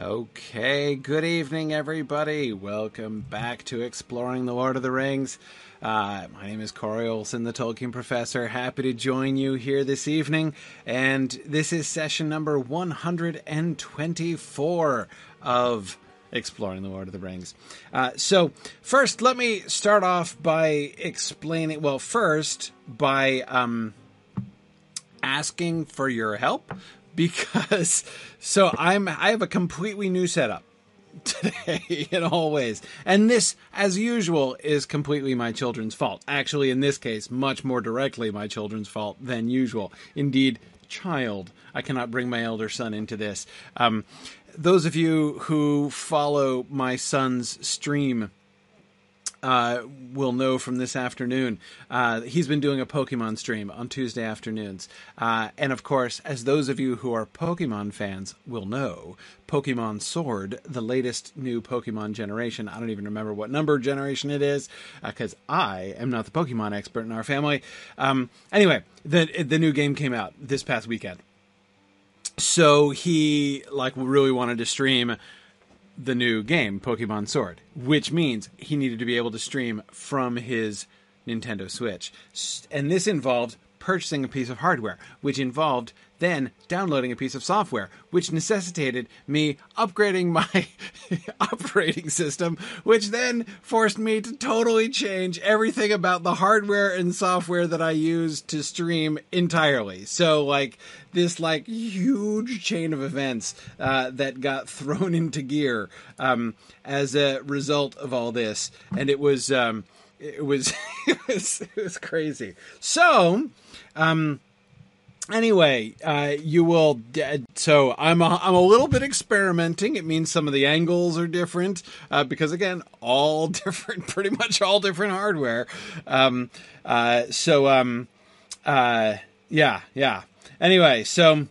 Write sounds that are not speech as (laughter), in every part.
Okay, good evening, everybody. Welcome back to Exploring the Lord of the Rings. Uh, my name is Corey Olsen, the Tolkien Professor. Happy to join you here this evening. And this is session number 124 of Exploring the Lord of the Rings. Uh, so, first, let me start off by explaining. Well, first, by um, asking for your help because so I'm I have a completely new setup (laughs) today in all ways. And this, as usual, is completely my children's fault. Actually, in this case, much more directly my children's fault than usual. Indeed, child. I cannot bring my elder son into this. Um, those of you who follow my son's stream uh, will know from this afternoon. Uh, he's been doing a Pokemon stream on Tuesday afternoons. Uh, and of course, as those of you who are Pokemon fans will know, Pokemon Sword, the latest new Pokemon generation, I don't even remember what number generation it is, because uh, I am not the Pokemon expert in our family. Um, anyway, the, the new game came out this past weekend. So he like really wanted to stream the new game, Pokemon Sword, which means he needed to be able to stream from his Nintendo Switch. And this involved purchasing a piece of hardware, which involved then downloading a piece of software, which necessitated me upgrading my (laughs) operating system, which then forced me to totally change everything about the hardware and software that I use to stream entirely. So, like, this like huge chain of events uh, that got (laughs) thrown into gear um, as a result of all this, and it was um, it was (laughs) it was it was crazy. So, um, anyway, uh, you will. So I'm a, I'm a little bit experimenting. It means some of the angles are different uh, because again, all (laughs) different, pretty much all different hardware. Um, uh, so um, uh, yeah, yeah. Anyway, so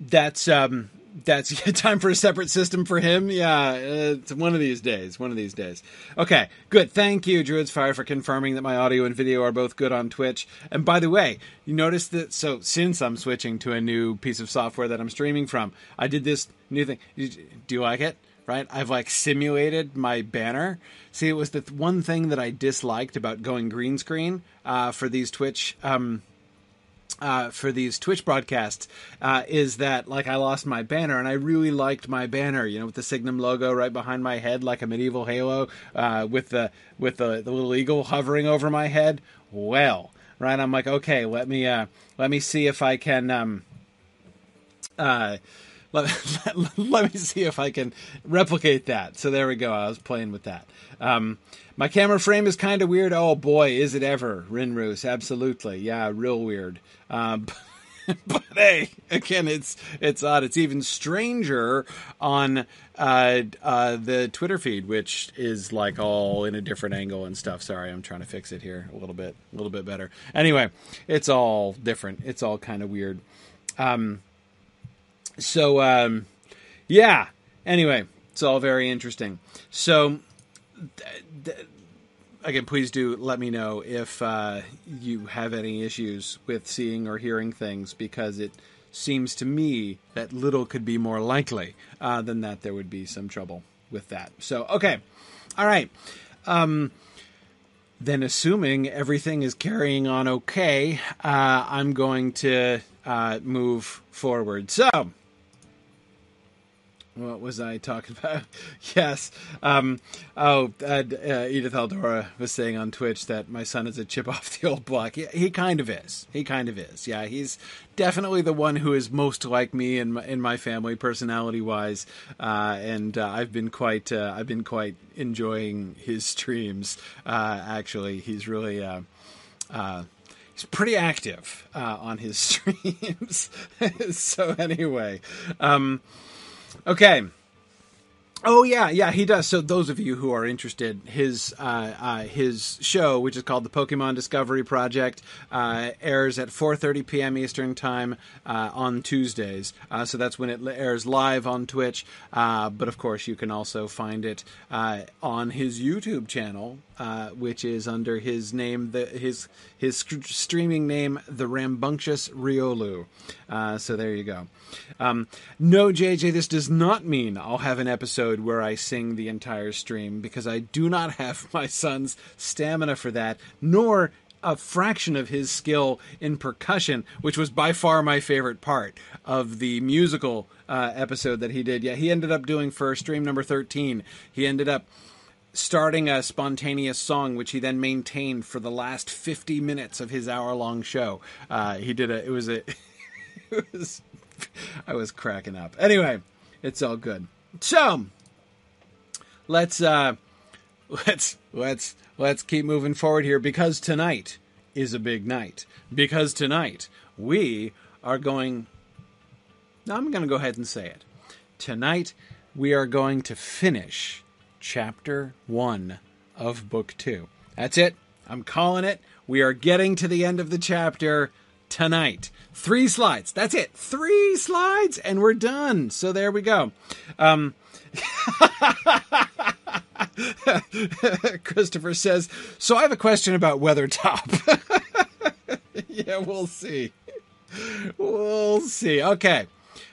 that's um, that's (laughs) time for a separate system for him. Yeah, it's one of these days. One of these days. Okay, good. Thank you, Druids Fire, for confirming that my audio and video are both good on Twitch. And by the way, you notice that. So since I'm switching to a new piece of software that I'm streaming from, I did this new thing. Do you like it? Right? I've like simulated my banner. See, it was the one thing that I disliked about going green screen uh, for these Twitch. Um, uh, for these Twitch broadcasts uh, is that like I lost my banner and I really liked my banner, you know, with the Signum logo right behind my head, like a medieval halo, uh, with the with the, the little eagle hovering over my head. Well, right, I'm like, okay, let me uh, let me see if I can. Um, uh, let, (laughs) let, let, me see if I can replicate that. So there we go. I was playing with that. Um, my camera frame is kind of weird. Oh boy, is it ever, Rinroos? Absolutely, yeah, real weird. Um, (laughs) but hey, again, it's it's odd. It's even stranger on uh, uh, the Twitter feed, which is like all in a different angle and stuff. Sorry, I'm trying to fix it here a little bit, a little bit better. Anyway, it's all different. It's all kind of weird. Um, so um, yeah. Anyway, it's all very interesting. So. Again, please do let me know if uh, you have any issues with seeing or hearing things because it seems to me that little could be more likely uh, than that there would be some trouble with that. So, okay. All right. Um, then, assuming everything is carrying on okay, uh, I'm going to uh, move forward. So, what was I talking (laughs) about? yes. Um, oh, uh, uh, Edith Aldora was saying on Twitch that my son is a chip (laughs) off the old block. He, kind of is. He kind of is. Yeah, he's definitely the one who is most like me in my, in my family, personality wise. Uh, and uh, I've been quite uh, I've been quite enjoying his streams. Actually, he's really. He's pretty active on his (laughs) streams. so anyway, um, Okay. Oh yeah, yeah, he does. So those of you who are interested, his uh, uh, his show, which is called the Pokemon Discovery Project, uh, airs at 4:30 p.m. Eastern Time uh, on Tuesdays. Uh, so that's when it airs live on Twitch. Uh, but of course, you can also find it on his YouTube channel, which is under his name, the, his his streaming name, the Rambunctious Riolu. so there you go. Um, no, JJ, this does not mean I'll have an episode where I sing the entire stream because I do not have (laughs) my son's stamina for that, nor a fraction of his skill in percussion, which was by far my favorite part of the musical uh, episode that he did. Yeah, he ended up doing for stream number 13. He ended up starting a spontaneous song, which he then maintained for the last 50 minutes of his hour long show. Uh, he did a, it was a, (laughs) it was I was cracking up. Anyway, it's all good. So let's uh let's let's let's keep moving forward here because tonight is a big night. Because tonight we are going I'm going to go ahead and say it. Tonight we are going to finish chapter 1 of book 2. That's it. I'm calling it. We are getting to the end of the chapter tonight. Three slides. That's it. Three slides, and we're done. So there we go. Um, (laughs) Christopher says, So I have a question about Weathertop. (laughs) yeah, we'll see. We'll see. Okay.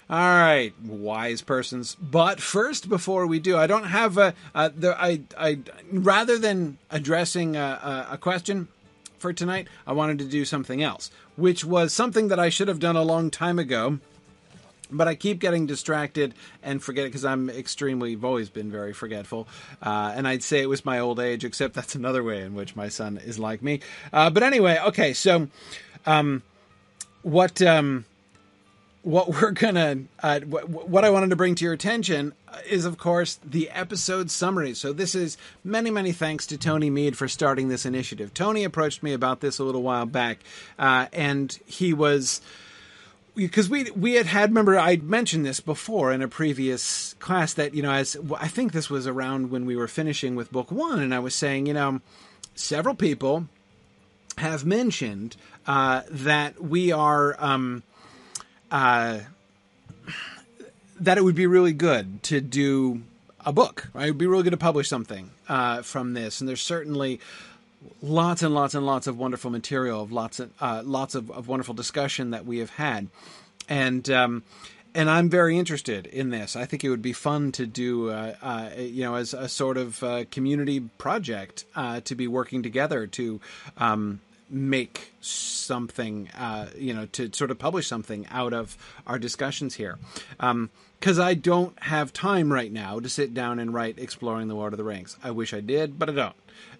All right, wise persons. But first, before we do, I don't have a. Uh, there, I, I rather than addressing a, a, a question, for tonight, I wanted to do something else, which was something that I should have done a long time ago. But I keep getting distracted and forget because I'm extremely, I've always been very forgetful. Uh, and I'd say it was my old age, except that's another way in which my son is like me. Uh, but anyway, okay, so um, what. Um, what we're gonna uh, what I wanted to bring to your attention is of course the episode summary. So this is many many thanks to Tony Mead for starting this initiative. Tony approached me about this a little while back, uh, and he was because we we had had remember I mentioned this before in a previous class that you know as I think this was around when we were finishing with book one, and I was saying you know several people have mentioned uh, that we are. Um, uh, that it would be really good to do a book. Right? It would be really good to publish something uh, from this, and there's certainly lots and lots and lots of wonderful material, of lots of uh, lots of, of, wonderful discussion that we have had, and. Um, and I'm very interested in this. I think it would be fun to do, uh, uh, you know, as a sort of uh, community project uh, to be working together to um, make something, uh, you know, to sort of publish something out of our discussions here. Because um, I don't have time right now to sit down and write Exploring the Lord of the Rings. I wish I did, but I don't.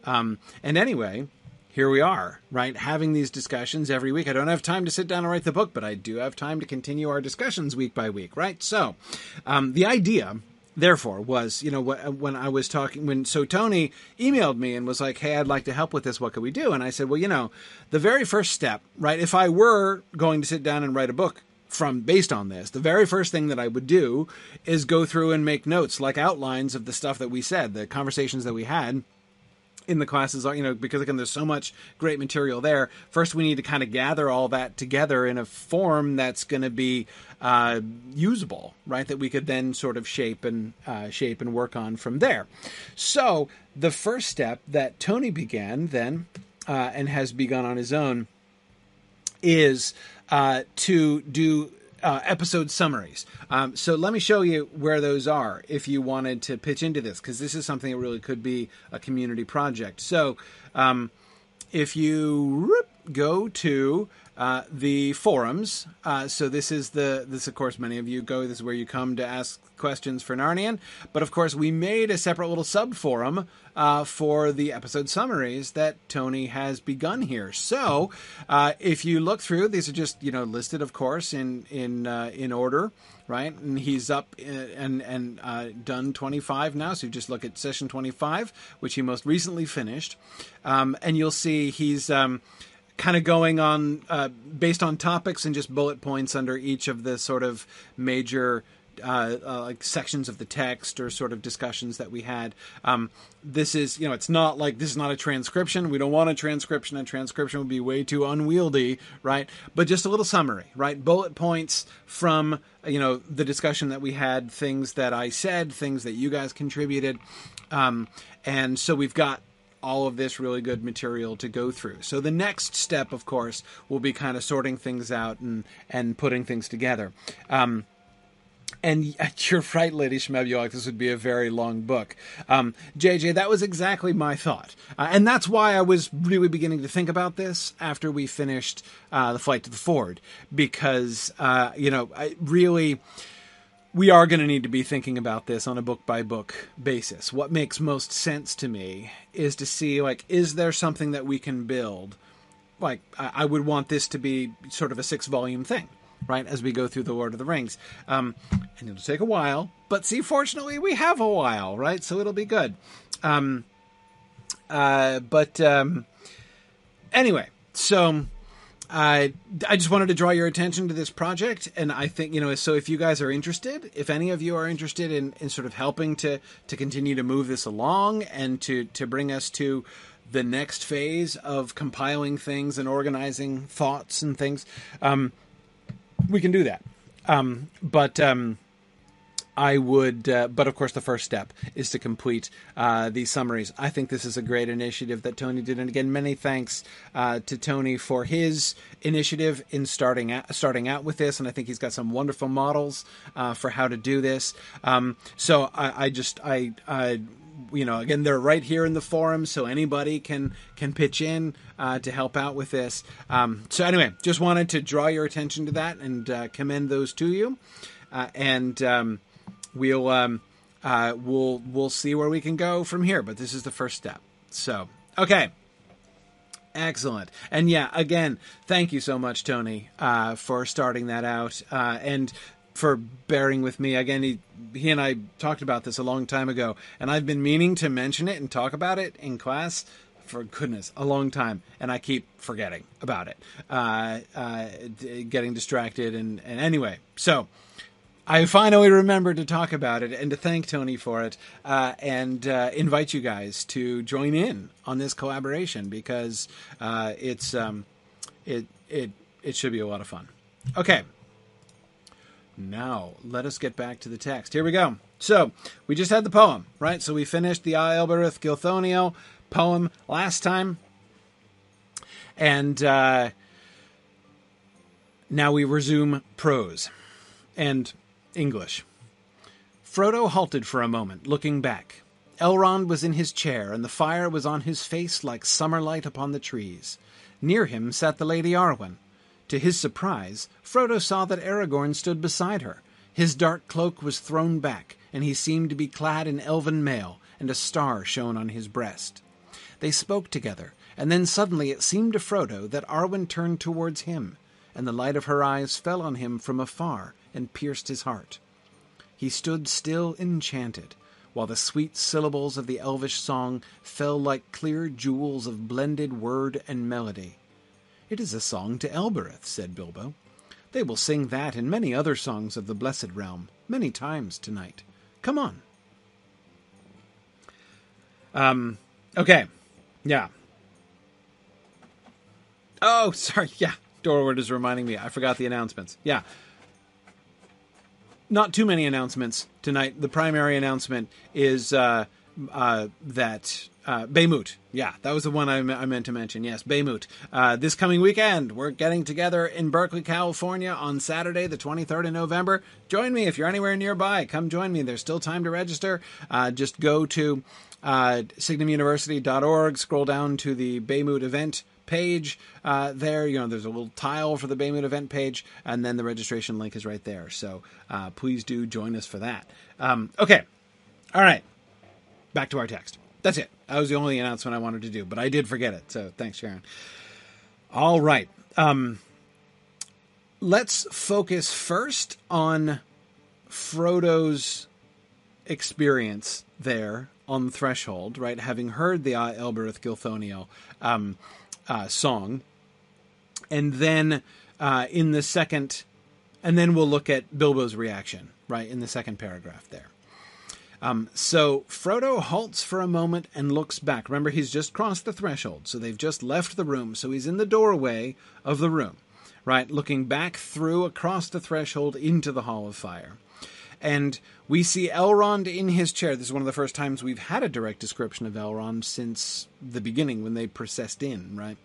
Um, and anyway, here we are, right? Having these discussions every week. I don't have time to sit down and write the book, but I do have time to continue our discussions week by week, right? So, um, the idea therefore was you know uh, when i was talking when so tony emailed me and was like hey i'd like to help with this. What could we do? And i said well you know the very first step right if i were going to sit down and write a book from based on this the very first thing that i would do is go through and make notes like outlines of the stuff that we said the conversations that we had in the classes you know because again there's so much great material there. First we need to kind of gather all that together in a form that's going to be uh, usable right that we could then sort of shape and uh, shape and work on from there. So the first step that tony began then uh, and has begun on his own is uh, to do uh, episode summaries. Um, so let me show you where those are if you wanted to pitch into this, because this is something that really could be a community project. So um, if you go to uh, the forums, uh, so this is the this of course many of you go. This is where you come to ask questions for Narnian. But of course, we made a separate little sub forum uh, for the episode summaries that Tony has begun here. So uh, if you look through, these are just you know listed, of course, in in uh, in order, right? And he's up and and done twenty five now. So you just look at session twenty five, which he most recently finished, um, and you'll see he's. Um, kind of going on uh, based on topics and just bullet points under each of the sort of major uh, uh, like sections of the text or sort of discussions that we had. Um, this is, you know, it's not like this is not a transcription. We don't want a transcription. A transcription would be way too unwieldy, right? But just a little summary, right? Bullet points from, you know, the discussion that we had, things that I said, things that you guys contributed. Um, and so we've got all of this really good material to go through. So the next step, of course, will be kind of sorting things out and and putting things together. Um, and (laughs) you're right, Lady Shmebulak, this would be a very long book. Um, JJ, that was exactly my thought. Uh, and that's why I was really beginning to think about this after we finished uh, The Flight to the Ford. Because, uh, you know, I really we are going to need to be thinking about this on a book by book basis. What makes most sense to me is to see like is there something that we can build? Like I, would want this to be sort of a six volume thing, right? As we go through the Lord of the Rings, um, and it'll take a while. But see, fortunately, we have a while, right? So it'll be good. Um, uh, but um, anyway, so I I just wanted to draw your attention to this project, and I think you know. So if you guys are interested, if any of you are interested in, in sort of helping to to continue to move this along and to to bring us to the next phase of compiling things and organizing thoughts and things, um, we can do that. Um, but um, I would, uh, but of course, the first step is to complete uh, these summaries. I think this is a great initiative that Tony did, and again, many thanks uh, to Tony for his initiative in starting out, starting out with this. And I think he's got some wonderful models uh, for how to do this. Um, so I, I just, I, I you know again they're right here in the forum so anybody can can pitch in uh, to help out with this um, so anyway just wanted to draw your attention to that and uh, commend those to you uh, and um, we'll um, uh, we'll we'll see where we can go from here. But this is the first step. So okay. Excellent. And yeah, again, thank you so much, Tony, uh, for starting that out uh, and for bearing with me. Again, he, he and I talked about this a long time ago, and I've been meaning to mention it and talk about it in class for goodness a long time, and I keep forgetting about it, uh, uh, getting distracted, and, and anyway, so I finally remembered to talk about it and to thank Tony for it uh, and uh, invite you guys to join in on this collaboration because uh, it's um, it it it should be a lot of fun. Okay. Now, let us get back to the text. Here we go. So, we just had the poem, right? So, we finished the Elbereth Gilthoniel poem last time. And uh, now we resume prose. And English. Frodo halted for a moment, looking back. Elrond was in his chair, and the fire was on his face like summer light upon the trees. Near him sat the Lady Arwen. To his surprise, Frodo saw that Aragorn stood beside her. His dark cloak was thrown back, and he seemed to be clad in elven mail, and a star shone on his breast. They spoke together, and then suddenly it seemed to Frodo that Arwen turned towards him, and the light of her eyes fell on him from afar and pierced his heart. He stood still enchanted, while the sweet syllables of the elvish song fell like clear jewels of blended word and melody. It is a song to Elbereth, said Bilbo. They will sing that and many other songs of the Blessed Realm many times tonight. Come on. Um, okay. Yeah. Oh, (laughs) sorry. Yeah. Dorward is reminding me. I forgot the announcements. Yeah not too many announcements tonight. The primary announcement is uh, uh, that uh. Yeah, that was the one I, me- I meant to mention. Yes, Baymut. Uh, this coming weekend, we're getting together in Berkeley, California on Saturday, the 23rd of November. Join me if you're anywhere nearby. Come join me. There's still time to register. Uh, just go to uh, signumuniversity.org, scroll down to the Baymut event page uh, there. You know, there's a little tile for the Baymut event page, and then the registration link is right there. So uh, please do join us for that. Um, okay, all right, back to our text. That's it. That was the only announcement I wanted to do, but I did forget it. So thanks, Sharon. All right. Um, let's focus first on Frodo's experience there on the threshold, right? Having heard the elbereth Gilthoniel, um, uh, song. And then uh, in the second and then we'll look at Bilbo's reaction, right, in the second paragraph there. Um, so Frodo halts for a moment and looks back. Remember, he's just crossed the threshold, so they've just left the room. So he's in the doorway of the room, right, looking back through across the threshold into the Hall of Fire. And we see Elrond in his chair. This is one of the first times we've had a direct description of Elrond since the beginning when they processed in, right?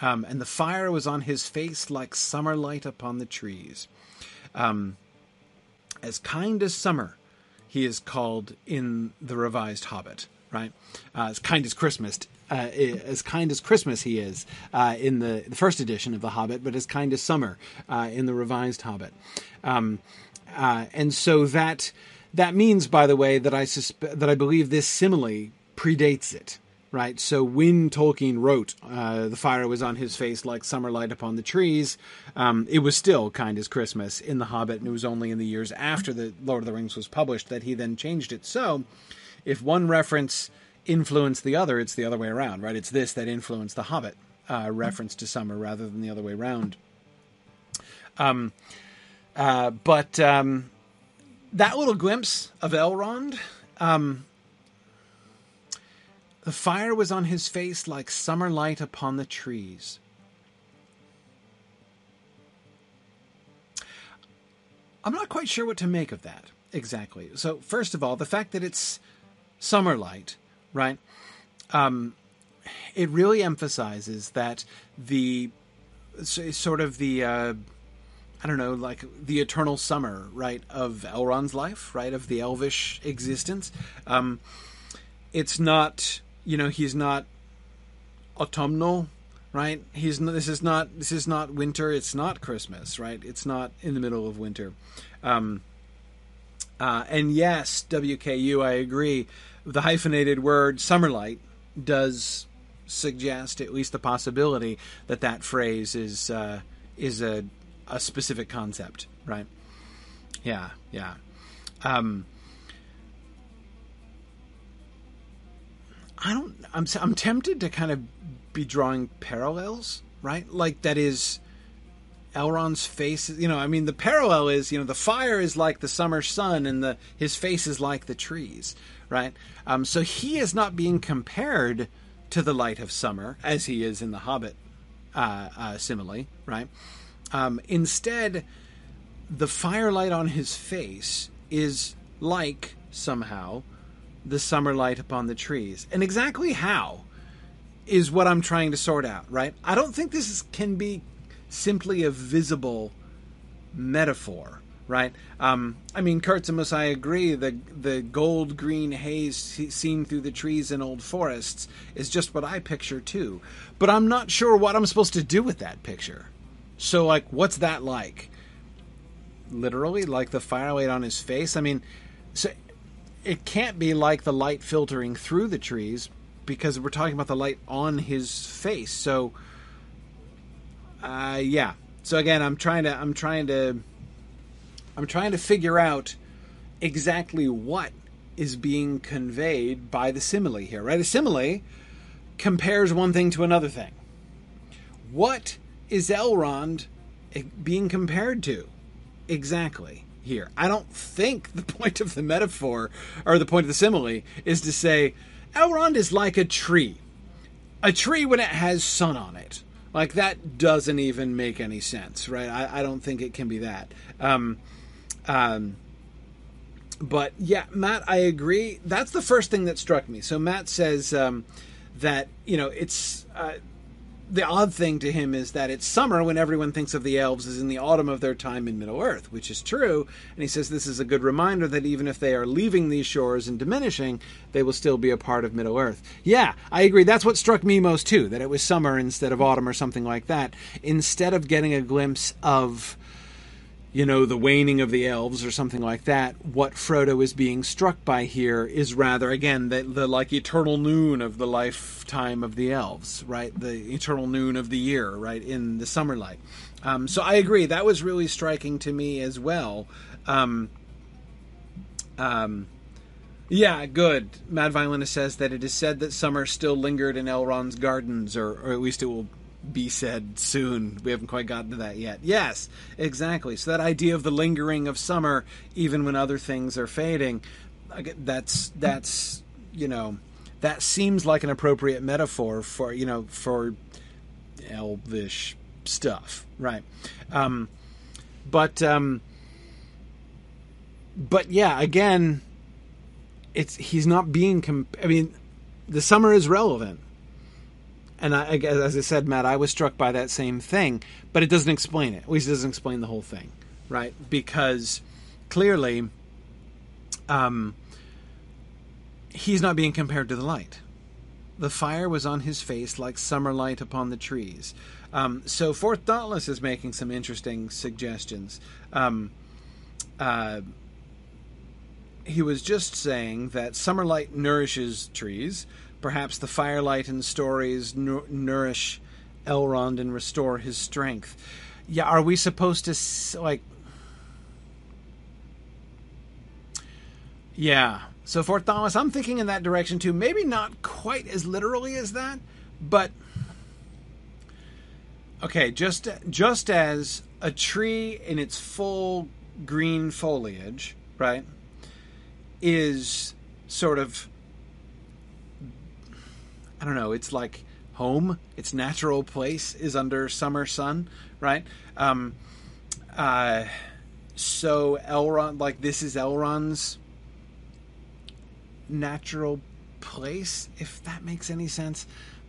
Um, and the fire was on his face like summer light upon the trees. Um, as kind as summer, he is called in the revised Hobbit, right? Uh, as kind as Christmas, uh, as kind as Christmas he is uh, in the, the, first edition of the Hobbit, but as kind as summer uh, in the revised Hobbit. Um, uh, and so that that means, by the way, that I suspe- that I believe this simile predates it right? So when Tolkien wrote uh, "The fire was on his face like summer light upon the trees," um, it was still kind as Christmas in The Hobbit, and it was only in the years after the Lord of the Rings was published that he then changed it. So, if one reference influenced the other, it's the other way around, right? It's this that influenced The Hobbit uh, reference to summer rather than the other way around. Um, uh, but um, that little glimpse of Elrond. Um, the fire was on his face like summer light upon the trees. I'm not quite sure what to make of that exactly. So, first of all, the fact that it's summer light, right? Um, it really emphasizes that the sort of the uh, I don't know, like the eternal summer, right, of Elrond's life, right, of the elvish existence. Um, it's not you know he's not autumnal right? He's this is not this is not winter. It's not christmas right? It's not in the middle of winter. Um, uh, and yes wku i agree. The hyphenated word summerlight does suggest at least the possibility that that phrase is uh, is a a specific concept right yeah yeah um, I don't. I'm I'm tempted to kind of be drawing parallels, right? Like that is Elrond's face. You know, I mean, the parallel is you know the fire is like the summer sun, and the his face is like the trees, right? Um, so he is not being compared to the light of summer as he is in the Hobbit uh, uh, simile, right? Um, instead, the firelight on his face is like somehow the summer light upon the trees. And exactly how is what I'm trying to sort out, right? I don't think this is, can be simply a visible metaphor, right? Um, I mean, Kurtzimus, I agree. The the gold green haze seen through the trees in old forests is just what I picture too. But I'm not sure what I'm supposed to do with that picture. So, like, what's that like? Literally, like the firelight on his face. I mean, so it can't be like the light filtering through the trees because we're talking about the light on his face. So, uh, yeah. So again, I'm trying to, I'm trying to, I'm trying to figure out exactly what is being conveyed by the simile here. Right? A simile compares one thing to another thing. What is Elrond being compared to exactly? here. I don't think the (laughs) point of the metaphor or the point of the simile is to say Elrond is like a tree. A tree when it has sun on it. Like that doesn't even make any sense, right? I, I don't think it can be that. Um, um, but yeah, Matt, I agree. That's the first thing that struck me. So Matt says um, that you know it's uh, the odd thing to him is that it's summer when everyone thinks of the elves as in the autumn of their time in Middle Earth, which is true. And he says this is a good reminder that even if they are leaving these shores and diminishing, they will still be a part of Middle Earth. Yeah, I agree. That's what struck me most too, that it was summer instead of autumn or something like that. Instead of getting a glimpse of you know, the waning of the elves or something like that, what Frodo is being struck by here is rather, again, the, the like eternal noon of the lifetime of the elves, right? The eternal noon of the year, right? In the summer light. Um, so I agree. That was really striking to me as well. Um, um, yeah, good. Mad Violinist says that it is said that summer still lingered in Elrond's gardens, or, or at least it will be said soon. We haven't quite gotten to that yet. Yes, exactly. So that idea of the lingering of summer, even when other things are fading, that's that's you know that seems like an appropriate metaphor for you know for elvish stuff, right? Um, but um, but yeah, again, it's he's not being. Comp- I mean, the summer is relevant and I, as I said, Matt, I was struck by that same thing, but it doesn't explain it. At least it doesn't explain the whole thing, right? Because clearly, um, he's not being compared to the light. The fire was on his face like summer light upon the trees. Um, so Fourth Dauntless is making some interesting suggestions. Um, uh, he was just saying that summer light nourishes trees, Perhaps the firelight and stories nourish Elrond and restore his strength. Yeah, are we supposed to like? Yeah. So Forth Thomas, I'm thinking in that direction too. Maybe not quite as literally as that, but okay. Just just as a tree in its full green foliage, right, is sort of I don't know. It's like home. Its natural place is under summer sun, right? Um, uh, so Elrond, like this is Elrond's natural place, if that makes any sense.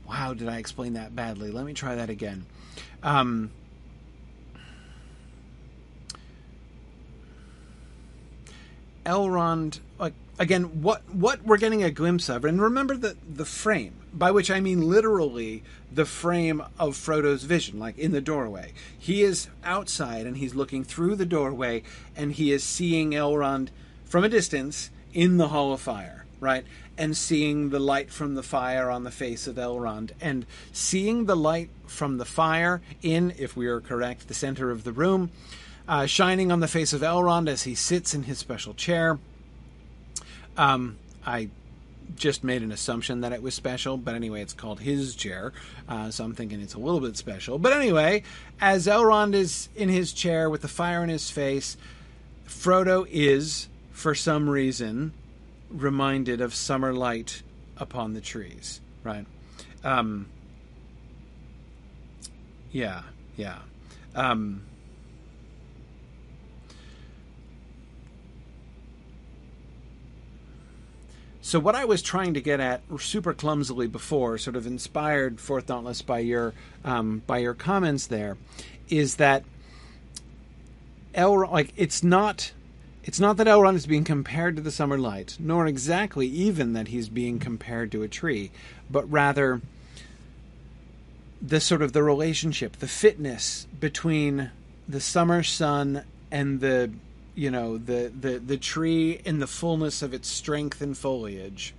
Wow, did I explain that badly? Let me try that again. Um, Elrond, like again, what what we're getting a glimpse of, and remember the the frame by which I mean literally the frame of Frodo's vision, like in the doorway. He is outside and he's looking through the doorway and he is seeing Elrond from a distance in the Hall of Fire, right? And seeing the light from the fire on the face of Elrond and seeing the light from the fire in, if we are correct, the center of the room, uh, shining on the face of Elrond as he sits in his special chair. Um, I just made an assumption that it was special, but anyway, it's called his chair, uh, so I'm thinking it's a little bit special. But anyway, as Elrond is in his chair with the fire in his face, Frodo is, for some reason, reminded of summer light upon the trees, right? Um, yeah, yeah. Um, So what I was trying to get at super clumsily before, sort of inspired Forth Dauntless by your um, by your comments there, is that Elrond like it's not it's not that Elrond is being compared to the summer light, nor exactly even that he's being compared to a tree, but rather the sort of the relationship, the fitness between the summer sun and the you know the the the tree in the fullness of its strength and foliage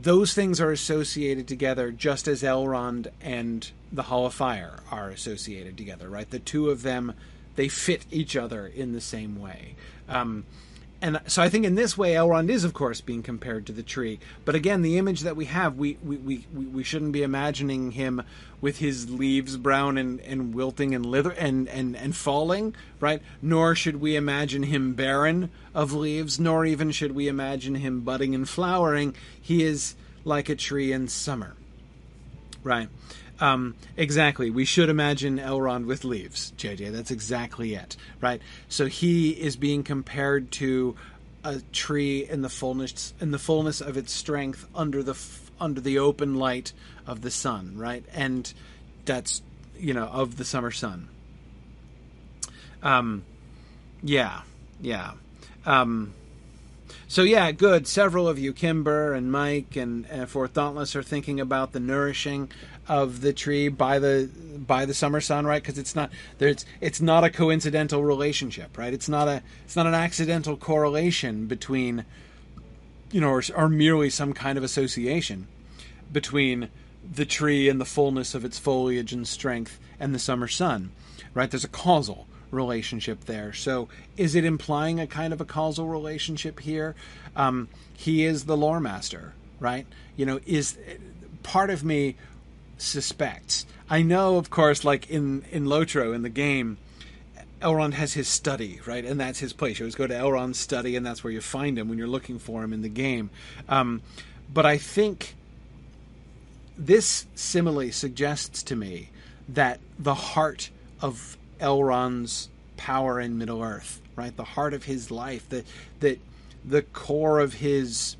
those things are associated together just as Elrond and the Hall of Fire are associated together, right? The two of them, they fit each other in the same way. Um, and so I think in this way, Elrond is, of course, being compared to the tree. But again, the image that we have, we we, we, we shouldn't be imagining him with his leaves brown and, and wilting and lither and, and, and falling, right? Nor should we imagine him barren of leaves, nor even should we imagine him budding and flowering. He is like a tree in summer, right? Um, exactly. We should imagine Elrond with leaves, JJ. That's exactly it, right? So he is being compared to a tree in the fullness in the fullness of its strength under the under the open light of the sun, right? And that's you know of the summer sun. Um, yeah, yeah. Um, so yeah, good. Several of you, Kimber and Mike and, and Forth Dauntless, are thinking about the nourishing of the tree by the by the summer sun, right? Because it's not there's it's not a coincidental relationship, right? It's not a it's not an accidental correlation between you know, or, or merely some kind of association between the tree and the fullness of its foliage and strength and the summer sun, right? There's a causal relationship there. So, is it implying a kind of a causal relationship here? Um, he is the lore master, right? You know, is part of me suspects. I know, of course, like in in Lotro in the game, Elrond has his study, right, and that's his place. You always go to Elrond's study, and that's where you find him when you're looking for him in the game. Um, but I think this simile suggests to me that the heart of Elrond's power in Middle Earth, right, the heart of his life, that that the core of his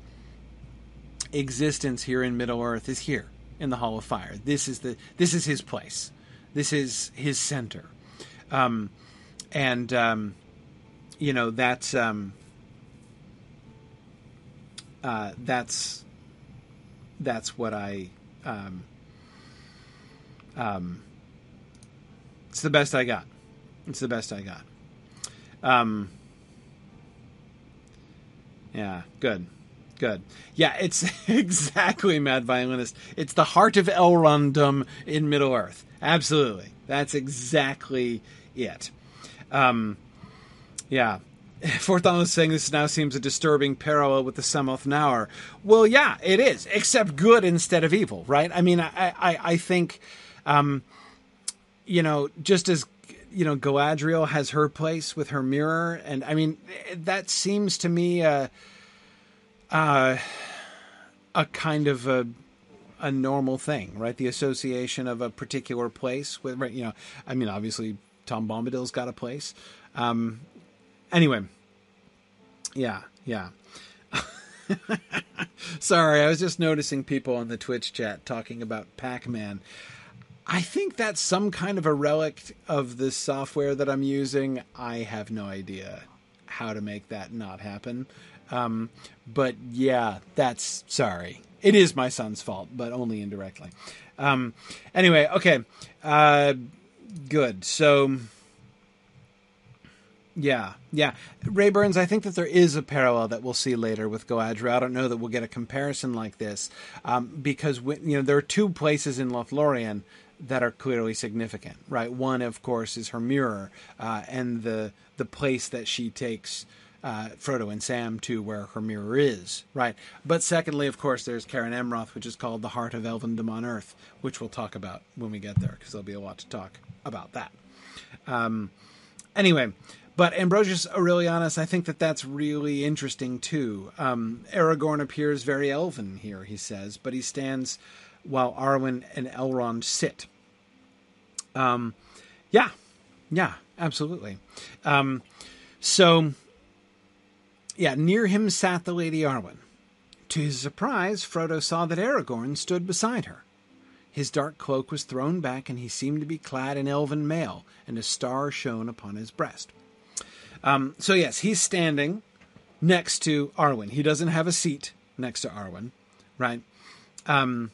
existence here in Middle Earth is here in the Hall of Fire. This is the this is his place. This is his center. Um, and um, you know that's um, uh, that's that's what I um, um, it's the best I got. It's the best I got. Um, yeah, good. Good. Yeah, it's (laughs) exactly Mad Violinist. It's the heart of Elrondom in Middle Earth. Absolutely. That's exactly it. Um, yeah. (laughs) Forthon is saying this now seems a disturbing parallel with the Sammath Naur. Well, yeah, it is, except good instead of evil, right? I mean, I, I, I think, um, you know, just as you know, Galadriel has her place with her mirror, and I mean, that seems to me a, uh, a kind of a a normal thing, right? The association of a particular place with, right? you know, I mean, obviously Tom Bombadil's got a place. Um, anyway, yeah, yeah. (laughs) Sorry, I was just noticing people on the Twitch chat talking about Pac Man. I think that's some kind of a relic of the software that I'm using. I have no idea how to make that not happen. Um, but yeah, that's sorry. It is my son's fault, but only indirectly. Um, anyway, okay. Uh, good. So yeah, yeah. Ray Burns, I think that there is a parallel that we'll see later with Galadriel. I don't know that we'll get a comparison like this um, because we, you know there are two places in Lothlorien that are clearly significant, right? One, of course, is her mirror uh, and the the place that she takes uh, Frodo and Sam to where her mirror is, right? But secondly, of course, there's Cerin Amroth, which is called the Heart of Elvendom on Earth, which we'll talk about when we get there because there'll be a lot to talk about that. Um, anyway, but Ambrosius Aurelianus, I think that that's really interesting too. Um, Aragorn appears very elven here, he says, but he stands while Arwen and Elrond sit. Um, yeah, yeah, absolutely. Um, so, yeah, near him sat the Lady Arwen. To his surprise, Frodo saw that Aragorn stood beside her. His dark cloak was thrown back, and he seemed to be clad in elven mail, and a star shone upon his breast. Um, so yes, he's standing next to Arwen. He doesn't have a seat next to Arwen, right? Um,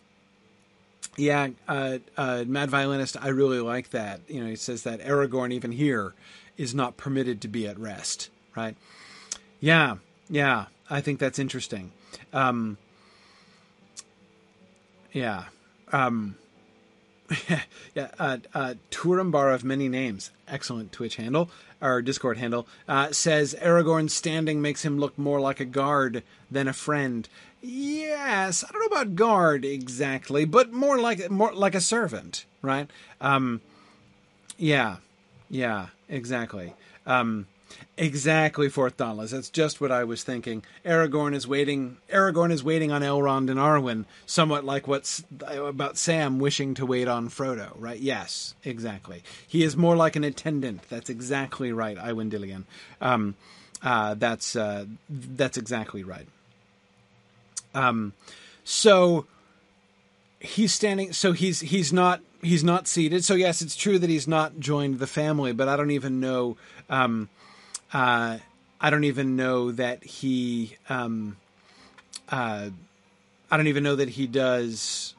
yeah, uh, uh, Mad Violinist, I really like that. You know, he says that Aragorn, even here, is not permitted to be at rest, right? Yeah, yeah, I think that's interesting. Um, yeah. Um, (laughs) yeah, uh, uh, Turambar of many names, excellent Twitch handle or Discord handle, uh, says Aragorn standing makes him look more like a guard than a friend. Yes, I don't know about guard exactly, but more like more like a servant, right? Um, yeah, yeah, exactly. Um, Exactly, Fourth Dauntless. That's just what I was thinking. Aragorn is waiting. Aragorn is waiting on Elrond and Arwen, somewhat like what's about Sam wishing to wait on Frodo. Right? Yes, exactly. He is more like an attendant. That's exactly right, Iwin Dillian. Um, uh, that's uh, that's exactly right. Um, so he's standing. So he's he's not he's not seated. So yes, it's true that he's not joined the family, but I don't even know. Um, uh, I don't even know that he. Um, uh, I don't even know that he does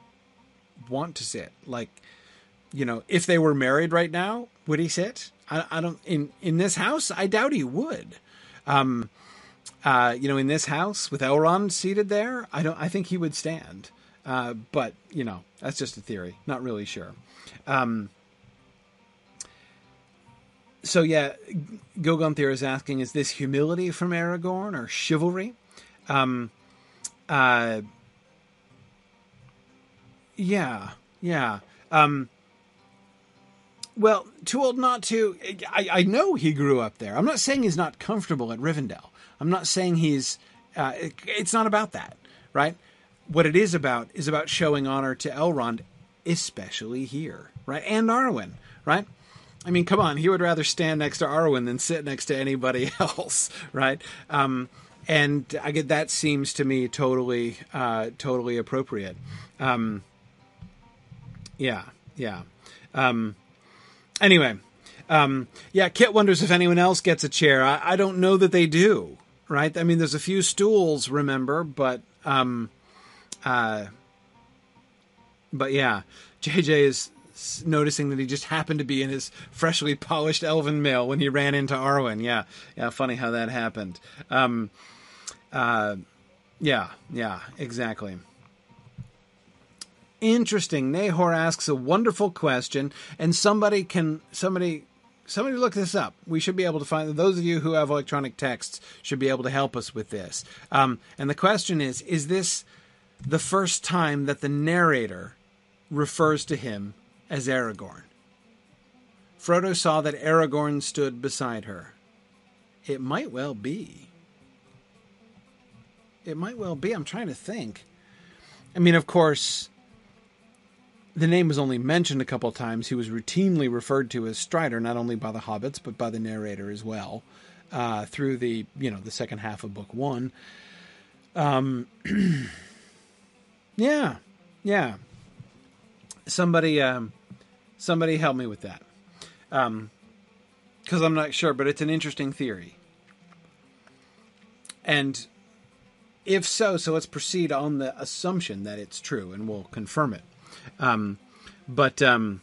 want to sit. Like, you know, if they were married right now, would he sit? I, I don't. In in this house, I doubt he would. Um, uh, you know, in this house with Elrond seated there, I don't. I think he would stand. Uh, but you know, that's just a theory. Not really sure. Um, so yeah, Gogunthir is asking, is this humility from Aragorn or chivalry? Um, uh, yeah, yeah. Um, well, too old not to. I, I know he grew up there. I'm not saying he's not comfortable at Rivendell. I'm not saying he's. Uh, it, it's not about that, right? What it is about is about showing honor to Elrond, especially here, right? And Arwen, right? I mean, come on, he would rather stand next to Arwen than sit next to anybody (laughs) else, right? Um, and I get that seems to me totally, uh, totally appropriate. Um, yeah, yeah. Um, anyway, um, yeah. Kit wonders if anyone else gets a chair. I, I, don't know that they do. Right? I mean, there's a few stools, remember, but um, uh, but yeah, JJ is noticing that he just happened to be in his freshly polished elven mail when he ran into Arwen. Yeah, yeah. Funny how that happened. Um, uh, yeah, yeah, exactly. Interesting. Nahor asks a wonderful question, and somebody can somebody somebody look this up. We should be able to find those of you who have electronic texts should be able to help us with this. Um, and the question is: Is this the first time that the narrator refers to him as Aragorn? Frodo saw that Aragorn stood beside her. It might well be. It might well be. I'm trying to think. I mean, of course, the name was only mentioned a couple of times. He was routinely referred to as Strider, not only by the hobbits but by the narrator as well, uh, through the you know the second half of book one. Um, (clears throat) yeah, yeah. Somebody, um, somebody help me with that, because um, I'm not sure, but it's an interesting theory. And if so, so let's proceed on the assumption that it's true, and we'll confirm it. Um, but um,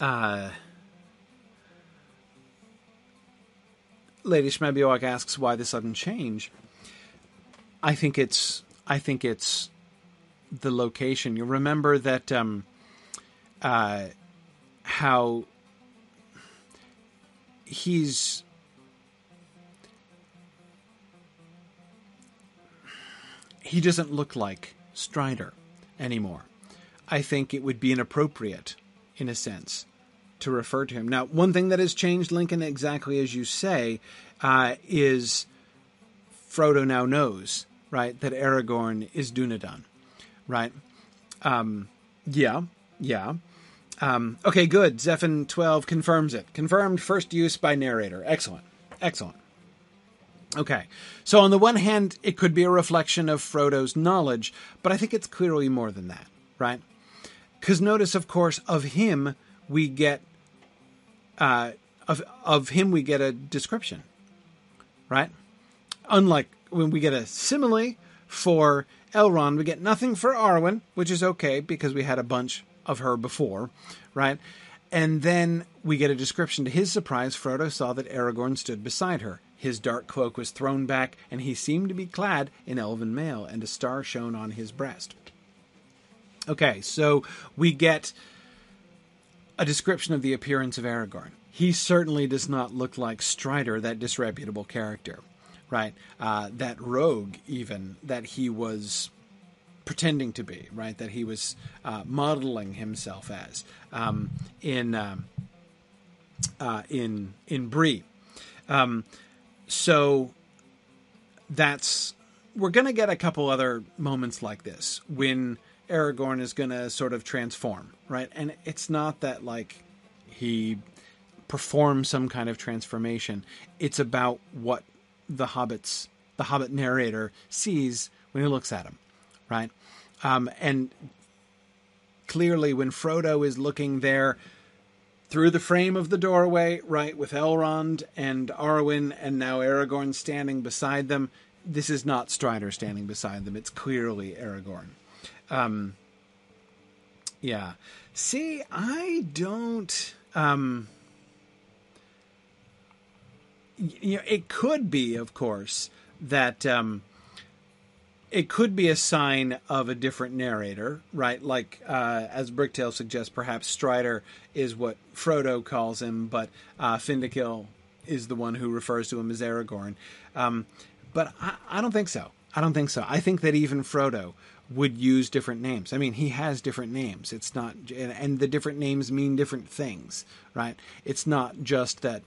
uh, Lady Schmebiowak asks why the sudden change. I think it's I think it's the location. You remember that um, uh, how he's he doesn't look like Strider anymore. I think it would be inappropriate, in a sense, to refer to him. Now, one thing that has changed Lincoln, exactly as you say, uh, is Frodo now knows, right, that Aragorn is Dunedain, right? Um, yeah, yeah. Um, okay, good. Zephon 12 confirms it. Confirmed first use by narrator. Excellent. Excellent. Okay. So, on the one hand, it could be a reflection of Frodo's knowledge, but I think it's clearly more than that, right? Because notice, of course, of him we get uh, of of him we get a description, right? Unlike when we get a simile for Elrond, we get nothing for Arwen, which is okay because we had a bunch of her before, right? And then we get a description. To his surprise, Frodo saw that Aragorn stood beside her. His dark cloak was thrown back, and he seemed to be clad in elven mail, and a star shone on his breast. Okay, so we get a description of the appearance of Aragorn. He certainly does not look like Strider, that disreputable character, right? Uh, that rogue, even, that he was pretending to be, right? That he was uh, modeling himself as um, in um, uh, in in Bree. Um, so that's we're going to get a couple other moments like this when Aragorn is going to sort of transform, right? And it's not that like he performs some kind of transformation. It's about what the hobbits, the hobbit narrator sees when he looks at him, right? Um, and clearly, when Frodo is looking there through the frame of the doorway, right, with Elrond and Arwen, and now Aragorn standing beside them, this is not Strider standing beside them. It's clearly Aragorn. Um, yeah. See, I don't. Um, you know, it could be, of course, that um, it could be a sign of a different narrator, right? Like uh, as Bricktail suggests, perhaps Strider is what Frodo calls him, but uh, Findegil is the one who refers to him as Aragorn. Um, but I, I don't think so. I don't think so. I think that even Frodo would use different names. I mean, he has different names. It's not, and the different names mean different things, right? It's not just that,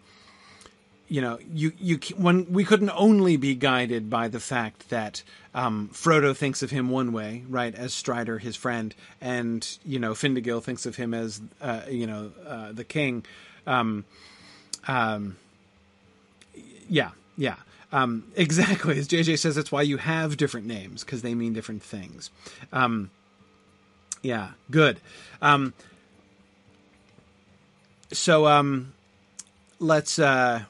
you know, you you when we couldn't only be guided by the fact that um, Frodo thinks of him one way, right, as Strider, his friend, and you know, Findegil thinks of him as, uh, you know, uh, the king. Um, um, yeah, yeah. Um, (laughs) exactly. As JJ says, that's why you have different names because they mean different things. Um, yeah, good. Um, so um, let's uh,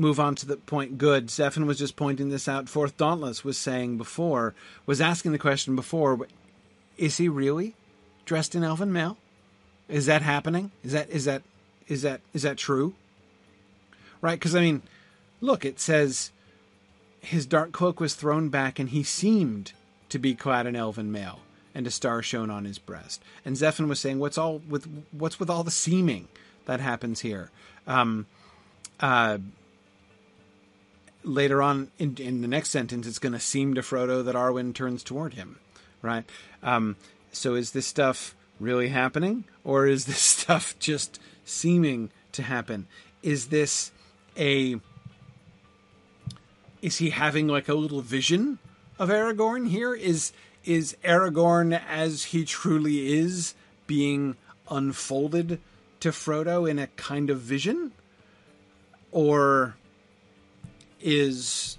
move on to the point. Good. Zephin was just pointing this out. Fourth Dauntless was saying before, was asking the question before, is he really dressed in elven mail? Is that happening? Is that is that is that is that true? Right? Because I mean Look, it says his dark cloak was thrown back and he seemed to be clad in elven mail and a star shone on his breast. And Zephin was saying, "What's all with what's with all the seeming that happens here?" Um, uh, later on in, in, the next sentence, it's going to seem to Frodo that Arwen turns toward him, right? Um, so is this stuff really happening, or is this (laughs) stuff just seeming to happen? Is this a is he having like a little vision of Aragorn here? Is is Aragorn as he truly is being unfolded to Frodo in a kind of vision? Or is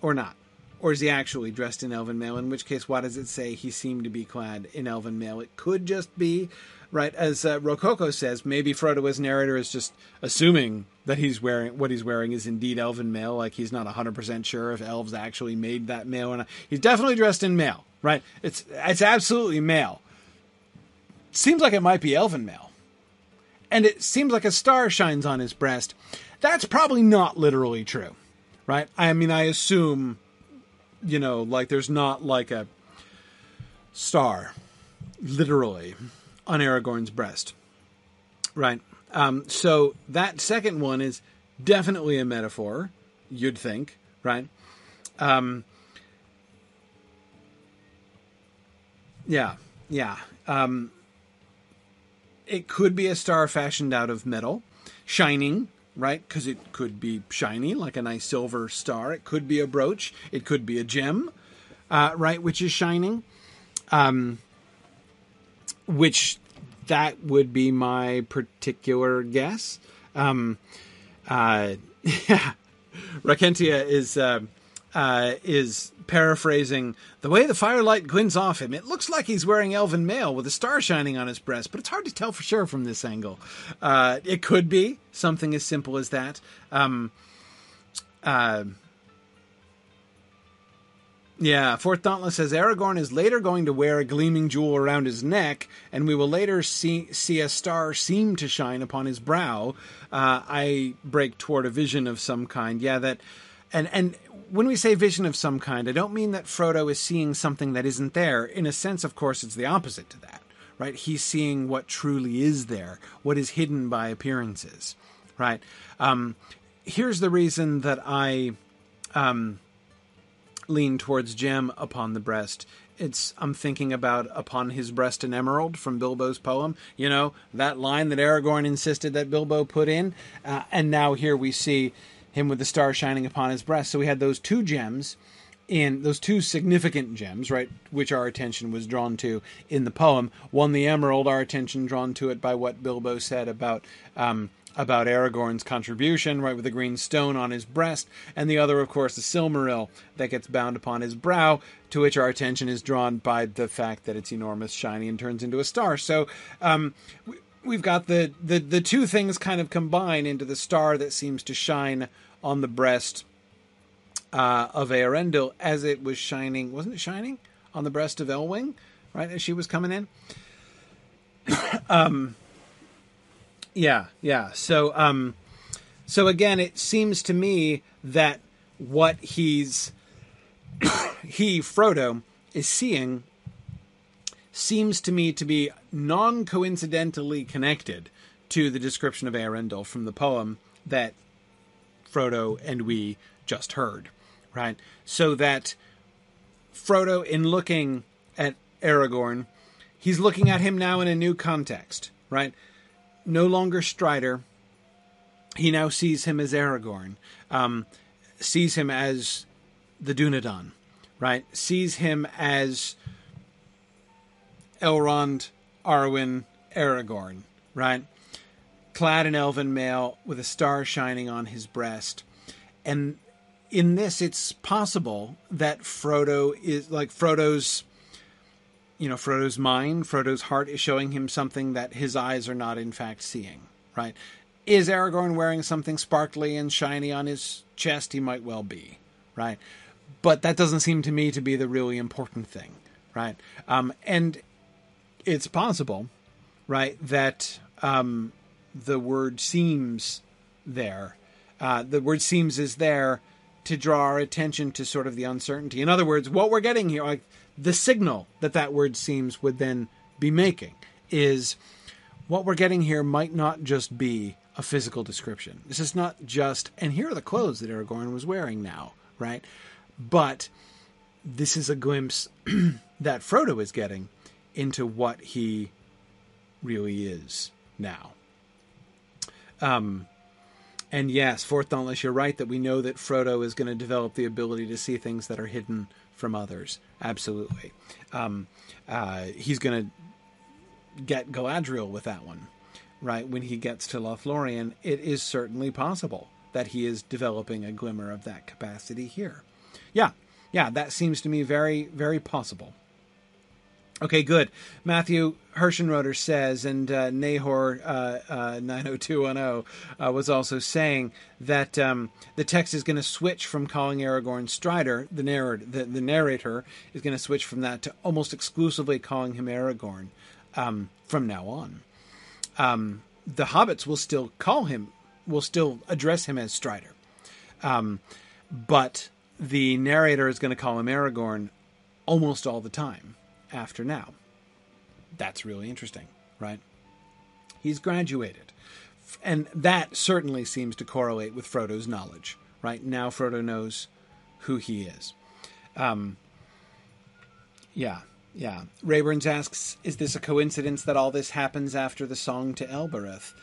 or not? Or is he actually dressed in elven mail? In which case, why does it say he seemed to be clad in elven mail? It could just be right? As uh, Rococo says, maybe Frodo as narrator is just assuming that he's wearing what he's wearing is indeed elven mail. Like he's not hundred percent sure if elves actually made that mail, and he's definitely dressed in mail, right? It's it's absolutely mail. Seems like it might be elven mail, and it seems like a star shines on his breast. That's probably not literally true, right? I mean, I assume, you know, like there's not like a star, literally on Aragorn's breast. Right. Um, so that second one is definitely a metaphor, you'd think, right? Um, yeah, yeah. Um, it could be a star fashioned out of metal, shining, right? Because it could be shiny, like a nice silver star. It could be a brooch. It could be a gem, uh, right? Which is shining. Um, which that would be my particular guess. Um, uh, yeah, (laughs) Rakentia is uh, uh, is paraphrasing the way the firelight glints off him. It looks like he's wearing elven mail with a star shining on his breast, but it's hard to tell for sure from this angle. Uh, it could be something as simple as that. Um, uh, yeah, Fourth Dauntless says Aragorn is later going to wear a gleaming jewel around his neck, and we will later see see a star seem to shine upon his brow. Uh, I break toward a vision of some kind. Yeah, that, and and when we say vision of some kind, I don't mean that Frodo is seeing something that isn't there. In a sense, of course, it's the opposite to that, right? He's seeing what truly is there, what is hidden by appearances, right? Um, here's the reason that I. Um, lean towards gem upon the breast. It's I'm thinking about upon his breast an emerald from Bilbo's poem. You know that line that Aragorn insisted that Bilbo put in, uh, and now here we see him with the star shining upon his breast. So we had those two gems in those two significant gems, right, which our attention was drawn to in the poem. One, the emerald, our attention drawn to it by what Bilbo said about um, about Aragorn's contribution, right, with the green stone on his breast, and the other, of course, the Silmaril that gets bound upon his brow, to which our attention is drawn by the fact that it's enormous, shiny, and turns into a star. So, um, we've got the, the the two things kind of combine into the star that seems to shine on the breast uh, of Eärendil as it was shining. Wasn't it shining on the breast of Elwing, right, as she was coming in? (coughs) um, yeah, yeah. So, um, so again, it seems to me that what he's (coughs) he Frodo is seeing seems to me to be non coincidentally connected to the description of Eärendil from the poem that Frodo and we just heard. right? So that Frodo, in looking at Aragorn, he's looking at him now in a new context, right? No longer Strider. He now sees him as Aragorn, um, sees him as the Dunedain, right? Sees him as Elrond, Arwen, Aragorn, right? Clad in elven mail with a star shining on his breast. And in this, it's possible that Frodo is like Frodo's, you know, Frodo's mind, Frodo's heart is showing him something that his eyes are not in fact seeing, right? Is Aragorn wearing something sparkly and shiny on his chest? He might well be, right? But that doesn't seem to me to be the really important thing, right? Um, and it's possible, right, that um, the word seems there. Uh, the word seems is there to draw our attention to sort of the uncertainty. In other words, what we're getting here, like the signal that that word seems would then be making, is what we're getting here might not just be a physical description. This is not just, and here are the clothes that Aragorn was wearing now, right? But this is a glimpse (clears throat) that Frodo is getting into what he really is now. Um, and yes, Fourth Dauntless, you're right that we know that Frodo is going to develop the ability to see things that are hidden from others. Absolutely. Um, uh, he's going to get Galadriel with that one, right? When he gets to Lothlorien, it is certainly possible that he is developing a glimmer of that capacity here. Yeah, yeah, that seems to me very, very possible. Okay, good. Matthew Hirschenroder says, and uh, Nahor uh, uh, 90210 uh, was also saying that um, the text is going to switch from calling Aragorn Strider, the, narrator, the, the narrator is going to switch from that to almost exclusively calling him Aragorn um, from now on. Um, the hobbits will still call him, will still address him as Strider. Um, but the narrator is going to call him Aragorn almost all the time after now. That's really interesting, right? He's graduated. And that certainly seems to correlate with Frodo's knowledge, right? Now Frodo knows who he is. Um, yeah, yeah. Rayburns asks, is this a coincidence that all this happens after the song to Elbereth?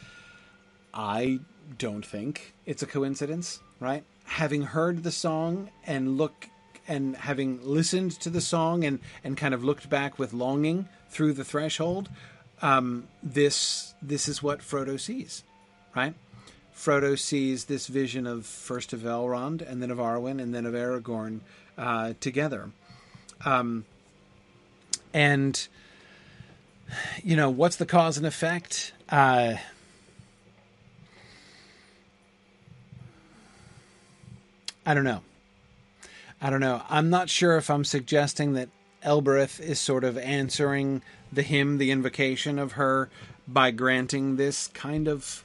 I don't think it's a coincidence, right? Having heard the song and look and having listened to the song and, and kind of looked back with longing through the threshold, um, this this is what Frodo sees, right? Frodo sees this vision of first of Elrond and then of Arwen and then of Aragorn uh, together, um, and you know what's the cause and effect? Uh, I don't know. I don't know. I'm not sure if I'm suggesting that Elbereth is sort of answering the hymn, the invocation of her, by granting this kind of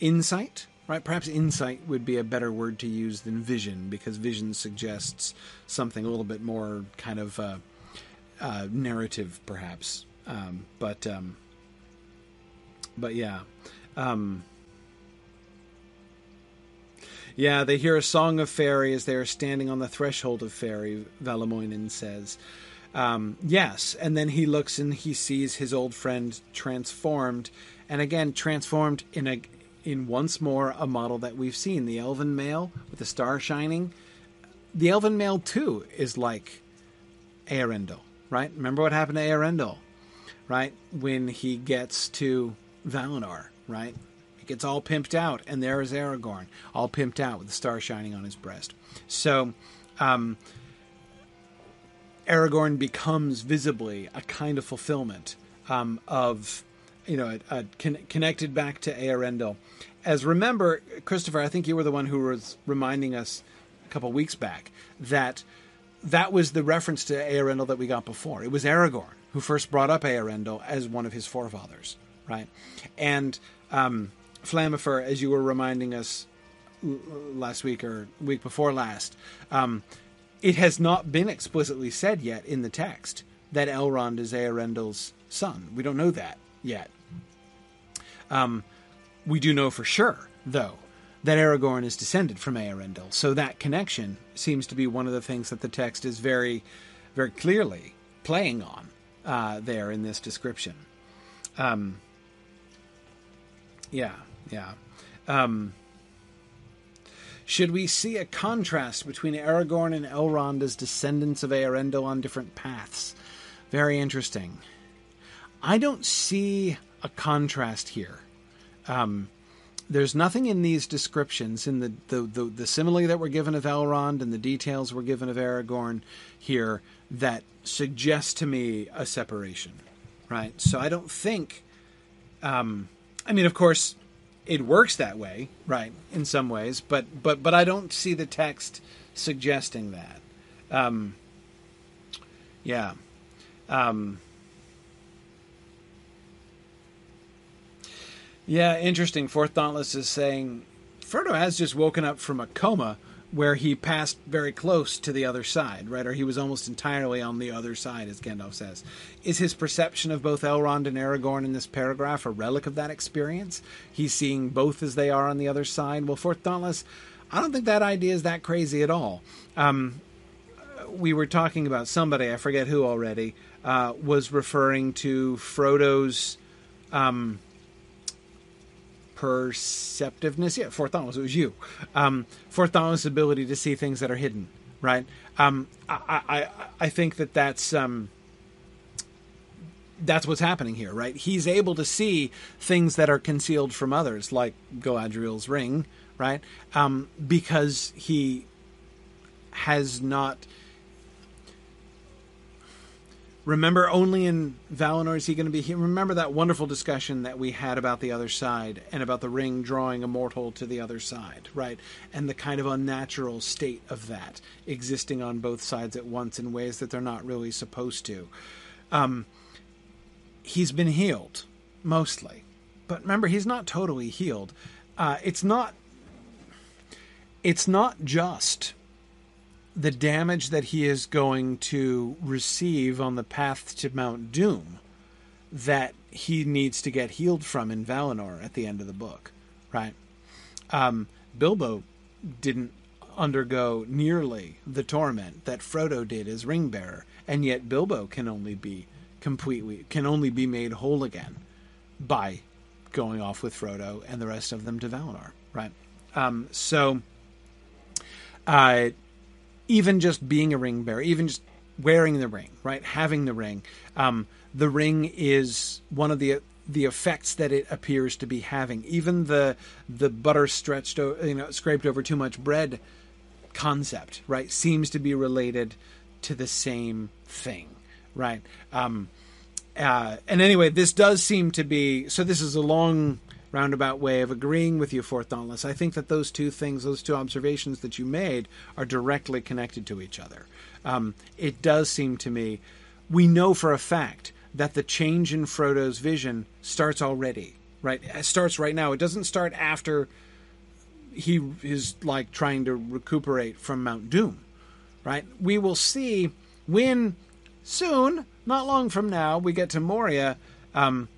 insight, right? Perhaps insight would be a better word to use than vision, because vision suggests something a little bit more kind of uh, uh, narrative, perhaps. Um, but um, but yeah. Um, yeah, they hear a song of Faerie as they are standing on the threshold of Faerie, Valamoinen says. Um, yes, and then he looks and he sees his old friend transformed, and again transformed in a in once more a model that we've seen the elven mail with the star shining. The elven mail too is like Eärendil, right? Remember what happened to Eärendil, right? When he gets to Valinor, right? Gets all pimped out, and there is Aragorn, all pimped out with the star shining on his breast. So, um, Aragorn becomes visibly a kind of fulfillment um, of, you know, a, a con- connected back to Eärendil. As remember, Christopher, I think you were the one who was reminding us a couple weeks back that that was the reference to Eärendil that we got before. It was Aragorn who first brought up Eärendil as one of his forefathers, right? And um, Flammifer, as you were reminding us last week or week before last, um, it has not been explicitly said yet in the text that Elrond is Eärendil's son. We don't know that yet. Um, we do know for sure, though, that Aragorn is descended from Eärendil. So that connection seems to be one of the things that the text is very, very clearly playing on uh, there in this description. Um, yeah, yeah. Um, should we see a contrast between Aragorn and Elrond as descendants of Eärendil on different paths? Very interesting. I don't see a contrast here. Um, there's nothing in these descriptions, in the, the, the, the, simile that were given of Elrond and the details were given of Aragorn here, that suggest to me a separation, right? So I don't think. Um, I mean, of course, it works that way, right? In some ways, but but but I don't see the text suggesting that. Um, yeah. Um, Yeah, interesting. Fourth Dauntless is saying Frodo has just woken up from a coma where he passed very close to the other side, right? Or he was almost entirely on the other side, as Gandalf says. Is his perception of both Elrond and Aragorn in this paragraph a relic of that experience? He's seeing both as they are on the other side. Well, Fourth Dauntless, I don't think that idea is that crazy at all. Um, we were talking about somebody, I forget who already, uh, was referring to Frodo's. Um, perceptiveness. Yeah, fourth thought was it was you. Um, thought ability to see things that are hidden. Right. Um, I, I I think that that's um, that's what's happening here. Right. He's able to see things that are concealed from others, like Galadriel's ring. Right. Um, because he has not Remember, only in Valinor is he going to be here. Remember that wonderful discussion that we had about the other side and about the ring drawing a mortal to the other side, right? And the kind of unnatural state of that existing on both sides at once in ways that they're not really supposed to. Um, he's been healed, mostly. But remember, he's not totally healed. Uh, it's not. It's not just the damage that he is going to receive on the path to Mount Doom that he needs to get healed from in Valinor at the end of the book, right? Um, Bilbo didn't undergo nearly the torment that Frodo did as ring bearer, and yet Bilbo can only be completely can only be made whole again by going off with Frodo and the rest of them to Valinor, right? Um, so, uh, even just being a ring bearer, even just wearing the ring, right, having the ring, um, the ring is one of the the effects that it appears to be having. Even the the butter stretched, you know, scraped over too much bread concept, right, seems to be related to the same thing, right? Um, uh, and anyway, this does seem to be so. This is a long roundabout way of agreeing with you, Fourth Dauntless. I think that those two things, those two observations that you made, are directly connected to each other. Um, it does seem to me, we know for a fact that the change in Frodo's vision starts already, right? It starts right now. It doesn't start after he is like trying to recuperate from Mount Doom, right? We will see when soon, not long from now, we get to Moria. Um,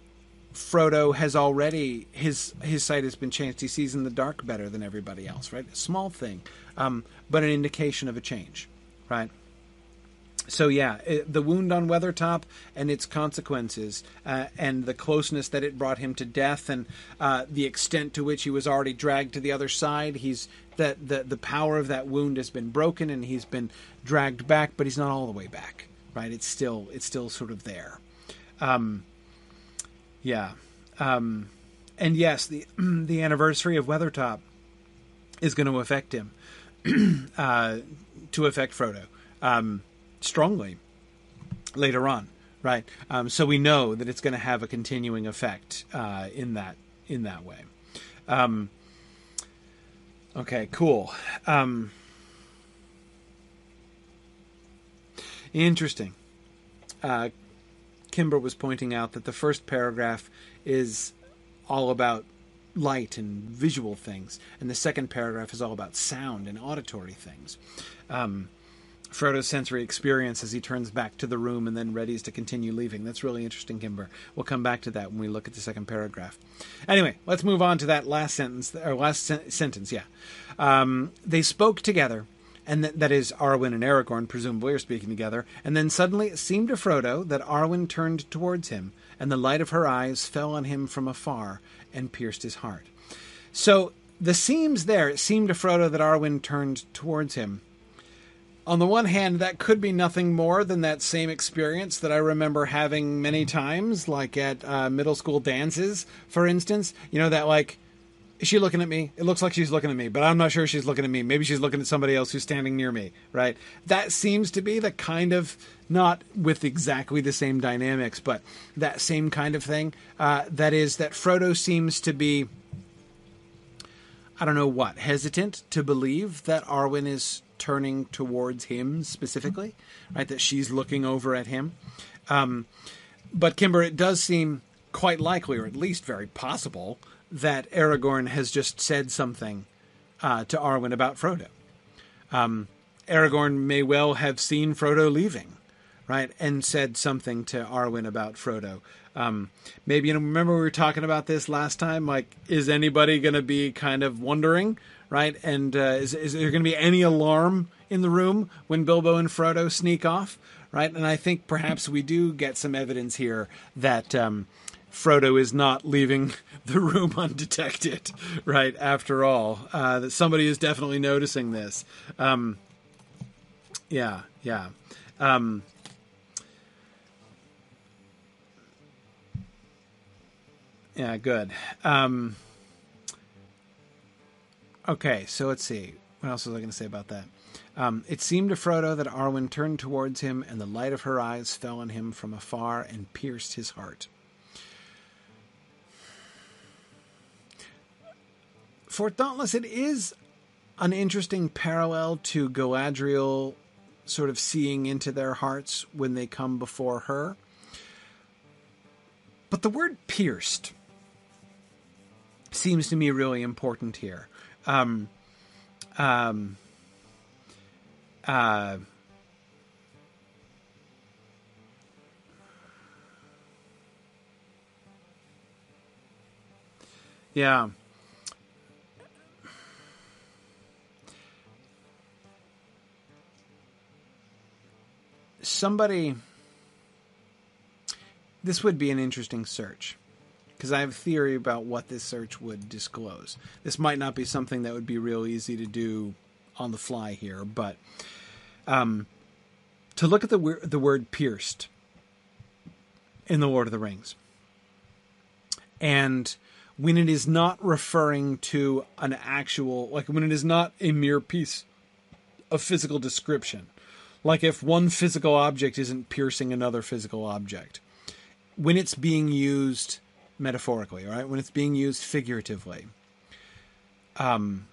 Frodo has already his his sight has been changed. He sees in the dark better than everybody else. Right, a small thing, um, but an indication of a change. Right. So yeah, it, the wound on Weathertop and its consequences, uh, and the closeness that it brought him to death, and uh, the extent to which he was already dragged to the other side. He's that the the power of that wound has been broken, and he's been dragged back, but he's not all the way back. Right, it's still it's still sort of there. Um, yeah. Um, and yes, the (clears throat) the anniversary of Weathertop is going to affect him, (clears throat) uh, to affect Frodo um, strongly later on, right? Um, so we know that it's going to have a continuing effect uh, in that in that way. Um, okay, cool. Um, interesting. Uh, Kimber was pointing out that the first paragraph is all about light and visual things, and the second paragraph is all about sound and auditory things. Um, Frodo's sensory experience as he turns back to the room and then readies to continue leaving. That's really interesting, Kimber. We'll come back to that when we look at the second paragraph. Anyway, let's move on to that last sentence, or last sen- sentence, yeah. Um, they spoke together, and th- that is, Arwen and Aragorn presumably are speaking together, and then suddenly it seemed to Frodo that Arwen turned towards him, and the light of her eyes fell on him from afar and pierced his heart. So the seams there, it seemed to Frodo that Arwen turned towards him on the one hand, that could be nothing more than that same experience that I remember having many times, like at uh, middle school dances, for instance. You know, that like, is she looking at me? It looks like she's looking at me, but I'm not sure she's looking at me. Maybe she's looking at somebody else who's standing near me, right? That seems to be the kind of, not with exactly the same dynamics, but that same kind of thing. Uh, that is, that Frodo seems to be. I don't know what, hesitant to believe that Arwen is turning towards him specifically, right? That she's looking over at him. Um, but Kimber, it does seem quite likely, or at least very possible, that Aragorn has just said something uh, to Arwen about Frodo. Um, Aragorn may well have seen Frodo leaving, right, and said something to Arwen about Frodo. Um, maybe you know, remember we were talking about this last time. Like, is anybody going to be kind of wondering, right? And uh, is, is there going to be any alarm in the room when Bilbo and Frodo sneak off, right? And I think perhaps we do get some evidence here that um, Frodo is not leaving (laughs) the room undetected, right? After all, uh, that somebody is definitely noticing this. Um, yeah, yeah. Um, yeah, good. Um, Okay, so let's see. What else was I going to say about that? Um, it seemed to Frodo that Arwen turned towards him, and the light of her eyes fell on him from afar and pierced his heart. For Dauntless, it is an interesting parallel to Galadriel sort of seeing into their hearts when they come before her. But the word pierced seems to me really important here um, um, uh, yeah. Somebody, this would be an interesting search because I have a theory about what this search would disclose. This might not be something that would be real easy to do on the fly here, but um, to look at the the word pierced in the Lord of the Rings, and when it is not referring to an actual, like when it is not a mere piece of physical description, like if one physical object isn't piercing another physical object, when it's being used metaphorically, right? When it's being used figuratively. Um,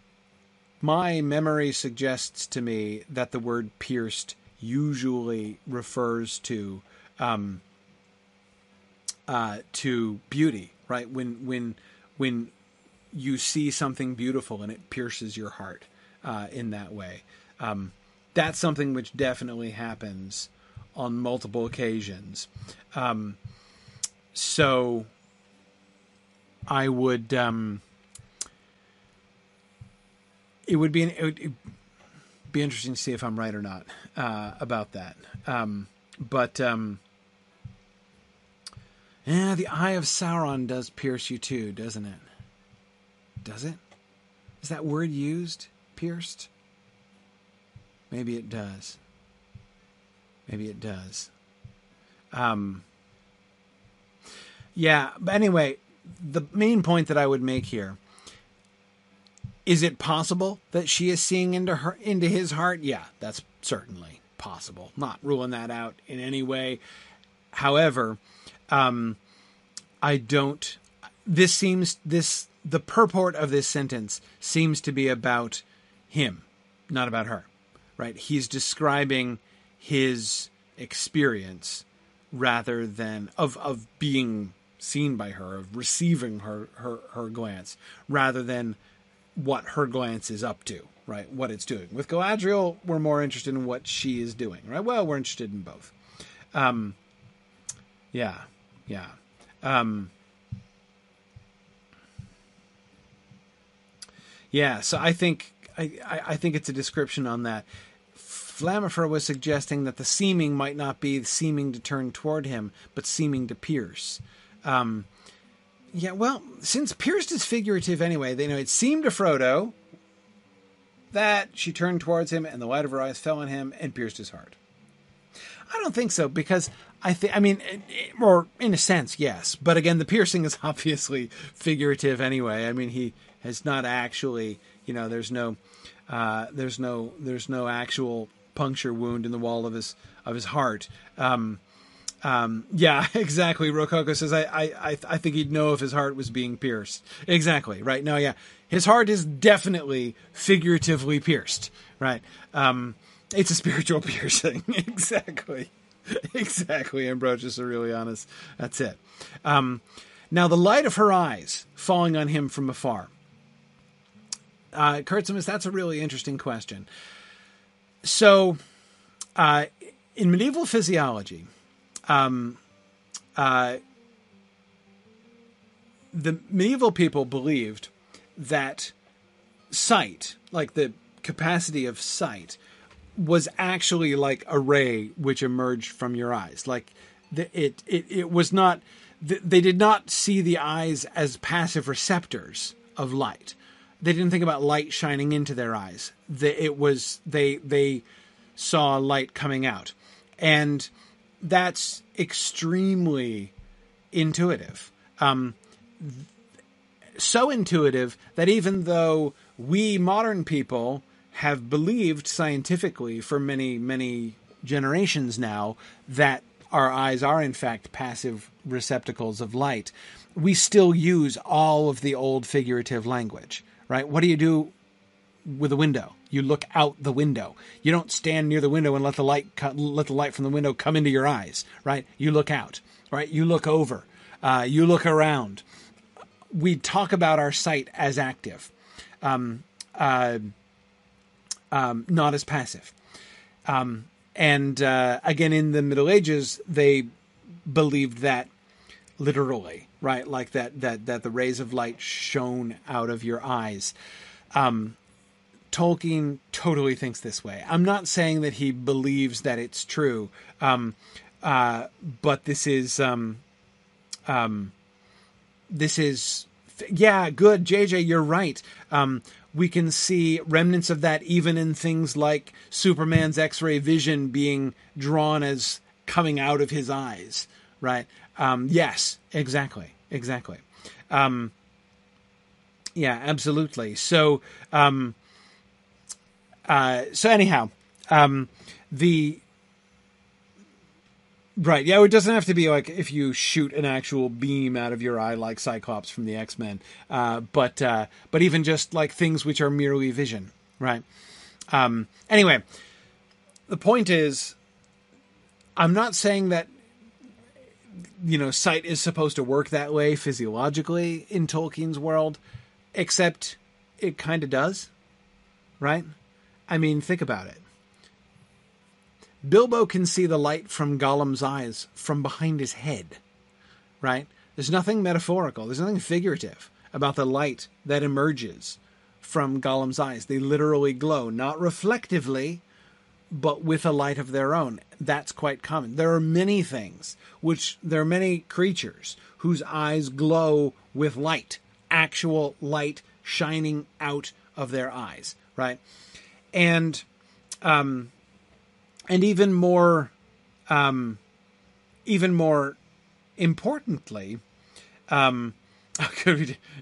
my memory suggests to me that the word pierced usually refers to um, uh, to beauty, right? When when when you see something beautiful and it pierces your heart uh, in that way. Um, that's something which definitely happens on multiple occasions. Um, so I would. Um, it would be an, it would be interesting to see if I'm right or not uh, about that. Um, but um, yeah, the eye of Sauron does pierce you too, doesn't it? Does it? Is that word used? Pierced? Maybe it does. Maybe it does. Um, yeah, but anyway, the main point that I would make here is it possible that she is seeing into her into his heart? Yeah, that's certainly possible. Not ruling that out in any way. However, um, I don't. This seems this the purport of this sentence seems to be about him, not about her. Right? He's describing his experience rather than of of being seen by her, of receiving her, her, her glance, rather than what her glance is up to, right? What it's doing. With Galadriel, we're more interested in what she is doing, right? Well, we're interested in both. Um, yeah, yeah. Um, yeah, so I think I, I think it's a description on that. Flammifer was suggesting that the seeming might not be seeming to turn toward him, but seeming to pierce. Um, yeah, well, since pierced is figurative anyway, they know it seemed to Frodo that she turned towards him and the light of her eyes fell on him and pierced his heart. I don't think so because I think I mean, or in a sense, yes. But again, the piercing is (laughs) obviously figurative anyway. I mean, he has not actually, you know, there's no, uh, there's no, there's no actual puncture wound in the wall of his of his heart. Um, um, yeah, (laughs) exactly. Rococo says, I, I, I think he'd know if his heart was being pierced. Exactly. Right. No, yeah. His heart is definitely figuratively pierced. Right. Um, it's a spiritual (laughs) piercing. (laughs) exactly. exactly. Ambrosius Aurelianus. That's it. Um, now, the light of her eyes falling on him from afar. Uh, Kurtzimus, that's a really interesting question. So, uh, in medieval physiology, um, uh, the medieval people believed that sight, like the capacity of sight, was actually like a ray which emerged from your eyes. Like the, it, it, it was not. They did not see the eyes as passive receptors of light. They didn't think about light shining into their eyes. it was they they saw light coming out, and that's extremely intuitive. Um, so intuitive that even though we modern people have believed scientifically for many, many generations now that our eyes are in fact passive receptacles of light, we still use all of the old figurative language, right? What do you do with a window? You look out the window. You don't stand near the window and let the light let the light from the window come into your eyes, right? You look out, right? You look over. Uh, you look around. We talk about our sight as active, um, uh, um, not as passive. Um, and uh, again, in the Middle Ages, they believed that literally, right? Like that that that the rays of light shone out of your eyes. Um, Tolkien totally thinks this way. I'm not saying that he believes that it's true, um, uh, but this is um, um, this is yeah, good, JJ. You're right. Um, we can see remnants of that even in things like Superman's X-ray vision being drawn as coming out of his eyes. Right? Um, yes, exactly, exactly. Um, yeah, absolutely. So. Um, uh, so anyhow, um, the right, yeah, it doesn't have to be like if you shoot an actual beam out of your eye like Cyclops from the X Men, uh, but uh, but even just like things which are merely vision, right? Um, anyway, the point is, I'm not saying that you know sight is supposed to work that way physiologically in Tolkien's world, except it kind of does, right? I mean, think about it. Bilbo can see the light from Gollum's eyes from behind his head, right? There's nothing metaphorical, there's nothing figurative about the light that emerges from Gollum's eyes. They literally glow, not reflectively, but with a light of their own. That's quite common. There are many things which there are many creatures whose eyes glow with light, actual light shining out of their eyes, right? and um, and even more um, even more importantly, um, (laughs)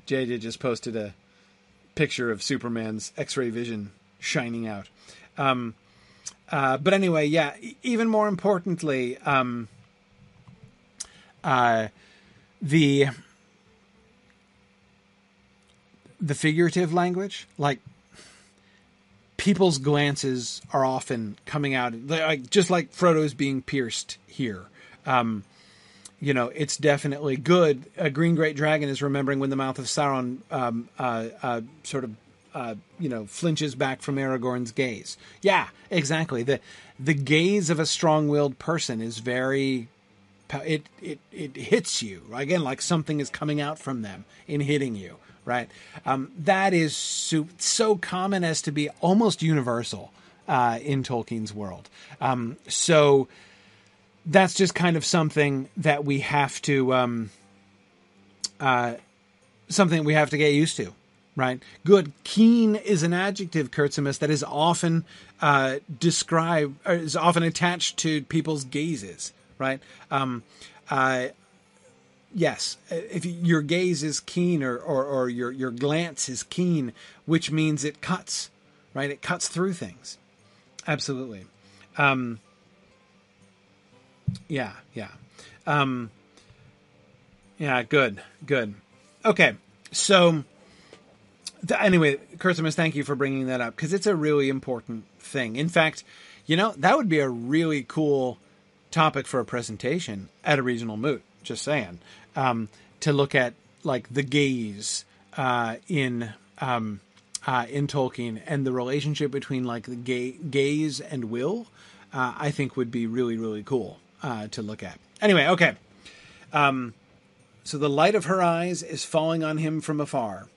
Jay just posted a picture of Superman's X-ray vision shining out. Um, uh, but anyway, yeah. Even more importantly, um, uh, the the figurative language, like people's glances are often coming out like just like Frodo's being pierced here. Um, you know, it's definitely good. A green great dragon is remembering when the mouth of Sauron um, uh, uh, sort of uh, you know, flinches back from Aragorn's gaze. Yeah, exactly. the The gaze of a strong-willed person is very it it it hits you again like something is coming out from them in hitting you right um, that is so, so, common as to be almost universal uh, in tolkien's world um, so that's just kind of something that we have to um, uh, something we have to get used to right good keen is an adjective kurtzimus that is often uh, described is often attached to people's gazes right? Um, uh, yes, if your gaze is keen or, or, or your, your glance is keen, which means it cuts, right? It cuts through things. Absolutely. Um, yeah, yeah. Um, yeah, good, good. Okay, so anyway, Kurtzimus, thank you for bringing that up because it's a really important thing. In fact, you know, that would be a really cool topic for a presentation at a regional moot. Just saying, um, to look at like the gaze uh, in um, uh, in Tolkien and the relationship between like the ga- gaze and will, uh, I think would be really really cool uh, to look at. Anyway, okay. Um, so the light of her eyes is falling on him from afar,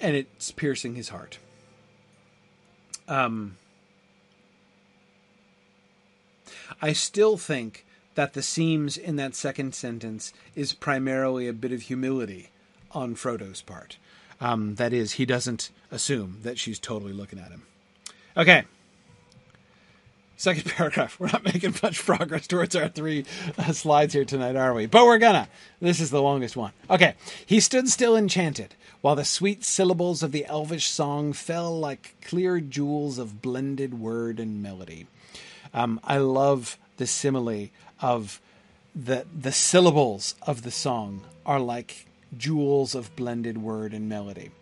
and it's piercing his heart. Um, I still think that the seems in that second sentence is primarily a bit of humility on Frodo's part. Um, that is, he doesn't assume that she's totally looking at him. Okay. Second (laughs) paragraph. We're not making much progress towards our three uh, slides here tonight, are we? But we're gonna. This is the longest one. Okay. He stood still enchanted, while the sweet syllables of the elvish song fell like clear jewels of blended word and melody. Um, I love the simile of the the syllables of the song are like jewels of blended word and melody.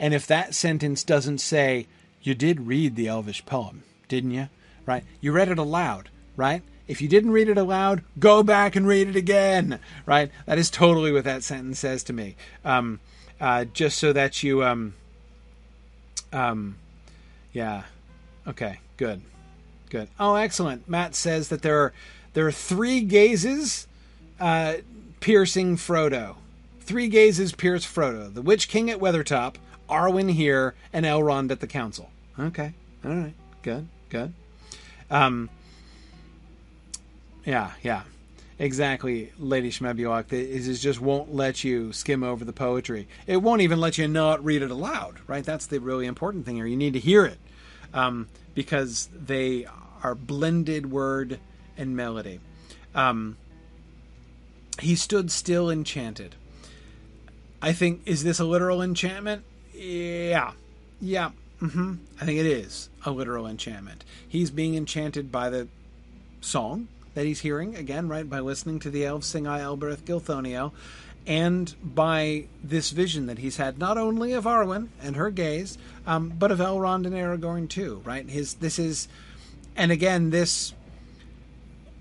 And if that sentence doesn't say, you did read the Elvish poem, didn't you? Right? You read it aloud, right? If you didn't read it aloud, go back and read it again, right? That is totally what that sentence says to me. Um, uh, just so that you, um, um, yeah, okay, good. Good. Oh, excellent. Matt says that there are there are three gazes uh, piercing Frodo. Three gazes pierce Frodo. The Witch King at Weathertop, Arwen here, and Elrond at the council. Okay. All right. Good. Good. Um. Yeah. Yeah. Exactly, Lady Shmebuak. It just won't let you skim over the poetry. It won't even let you not read it aloud, right? That's the really important thing here. You need to hear it. Um, because they are blended word and melody. Um, he stood still enchanted. I think, is this a literal enchantment? Yeah. Yeah. Mm-hmm. I think it is a literal enchantment. He's being enchanted by the song that he's hearing, again, right, by listening to the elves sing A Elbereth Gilthoniel, and by this vision that he's had not only of Arwen and her gaze, um, but of Elrond and Aragorn too. Right? His this is, and again this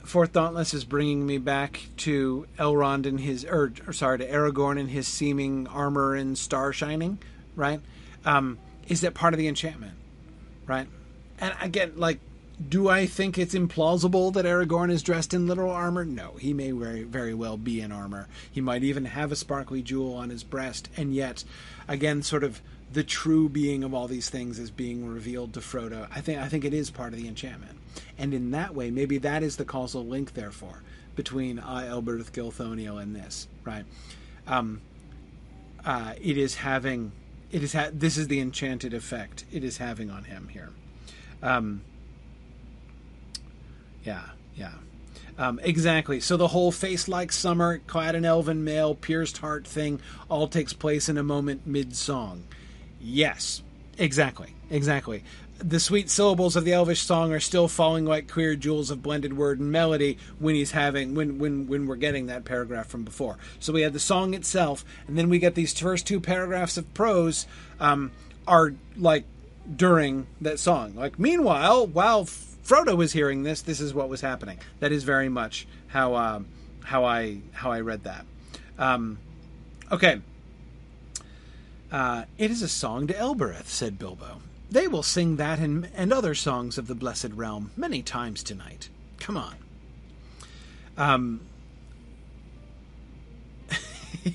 fourth dauntless is bringing me back to Elrond and his, or, or sorry, to Aragorn and his seeming armor and star shining. Right? Um, is that part of the enchantment? Right? And again, like do I think it's implausible that Aragorn is dressed in literal armor? No, he may very, very well be in armor. He might even have a sparkly jewel on his breast, and yet, again, sort of the true being of all these things is being revealed to Frodo. I think I think it is part of the enchantment, and in that way, maybe that is the causal link, therefore, between A Elbereth Gilthoniel and this, right? Um, uh, it is having, it is ha- this is the enchanted effect it is having on him here. Um, yeah, yeah. Um, exactly. So the whole face like summer, clad in elven mail, pierced heart thing all takes place in a moment mid song. Yes, exactly, exactly. The sweet syllables of the elvish song are still falling like queer jewels of blended word and melody when he's having when when when we're getting that paragraph from before. So we had the song itself, and then we get these first two paragraphs of prose um, are like during that song. Like meanwhile, while Frodo was hearing this, this is what was happening. That is very much how uh, how I how I read that. Um, okay. Uh, it is a song to Elbereth, said Bilbo. They will sing that and, and other songs of the Blessed Realm many times tonight. Come on. Um,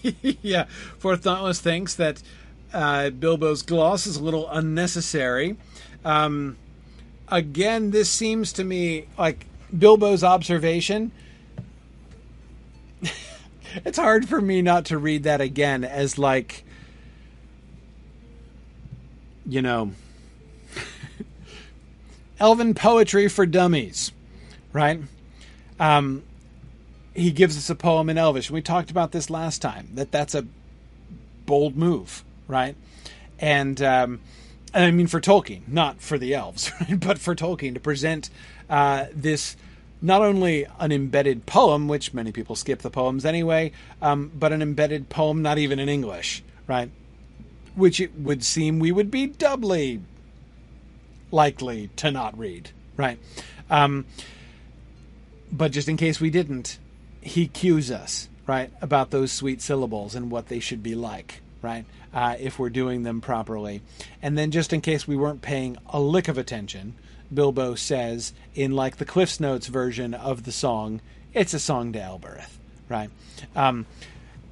(laughs) yeah, Fourth Dauntless thinks that uh, Bilbo's gloss is a little unnecessary. Um, again, this seems to me like Bilbo's observation. (laughs) it's hard for me not to read that again as like, you know, elven poetry for dummies, right? Um, he gives us a poem in Elvish. We talked about this last time. That that's a bold move, right? And um, and I mean for Tolkien, not for the elves, (laughs) right? but for Tolkien to present uh, this not only an embedded poem, which many people skip the poems anyway, um, but an embedded poem not even in English, right? Which it would seem we would be doubly likely to not read, right? Um, but just in case we didn't, he cues us, right, about those sweet syllables and what they should be like, right, uh, if we're doing them properly. And then, just in case we weren't paying a lick of attention, Bilbo says, in like the Cliff's Notes version of the song, it's a song to Elbereth, right? Um,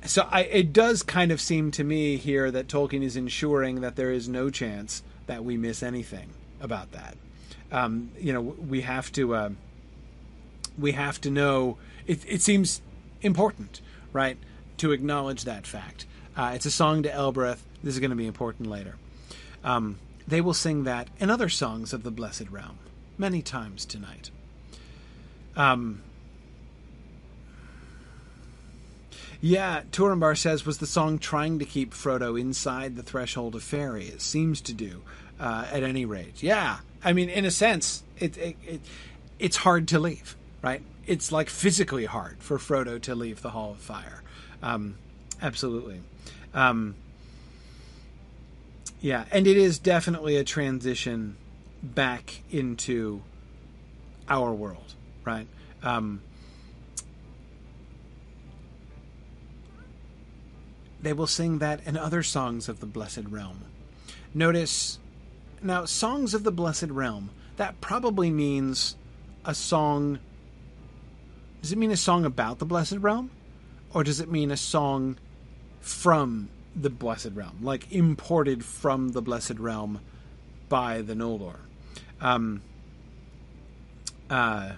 so I, it does kind of seem to me here that Tolkien is ensuring that there is no chance that we miss anything about that. Um, you know, we have to uh, we have to know it, it seems important, right, to acknowledge that fact. Uh, it's a song to Elbereth. This is going to be important later. Um, they will sing that and other songs of the Blessed Realm many times tonight. Um, yeah, Turambar says, was the song trying to keep Frodo inside the threshold of Faerie? It seems to do, uh, at any rate. Yeah, I mean, in a sense, it, it, it it's hard to leave, right? it's like physically hard for Frodo to leave the Hall of Fire. Um, absolutely. Um, yeah, and it is definitely a transition back into our world, right? Um, they will sing that and other songs of the Blessed Realm. Notice, now, songs of the Blessed Realm, that probably means a song does it mean a song about the Blessed Realm? Or does it mean a song from the Blessed Realm, like imported from the Blessed Realm by the Noldor? Um, uh,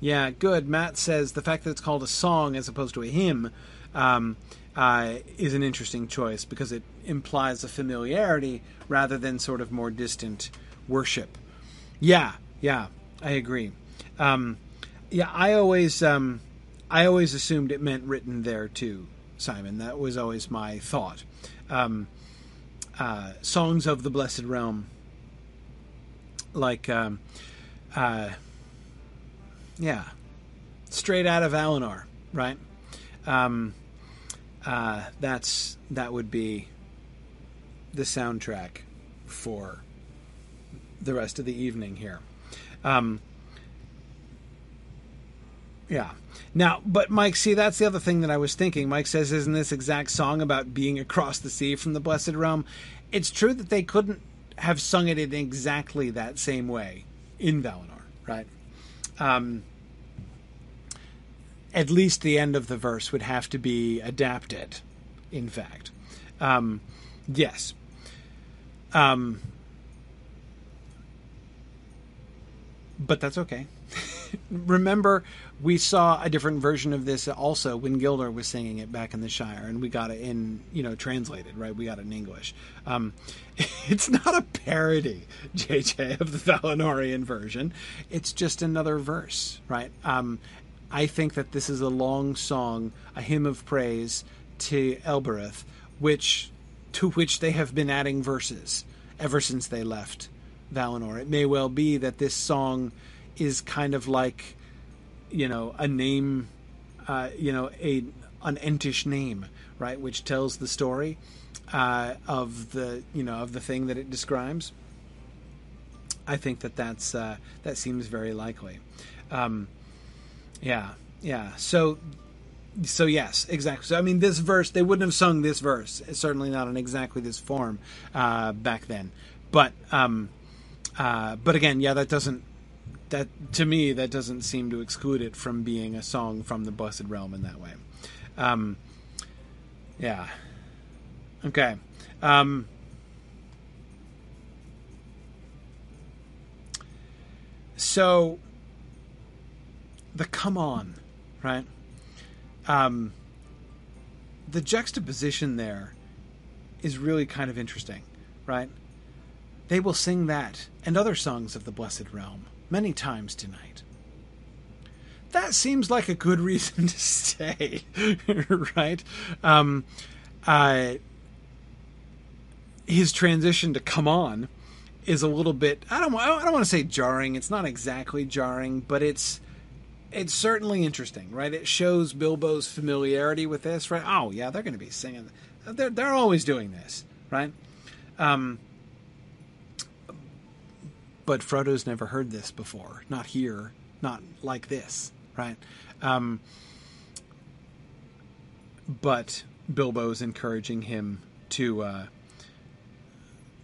yeah, good. Matt says the fact that it's called a song as opposed to a hymn um, uh, is an interesting choice because it implies a familiarity rather than sort of more distant worship. Yeah, yeah, I agree. Um, yeah, I always um, I always assumed it meant written there too, Simon. That was always my thought. Um, uh, songs of the Blessed Realm, like um, uh, yeah, straight out of Valinor, right? Um, uh, that's that would be the soundtrack for the rest of the evening here. Um, yeah. Now, but Mike, see, that's the other thing that I was thinking. Mike says, isn't this exact song about being across the sea from the Blessed Realm? It's true that they couldn't have sung it in exactly that same way in Valinor, right? Um, at least the end of the verse would have to be adapted, in fact. Um, yes. Um, but that's okay. (laughs) Remember, we saw a different version of this also when Gildor was singing it back in the Shire, and we got it in, you know, translated, right? We got it in English. Um, (laughs) it's not a parody, JJ, of the Valinorian version. It's just another verse, right? Um, I think that this is a long song, a hymn of praise to Elbereth, which to which they have been adding verses ever since they left Valinor. It may well be that this song is kind of like you know a name uh, you know a an entish name right which tells the story uh, of the you know of the thing that it describes. I think that that's uh, that seems very likely. Um, yeah yeah. So so yes, exactly. So I mean, this verse they wouldn't have sung this verse. Certainly not in exactly this form uh, back then. But um, uh, but again, yeah, that doesn't that to me that doesn't seem to exclude it from being a song from the Blessed Realm in that way. Um, yeah. Okay. Um, so the come on, right? Um, the juxtaposition there is really kind of interesting, right? They will sing that and other songs of the Blessed Realm many times tonight. That seems like a good (laughs) reason to stay, (laughs) right? Um, uh, his transition to come on is a little bit I don't I don't want to say jarring. It's not exactly jarring, but it's it's certainly interesting, right? It shows Bilbo's familiarity with this, right? Oh yeah, they're going to be singing. They're they're always doing this, right? Um, but Frodo's never heard this before, not here, not like this, right? Um, but Bilbo's encouraging him to, uh,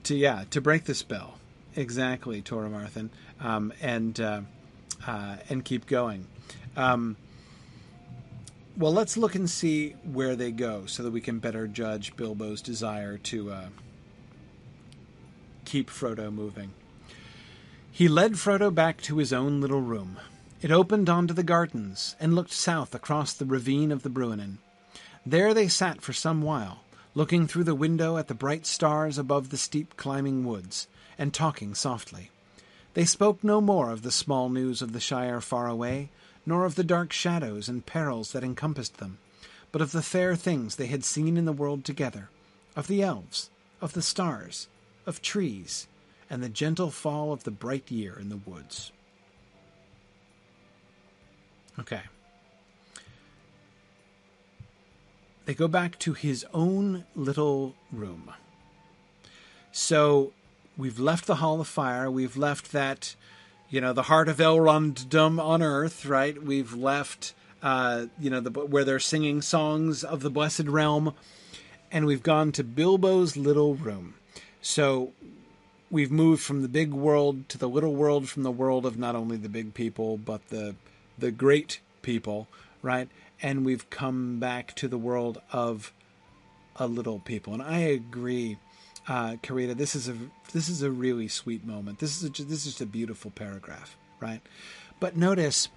to yeah, to break the spell, exactly, Tormarthen, um, and uh, uh, and keep going. Um, well, let's look and see where they go so that we can better judge Bilbo's desire to uh, keep Frodo moving. He led Frodo back to his own little room. It opened onto the gardens and looked south across the ravine of the Bruinen. There they sat for some while, looking through the window at the bright stars above the steep climbing woods, and talking softly. They spoke no more of the small news of the Shire far away, nor of the dark shadows and perils that encompassed them, but of the fair things they had seen in the world together, of the elves, of the stars, of trees, and the gentle fall of the bright year in the woods. Okay. They go back to his own little room. So we've left the Hall of Fire. We've left that you know the heart of Elronddom on Earth, right? We've left, uh, you know, the, where they're singing songs of the Blessed Realm, and we've gone to Bilbo's little room. So we've moved from the big world to the little world, from the world of not only the big people but the the great people, right? And we've come back to the world of a little people, and I agree uh, Karita, this is a this is a really sweet moment. This is a, this is just a beautiful paragraph, right? But notice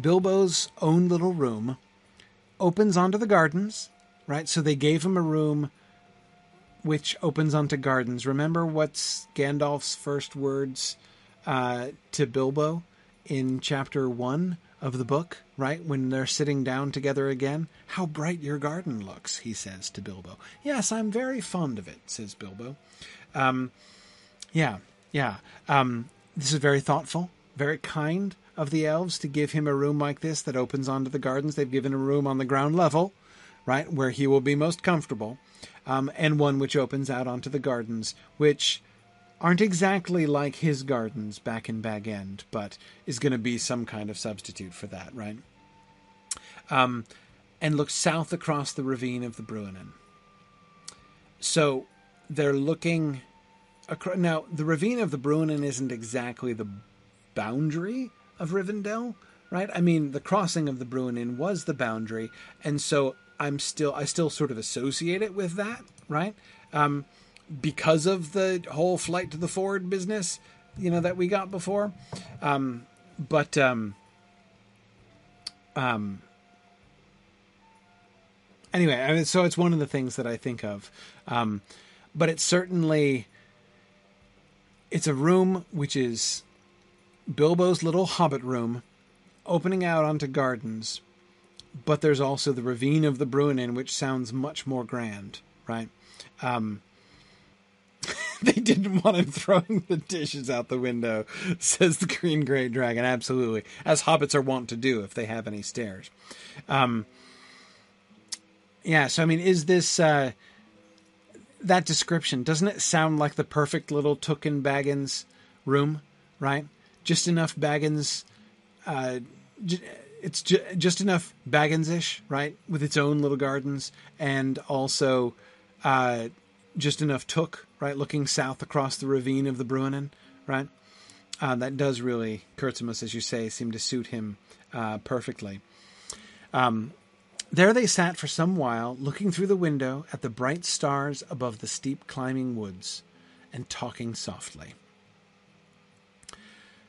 Bilbo's own little room opens onto the gardens, right? So they gave him a room which opens onto gardens. Remember what's Gandalf's first words uh, to Bilbo in chapter one of the book, right? When they're sitting down together again. How bright your garden looks, he says to Bilbo. Yes, I'm very fond of it, says Bilbo. Um, yeah, yeah. Um, this is very thoughtful, very kind of the elves to give him a room like this that opens onto the gardens. They've given a room on the ground level, right, where he will be most comfortable, um, and one which opens out onto the gardens, which aren't exactly like his gardens back in Bag End, but is going to be some kind of substitute for that, right? Um, and look south across the ravine of the Bruinen. So they're looking across. Now, the ravine of the Bruinen isn't exactly the boundary of Rivendell, right? I mean, the crossing of the Bruinen was the boundary, and so I'm still I still sort of associate it with that, right? Um, because of the whole flight to the Ford business, you know, that we got before. Um, but um, um, anyway, I mean, so it's one of the things that I think of. Um, but it's certainly it's a room which is Bilbo's little hobbit room, opening out onto gardens. But there's also the ravine of the Bruinen, which sounds much more grand, right? Um, (laughs) they didn't want him throwing the dishes out the window, (laughs) says the Green Great Dragon. Absolutely. As hobbits are wont to do if they have any stairs. Um, yeah, so I mean, is this. Uh, that description, doesn't it sound like the perfect little Took and Baggins room, right? Just enough Baggins uh, it's just enough Baggins-ish, right, with its own little gardens, and also uh, just enough Took, right, looking south across the ravine of the Bruinen, right. Uh, that does really, Kurtzimus, as you say, seem to suit him uh, perfectly. Um, there they sat for some while, looking through the window at the bright stars above the steep climbing woods, and talking softly.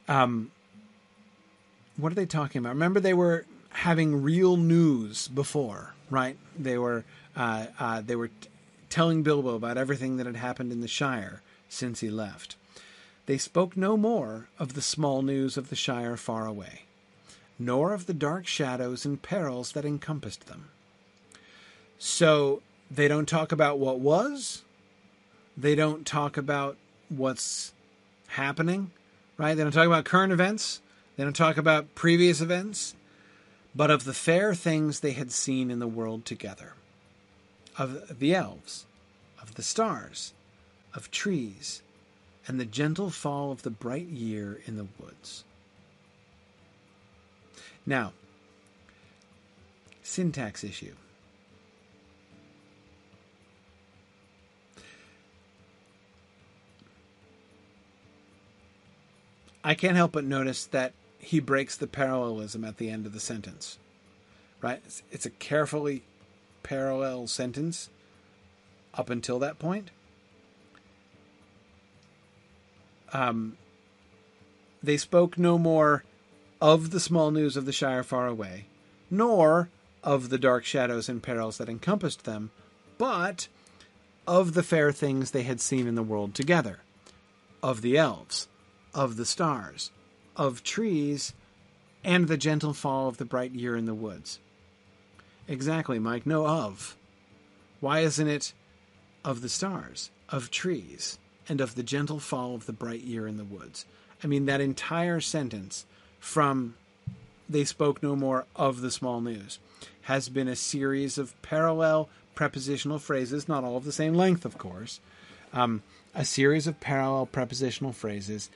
Um, what are they talking about? Remember, they were having real news before, right? They were uh, uh, they were telling Bilbo about everything that had happened in the Shire since he left. They spoke no more of the small news of the Shire far away, nor of the dark shadows and perils that encompassed them. So they don't talk about what was. They don't talk about what's happening, right? They don't talk about current events. They don't talk about previous events, but of the fair things they had seen in the world together of the elves, of the stars, of trees, and the gentle fall of the bright year in the woods. Now, syntax issue. I can't help but notice that he breaks the parallelism at the end of the sentence. Right? It's, a carefully parallel sentence up until that point. Um, they spoke no more of the small news of the Shire far away, nor of the dark shadows and perils that encompassed them, but of the fair things they had seen in the world together, of the elves, of the stars, of trees, and the gentle fall of the bright year in the woods. Exactly, Mike. No of. Why isn't it of the stars, of trees, and of the gentle fall of the bright year in the woods? I mean, that entire sentence from they spoke no more of the small news has been a series of parallel prepositional phrases, not all of the same length, of course, um, a series of parallel prepositional phrases,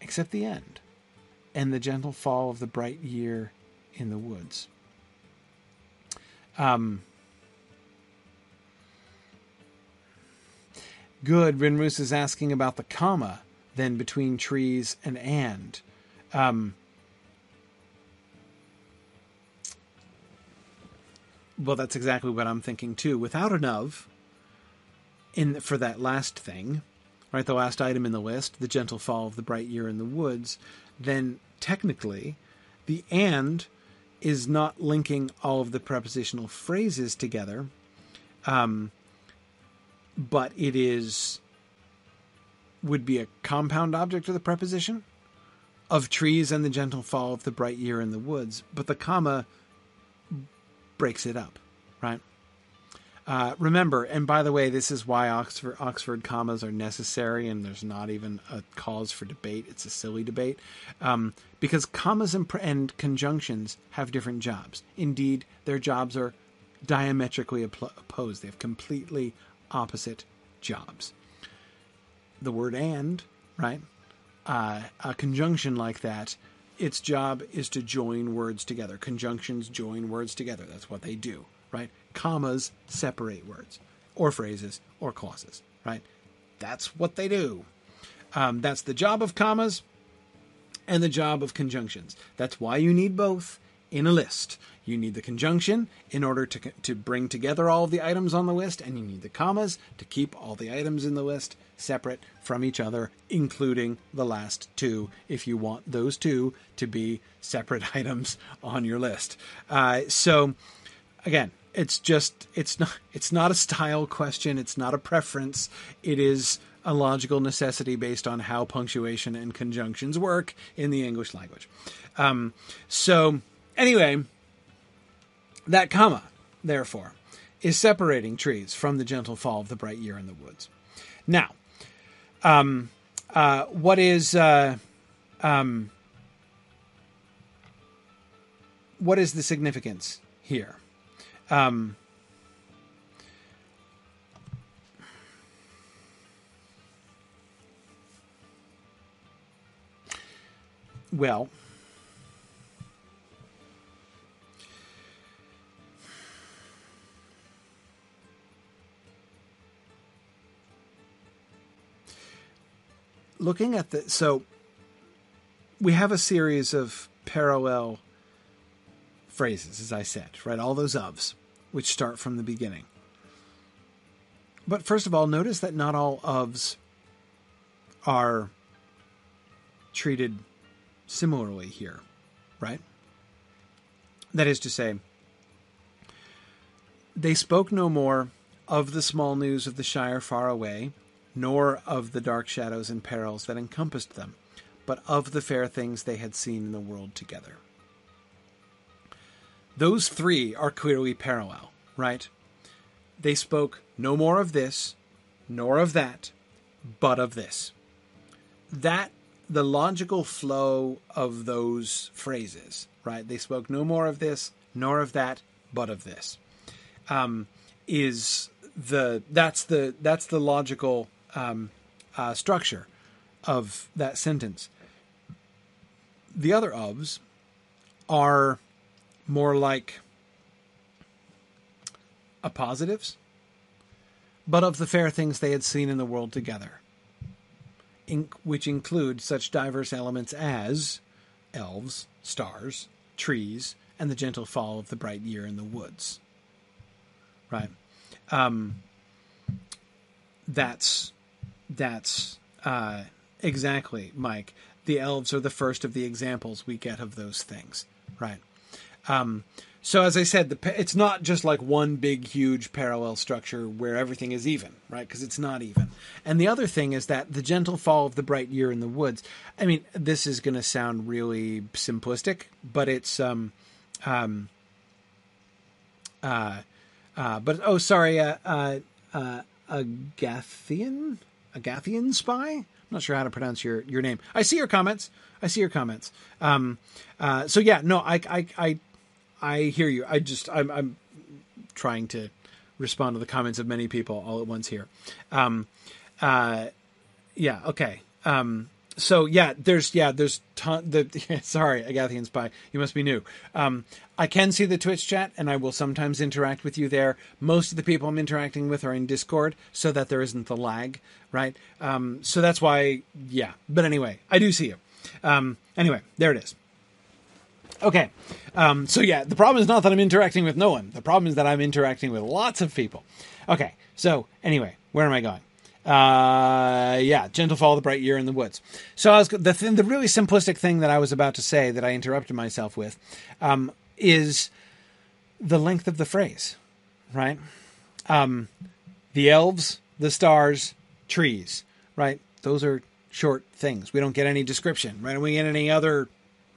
except the end and the gentle fall of the bright year in the woods. Um, good. Rinrus is asking about the comma then between trees and and. Um, well, that's exactly what I'm thinking too. Without an of in for that last thing, right? The last item in the list, the gentle fall of the bright year in the woods then technically the and is not linking all of the prepositional phrases together, um, but it is would be a compound object of the preposition of trees and the gentle fall of the bright year in the woods, but the comma breaks it up, right? Uh, remember, and by the way, this is why Oxford, Oxford commas are necessary, and there's not even a cause for debate. It's a silly debate um, because commas and, and, conjunctions have different jobs. Indeed, their jobs are diametrically opposed. They have completely opposite jobs. The word "and," right? Uh, a conjunction like that, its job is to join words together. Conjunctions join words together. That's what they do, right? Commas separate words or phrases or clauses, right? That's what they do. Um, that's the job of commas and the job of conjunctions. That's why you need both in a list. You need the conjunction in order to, to bring together all of the items on the list, and you need the commas to keep all the items in the list separate from each other, including the last two, if you want those two to be separate (laughs) items on your list. Uh, so, again, it's just it's not it's not a style question. It's not a preference. It is a logical necessity based on how punctuation and conjunctions work in the english language. Um, so anyway that comma therefore is separating trees from the gentle fall of the bright year in the woods. Now um, uh, what is uh, um, what is the significance here um, well, looking at the so we have a series of parallel phrases, as I said, right? All those ofs, which start from the beginning. But first of all, notice that not all ofs are treated similarly here, right? That is to say, they spoke no more of the small news of the Shire far away, nor of the dark shadows and perils that encompassed them, but of the fair things they had seen in the world together. Those three are clearly parallel, right? They spoke no more of this, nor of that, but of this. That, the logical flow of those phrases, right? They spoke no more of this, nor of that, but of this. Um, is the that's the that's the logical um, uh, structure of that sentence. The other ofs are more like appositives, but of the fair things they had seen in the world together, in, which include such diverse elements as elves, stars, trees, and the gentle fall of the bright year in the woods. Right. Um, that's that's uh, exactly, Mike. The elves are the first of the examples we get of those things, right? Um, so as I said, the, it's not just like one big, huge parallel structure where everything is even, right? Because it's not even. And the other thing is that the gentle fall of the bright year in the woods. I mean, this is going to sound really simplistic, but it's um, um, uh, uh, but oh, sorry, uh, uh, uh, Agathian, Agathian spy. I'm not sure how to pronounce your your name. I see your comments. I see your comments. Um, uh, so yeah, no, I, I, I, I hear you. I just, I'm, I'm trying to respond to the comments of many people all at once here. Um, uh, yeah, okay. Um, so yeah, there's yeah, there's ton. The (laughs) sorry, Agathian spy, you must be new. Um, I can see the Twitch chat, and I will sometimes interact with you there. Most of the people I'm interacting with are in Discord, so that there isn't the lag, right? Um, so that's why, yeah. But anyway, I do see you. Um, anyway, there it is. Okay, um, so yeah, the problem is not that I'm interacting with no one. The problem is that I'm interacting with lots of people. Okay, so anyway, where am I going? Uh, yeah, gentle fall the bright year in the woods. So I was the th- the really simplistic thing that I was about to say that I interrupted myself with um, is the length of the phrase, right? Um, the elves, the stars, trees, right? Those are short things. We don't get any description, right? We get any other,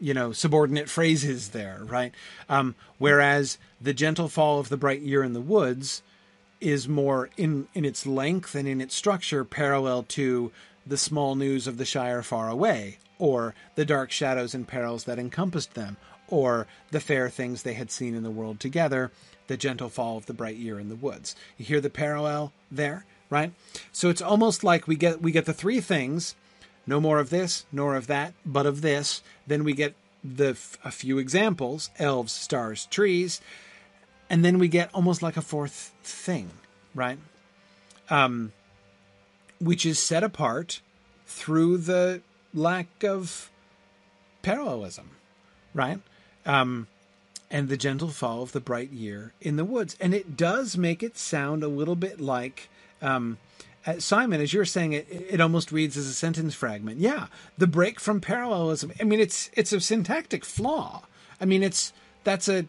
you know, subordinate phrases there, right? Um, whereas the gentle fall of the bright year in the woods is more in in its length and in its structure parallel to the small news of the Shire far away, or the dark shadows and perils that encompassed them, or the fair things they had seen in the world together, the gentle fall of the bright year in the woods. You hear the parallel there, right? So it's almost like we get we get the three things, no more of this, nor of that, but of this. Then we get the a few examples: elves, stars, trees and then we get almost like a fourth thing, right? Um, which is set apart through the lack of parallelism, right? Um, and the gentle fall of the bright year in the woods, and it does make it sound a little bit like. Um, uh, Simon, as you're saying it, it almost reads as a sentence fragment. Yeah, the break from parallelism. I mean, it's it's a syntactic flaw. I mean, it's that's a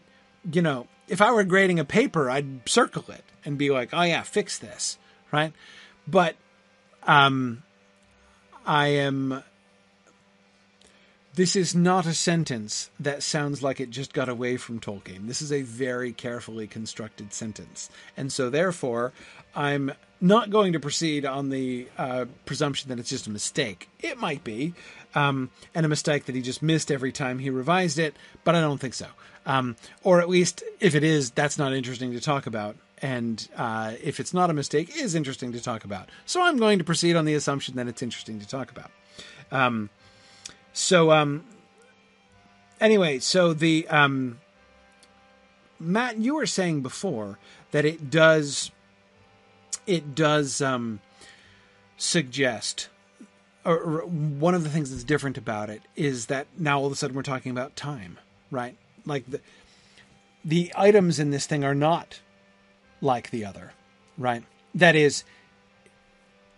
you know if I were grading a paper, I'd circle it and be like, "Oh yeah, fix this," right? But um, I am. This is not a sentence that sounds like it just got away from Tolkien. This is a very carefully constructed sentence, and so therefore, I'm not going to proceed on the uh, presumption that it's just a mistake. It might be, um, and a mistake that he just missed every time he revised it, but I don't think so. Um, or at least, if it is, that's not interesting to talk about. And uh, if it's not a mistake, it is interesting to talk about. So I'm going to proceed on the assumption that it's interesting to talk about. Um, so, um, anyway, so the um, Matt, you were saying before that it does, it does um, suggest or one of the things that's different about it is that now all of a sudden we're talking about time, right? Like the the items in this thing are not like the other, right? That is,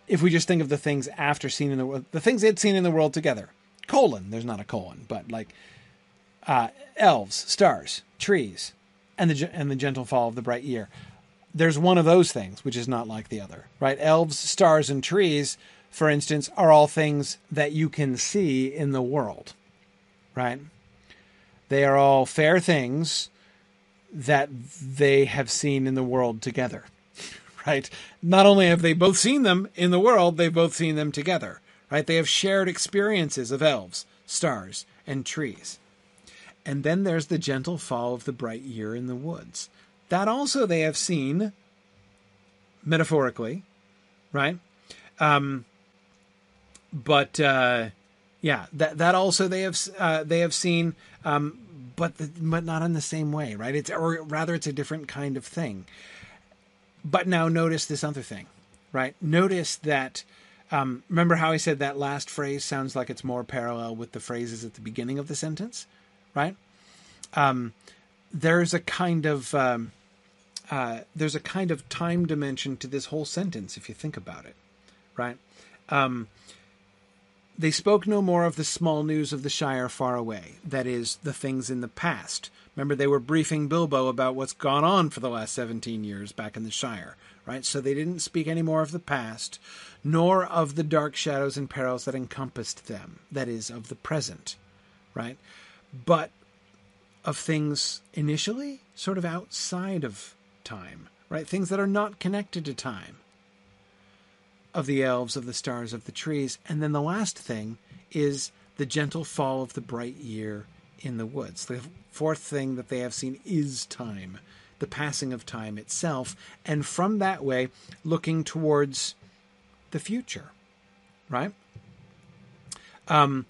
if we just think of the things after seen in the world, the things they'd seen in the world together, colon, there's not a colon, but like uh, elves, stars, trees, and the and the gentle fall of the bright year. There's one of those things which is not like the other, right? Elves, stars, and trees, for instance, are all things that you can see in the world, right? They are all fair things that they have seen in the world together, (laughs) right? Not only have they both seen them in the world, they've both seen them together, right? They have shared experiences of elves, stars, and trees. And then there's the gentle fall of the bright year in the woods. That also they have seen metaphorically, right? Um, but uh, yeah, that that also they have uh, they have seen, um, but the, but not in the same way, right? It's or rather it's a different kind of thing. But now notice this other thing, right? Notice that. Um, remember how I said that last phrase sounds like it's more parallel with the phrases at the beginning of the sentence, right? Um, there's a kind of um, uh, there's a kind of time dimension to this whole sentence if you think about it, right? Um, they spoke no more of the small news of the Shire far away, that is, the things in the past. Remember, they were briefing Bilbo about what's gone on for the last 17 years back in the Shire, right? So they didn't speak any more of the past, nor of the dark shadows and perils that encompassed them, that is, of the present, right? But of things initially sort of outside of time, right? Things that are not connected to time of the elves, of the stars, of the trees. And then the last thing is the gentle fall of the bright year in the woods. The fourth thing that they have seen is time, the passing of time itself. And from that way, looking towards the future, right? Um,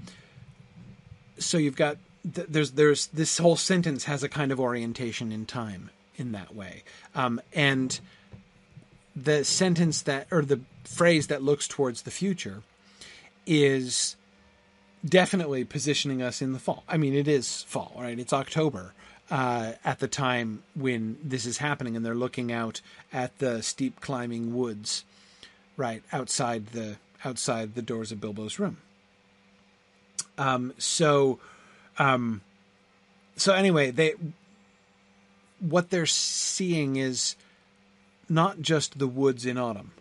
so you've got there's there's this whole sentence has a kind of orientation in time in that way, um, and the sentence that or the phrase that looks towards the future is definitely positioning us in the fall. I mean, it is fall, right? It's October uh, at the time when this is happening, and they're looking out at the steep climbing woods, right outside the outside the doors of Bilbo's room. Um, so, um, so anyway, they what they're seeing is not just the woods in autumn,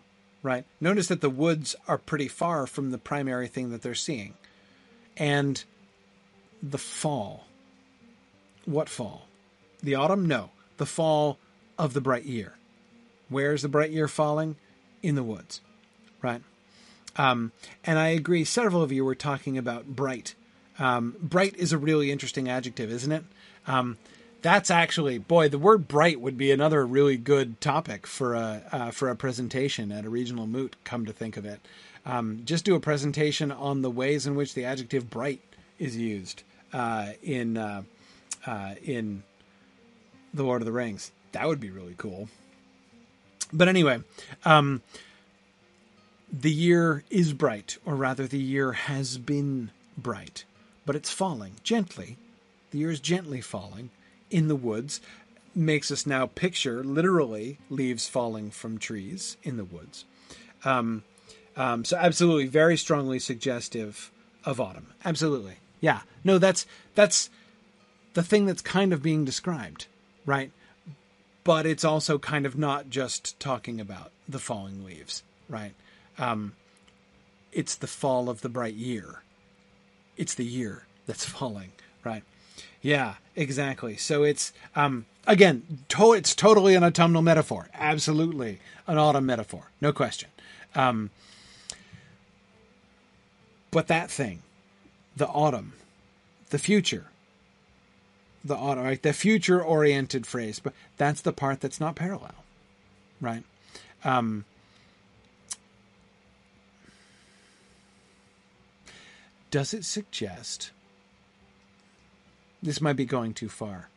right? Notice that the woods are pretty far from the primary thing that they're seeing. And the fall. What fall? The autumn? No. The fall of the bright year. Where's the bright year falling? In the woods, right? Um, and I agree, several of you were talking about bright. Um, bright is a really interesting adjective, isn't it? Um, that's actually boy the word bright would be another really good topic for a uh, for a presentation at a regional moot come to think of it um, just do a presentation on the ways in which the adjective bright is used uh, in uh, uh in the Lord of the Rings that would be really cool but anyway um, the year is bright or rather the year has been bright but it's falling gently the year is gently falling in the woods makes us now picture literally leaves falling from trees in the woods. Um, um, so absolutely, very strongly suggestive of autumn. Absolutely, yeah. No, that's that's the thing that's kind of being described, right? But it's also kind of not just talking about the falling leaves, right? Um, it's the fall of the bright year. It's the year that's (laughs) falling, right? Yeah, exactly. So it's um, again, to- it's totally an autumnal metaphor. Absolutely an autumn metaphor, no question. Um, but that thing, the autumn, the future, the autumn, right? The future-oriented phrase, but that's the part that's not parallel, right? Um, does it suggest this might be going too far,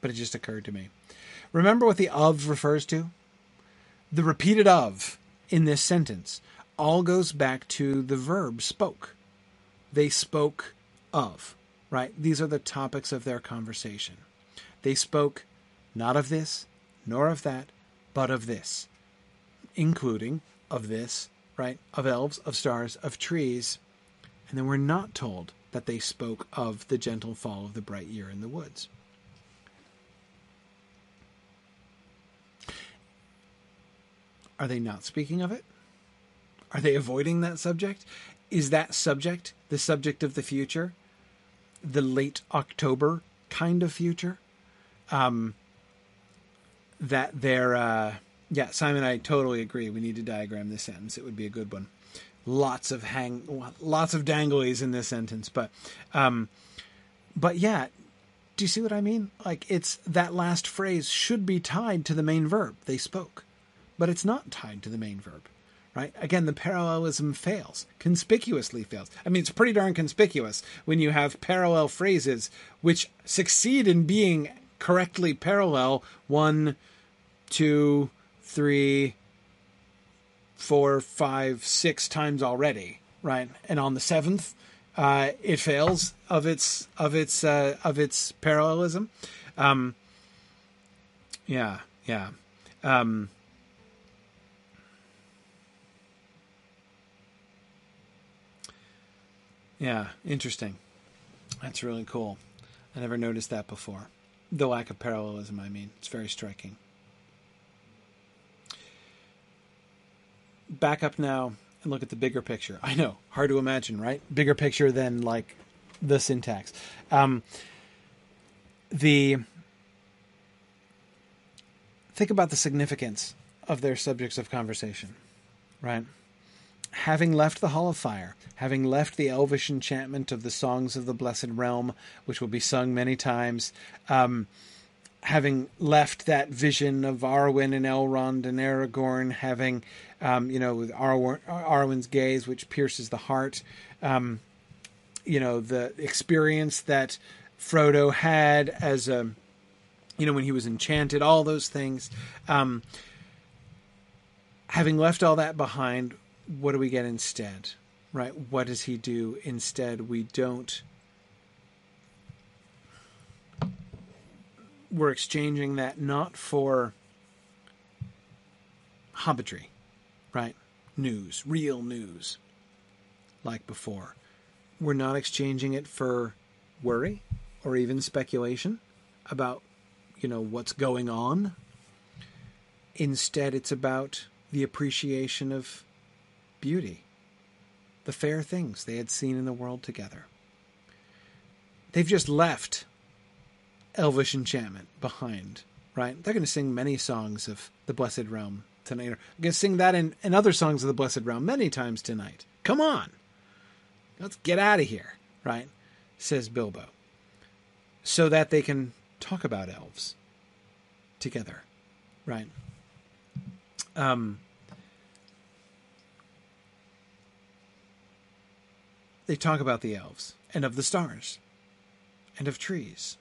but it just occurred to me. Remember what the of refers to? The repeated of in this sentence all goes back to the verb spoke. They spoke of, right? These are the topics of their conversation. They spoke not of this, nor of that, but of this, including of this, right? Of elves, of stars, of trees. And then we're not told that they spoke of the gentle fall of the bright year in the woods. Are they not speaking of it? Are they avoiding that subject? Is that subject the subject of the future? The late October kind of future? Um, that they're, uh, yeah, Simon, I totally agree. We need to diagram this sentence. It would be a good one. Lots of hang, lots of danglies in this sentence, but, um, but yeah, do you see what I mean? Like it's that last phrase should be tied to the main verb. They spoke but it's not tied to the main verb. Right? Again, the parallelism fails, conspicuously fails. I mean, it's pretty darn conspicuous when you have parallel phrases which succeed in being correctly parallel one, two, three, four, five, six times already, right? And on the seventh, uh, it fails of its of its uh, of its parallelism. Um, yeah, yeah. Um, Yeah, interesting. That's really cool. I never noticed that before. The lack of parallelism, I mean. It's very striking. Back up now and look at the bigger picture. I know, hard to imagine, right? Bigger picture than like the syntax. Um, the think about the significance of their subjects of conversation, right? Having left the Hall of Fire, having left the elvish enchantment of the songs of the Blessed Realm, which will be sung many times, um, having left that vision of Arwen and Elrond and Aragorn, having, um, you know, with Arwen, Arwen's gaze, which pierces the heart, um, you know, the experience that Frodo had as a, you know, when he was enchanted, all those things. Um, having left all that behind, what do we get instead? Right? What does he do instead? We don't. We're exchanging that not for hobbitry, right? News, real news, like before. We're not exchanging it for worry or even speculation about, you know, what's going on. Instead, it's about the appreciation of beauty, the fair things they had seen in the world together. They've just left elvish enchantment behind, right? They're going to sing many songs of the Blessed Realm tonight. They're going to sing that in, in other songs of the Blessed Realm many times tonight. Come on. Let's get out of here, right? Says Bilbo. So that they can talk about elves together, right? Um, they talk about the elves and of the stars and of trees.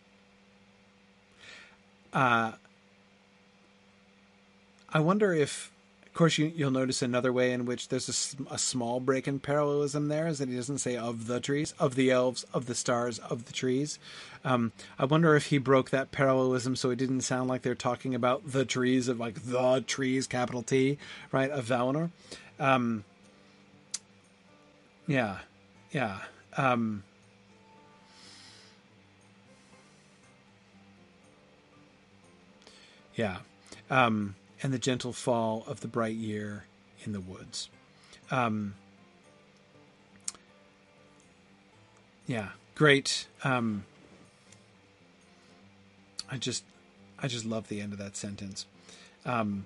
Uh, I wonder if, of course, you, will notice another way in which there's a, a, small break in parallelism there is that he doesn't say of the trees, of the elves, of the stars, of the trees. Um, I wonder if he broke that parallelism so it didn't sound like they're talking about the trees of like the trees, capital T, right, of Valinor. Um, yeah, yeah. Um, yeah. Um, and the gentle fall of the bright year in the woods. Um, yeah, great. Um, I just, I just love the end of that sentence. Um,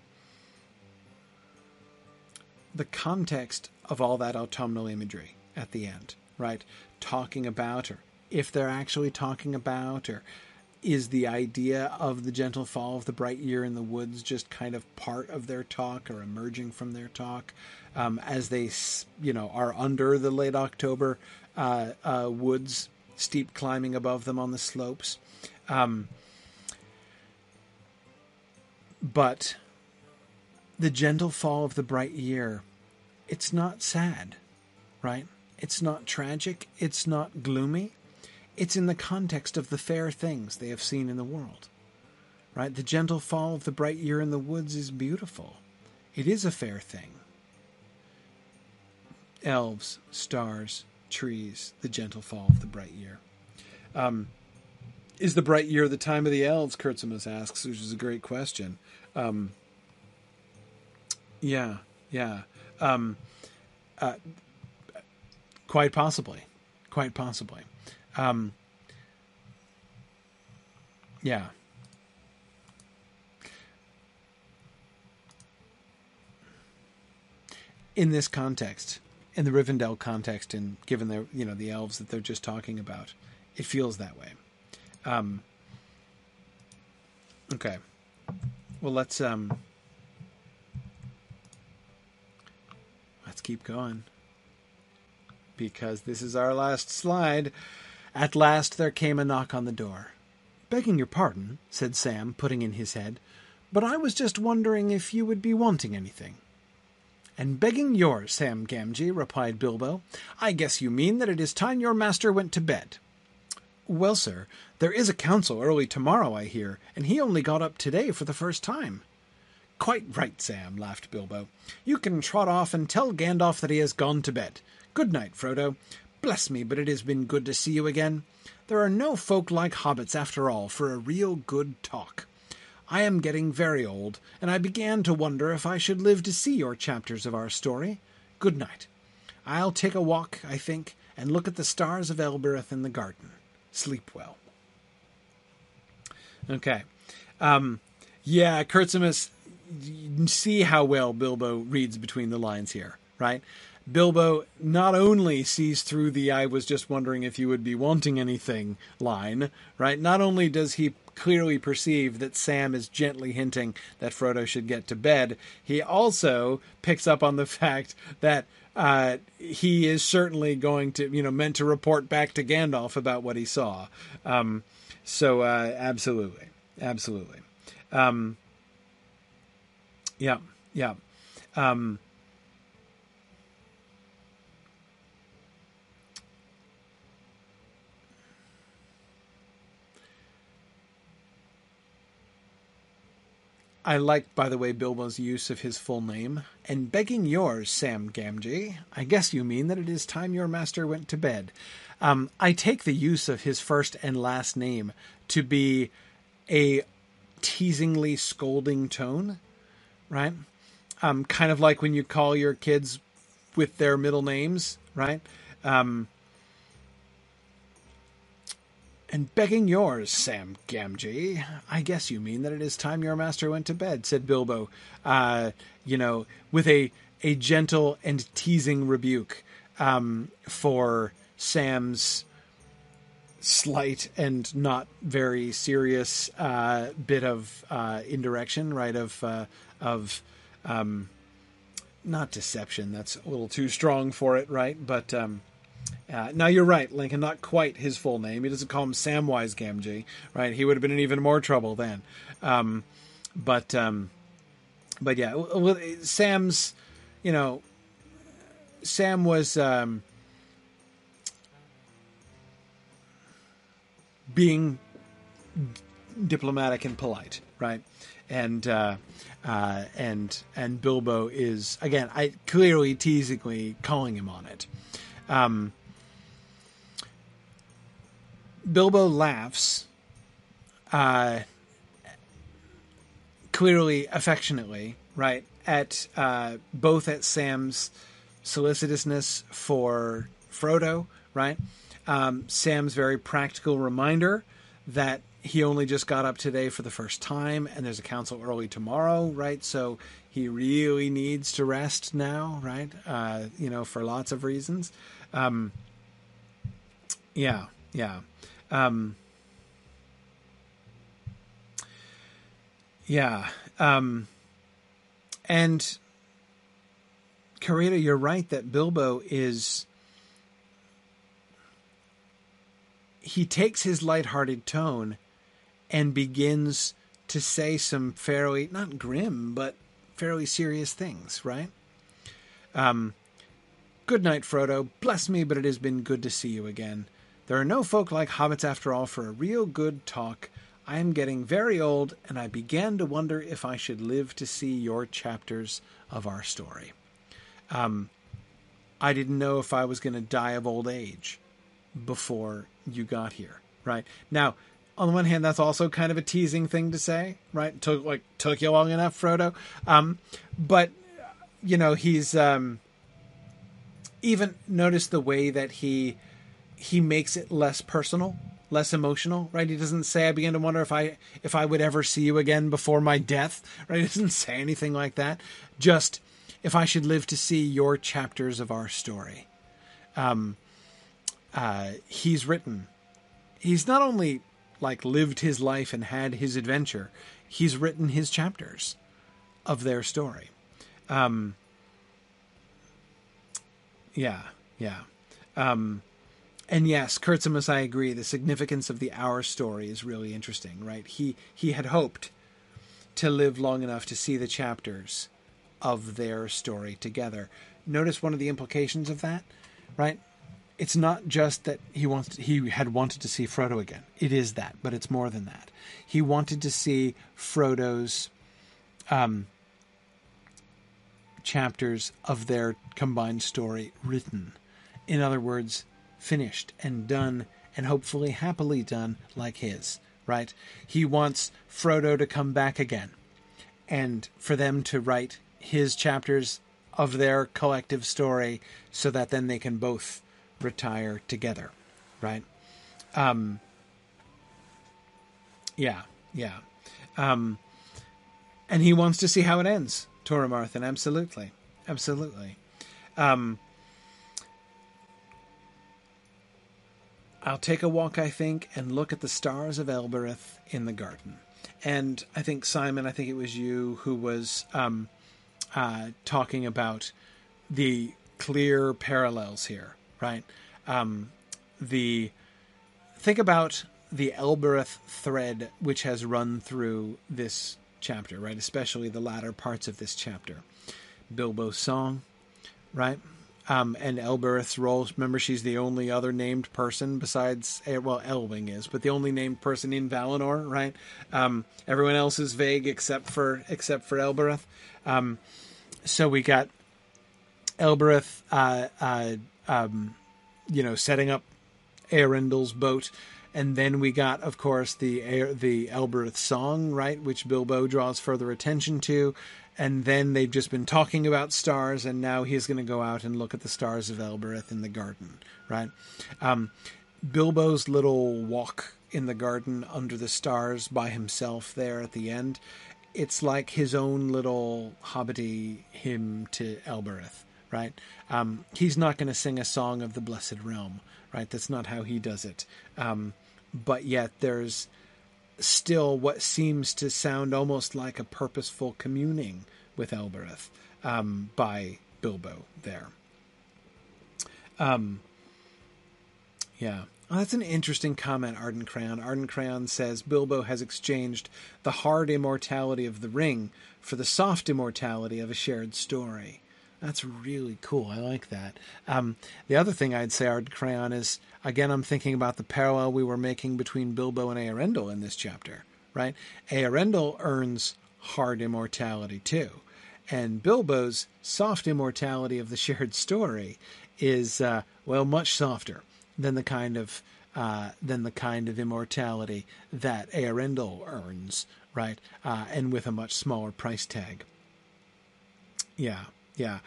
the context of all that autumnal imagery at the end right? Talking about, or if they're actually talking about, or is the idea of the gentle fall of the bright year in the woods just kind of part of their talk or emerging from their talk um, as they, you know, are under the late October uh, uh, woods, steep climbing above them on the slopes. Um, but the gentle fall of the bright year it's not sad, right? It's not tragic. It's not gloomy. It's in the context of the fair things they have seen in the world, right? The gentle fall of the bright year in the woods is beautiful. It is a fair thing. Elves, stars, trees, the gentle fall of the bright year. Um, is the bright year the time of the elves? Kurtzimus asks, which is a great question. Um, yeah, yeah. Um, uh, quite possibly. Quite possibly. Um, yeah. In this context, in the Rivendell context, and given the you know the elves that they're just talking about, it feels that way. Um, okay. Well, let's um, let's keep going because this is our last slide. At last there came a knock on the door. Begging your pardon, said Sam, putting in his head, but I was just wondering if you would be wanting anything. And begging yours, Sam Gamgee, replied Bilbo. I guess you mean that it is time your master went to bed. Well, sir, there is a council early tomorrow, I hear, and he only got up today for the first time. Quite right, Sam, laughed Bilbo. You can trot off and tell Gandalf that he has gone to bed. Good night, Frodo. Bless me, but it has been good to see you again. There are no folk like hobbits, after all, for a real good talk. I am getting very old, and I began to wonder if I should live to see your chapters of our story. Good night. I'll take a walk, I think, and look at the stars of Elbereth in the garden. Sleep well. Okay. Um, yeah, Kurtzimus, see how well Bilbo reads between the lines here, right? Bilbo not only sees through the I was just wondering if you would be wanting anything line, right? Not only does he clearly perceive that Sam is gently hinting that Frodo should get to bed, he also picks up on the (laughs) fact that uh, he is certainly going to, you know, meant to report back to Gandalf about what he saw. Um, so, uh, absolutely, absolutely, um, yeah, yeah. Um, I like, by the way, Bilbo's use of his full name. And begging yours, Sam Gamgee, I guess you mean that it is time your master went to bed. Um, I take the use of his first and last name to be a teasingly scolding tone, right? Um, kind of like when you call your kids with their middle names, right? Um, and begging yours, Sam Gamgee. I guess you mean that it is time your master went to bed, said Bilbo, uh, you know, with a, a gentle and teasing rebuke um, for Sam's slight and not very serious uh, bit of uh, indirection, right? Of, uh, of, um, not deception, that's a little too strong for it, right? But, um, uh, now you're right, Lincoln. Not quite his full name. He doesn't call him Samwise Gamgee, right? He would have been in even more trouble then. Um, but um, but yeah, Sam's, you know, Sam was um, being diplomatic and polite, right? And uh, uh, and and Bilbo is again, I clearly teasingly calling him on it. Um, Bilbo laughs, uh, clearly affectionately, right at uh, both at Sam's solicitousness for Frodo, right? Um, Sam's very practical reminder that he only just got up today for the first time, and there's a council early tomorrow, right? So he really needs to rest now, right? Uh, you know, for lots of reasons. Um, yeah, yeah. Um, yeah. Um, and Karita, you're right that Bilbo is. He takes his lighthearted tone and begins to say some fairly, not grim, but fairly serious things, right? Um, Good night, Frodo. Bless me, but it has been good to see you again. There are no folk like hobbits after all for a real good talk. I am getting very old, and I began to wonder if I should live to see your chapters of our story. Um, I didn't know if I was going to die of old age before you got here, right? Now, on the one hand, that's also kind of a teasing thing to say, right? Took like took you long enough, Frodo. Um, but you know, he's um, even notice the way that he he makes it less personal, less emotional, right? He doesn't say, "I begin to wonder if I if I would ever see you again before my death," (laughs) right? He doesn't say anything like that. Just if I should live to see your chapters of our story. Um, uh, he's written. He's not only like lived his life and had his adventure. He's written his chapters of their story. Um, yeah, yeah. Um, and yes, Kurtzimus, I agree. The significance of the our story is really interesting, right? He he had hoped to live long enough to see the chapters of their story together. Notice one of the implications of that, right? it's not just that he wants to, he had wanted to see Frodo again. It is that, but it's more than that. He wanted to see Frodo's um, chapters of their combined story written. In other words, finished and done, and hopefully happily done like his. Right? He wants Frodo to come back again, and for them to write his chapters of their collective story, so that then they can both retire together, right? Um, yeah, yeah. Um, and he wants to see how it ends, Toromorthan. Absolutely, absolutely. Um, I'll take a walk, I think, and look at the stars of Elbereth in the garden. And I think Simon, I think it was you who was um, uh, talking about the clear parallels here right? Um, the think about the Elbereth thread which has run through this chapter, right? Especially the latter parts of this chapter. Bilbo's song, right? Um, and Elbereth's role. Remember, she's the only other named person besides, eh, well, Elwing is, but the only named person in Valinor, right? Um, everyone else is vague except for except for Elbereth. Um, so we got Elbereth uh, uh, um, you know, setting up Eärendil's boat. And then we got, of course, the the Elbereth song, right, which Bilbo draws further attention to. And then they've just been talking about stars, and now he's going to go out and look at the stars of Elbereth in the garden, right? Um, Bilbo's little walk in the garden under the stars by himself there at the end, it's like his own little hobbity hymn to Elbereth right? Um, he's not going to sing a song of the Blessed Realm, right? That's not how he does it. Um, but yet there's still what seems to sound almost like a purposeful communing with Elbereth um, by Bilbo there. Um, yeah. Oh, that's an interesting comment, Arden Crayon. Arden Crayon says Bilbo has exchanged the hard immortality of the ring for the soft immortality of a shared story. That's really cool. I like that. Um, the other thing I'd say, Art Crayon, is again, I'm thinking about the parallel we were making between Bilbo and Eärendil in this chapter, right? Eärendil earns hard immortality too, and Bilbo's soft immortality of the (laughs) shared story is uh, well much softer than the kind of uh, than the kind of immortality that Eärendil earns, right? Uh, and with a much smaller price tag. Yeah. Yeah.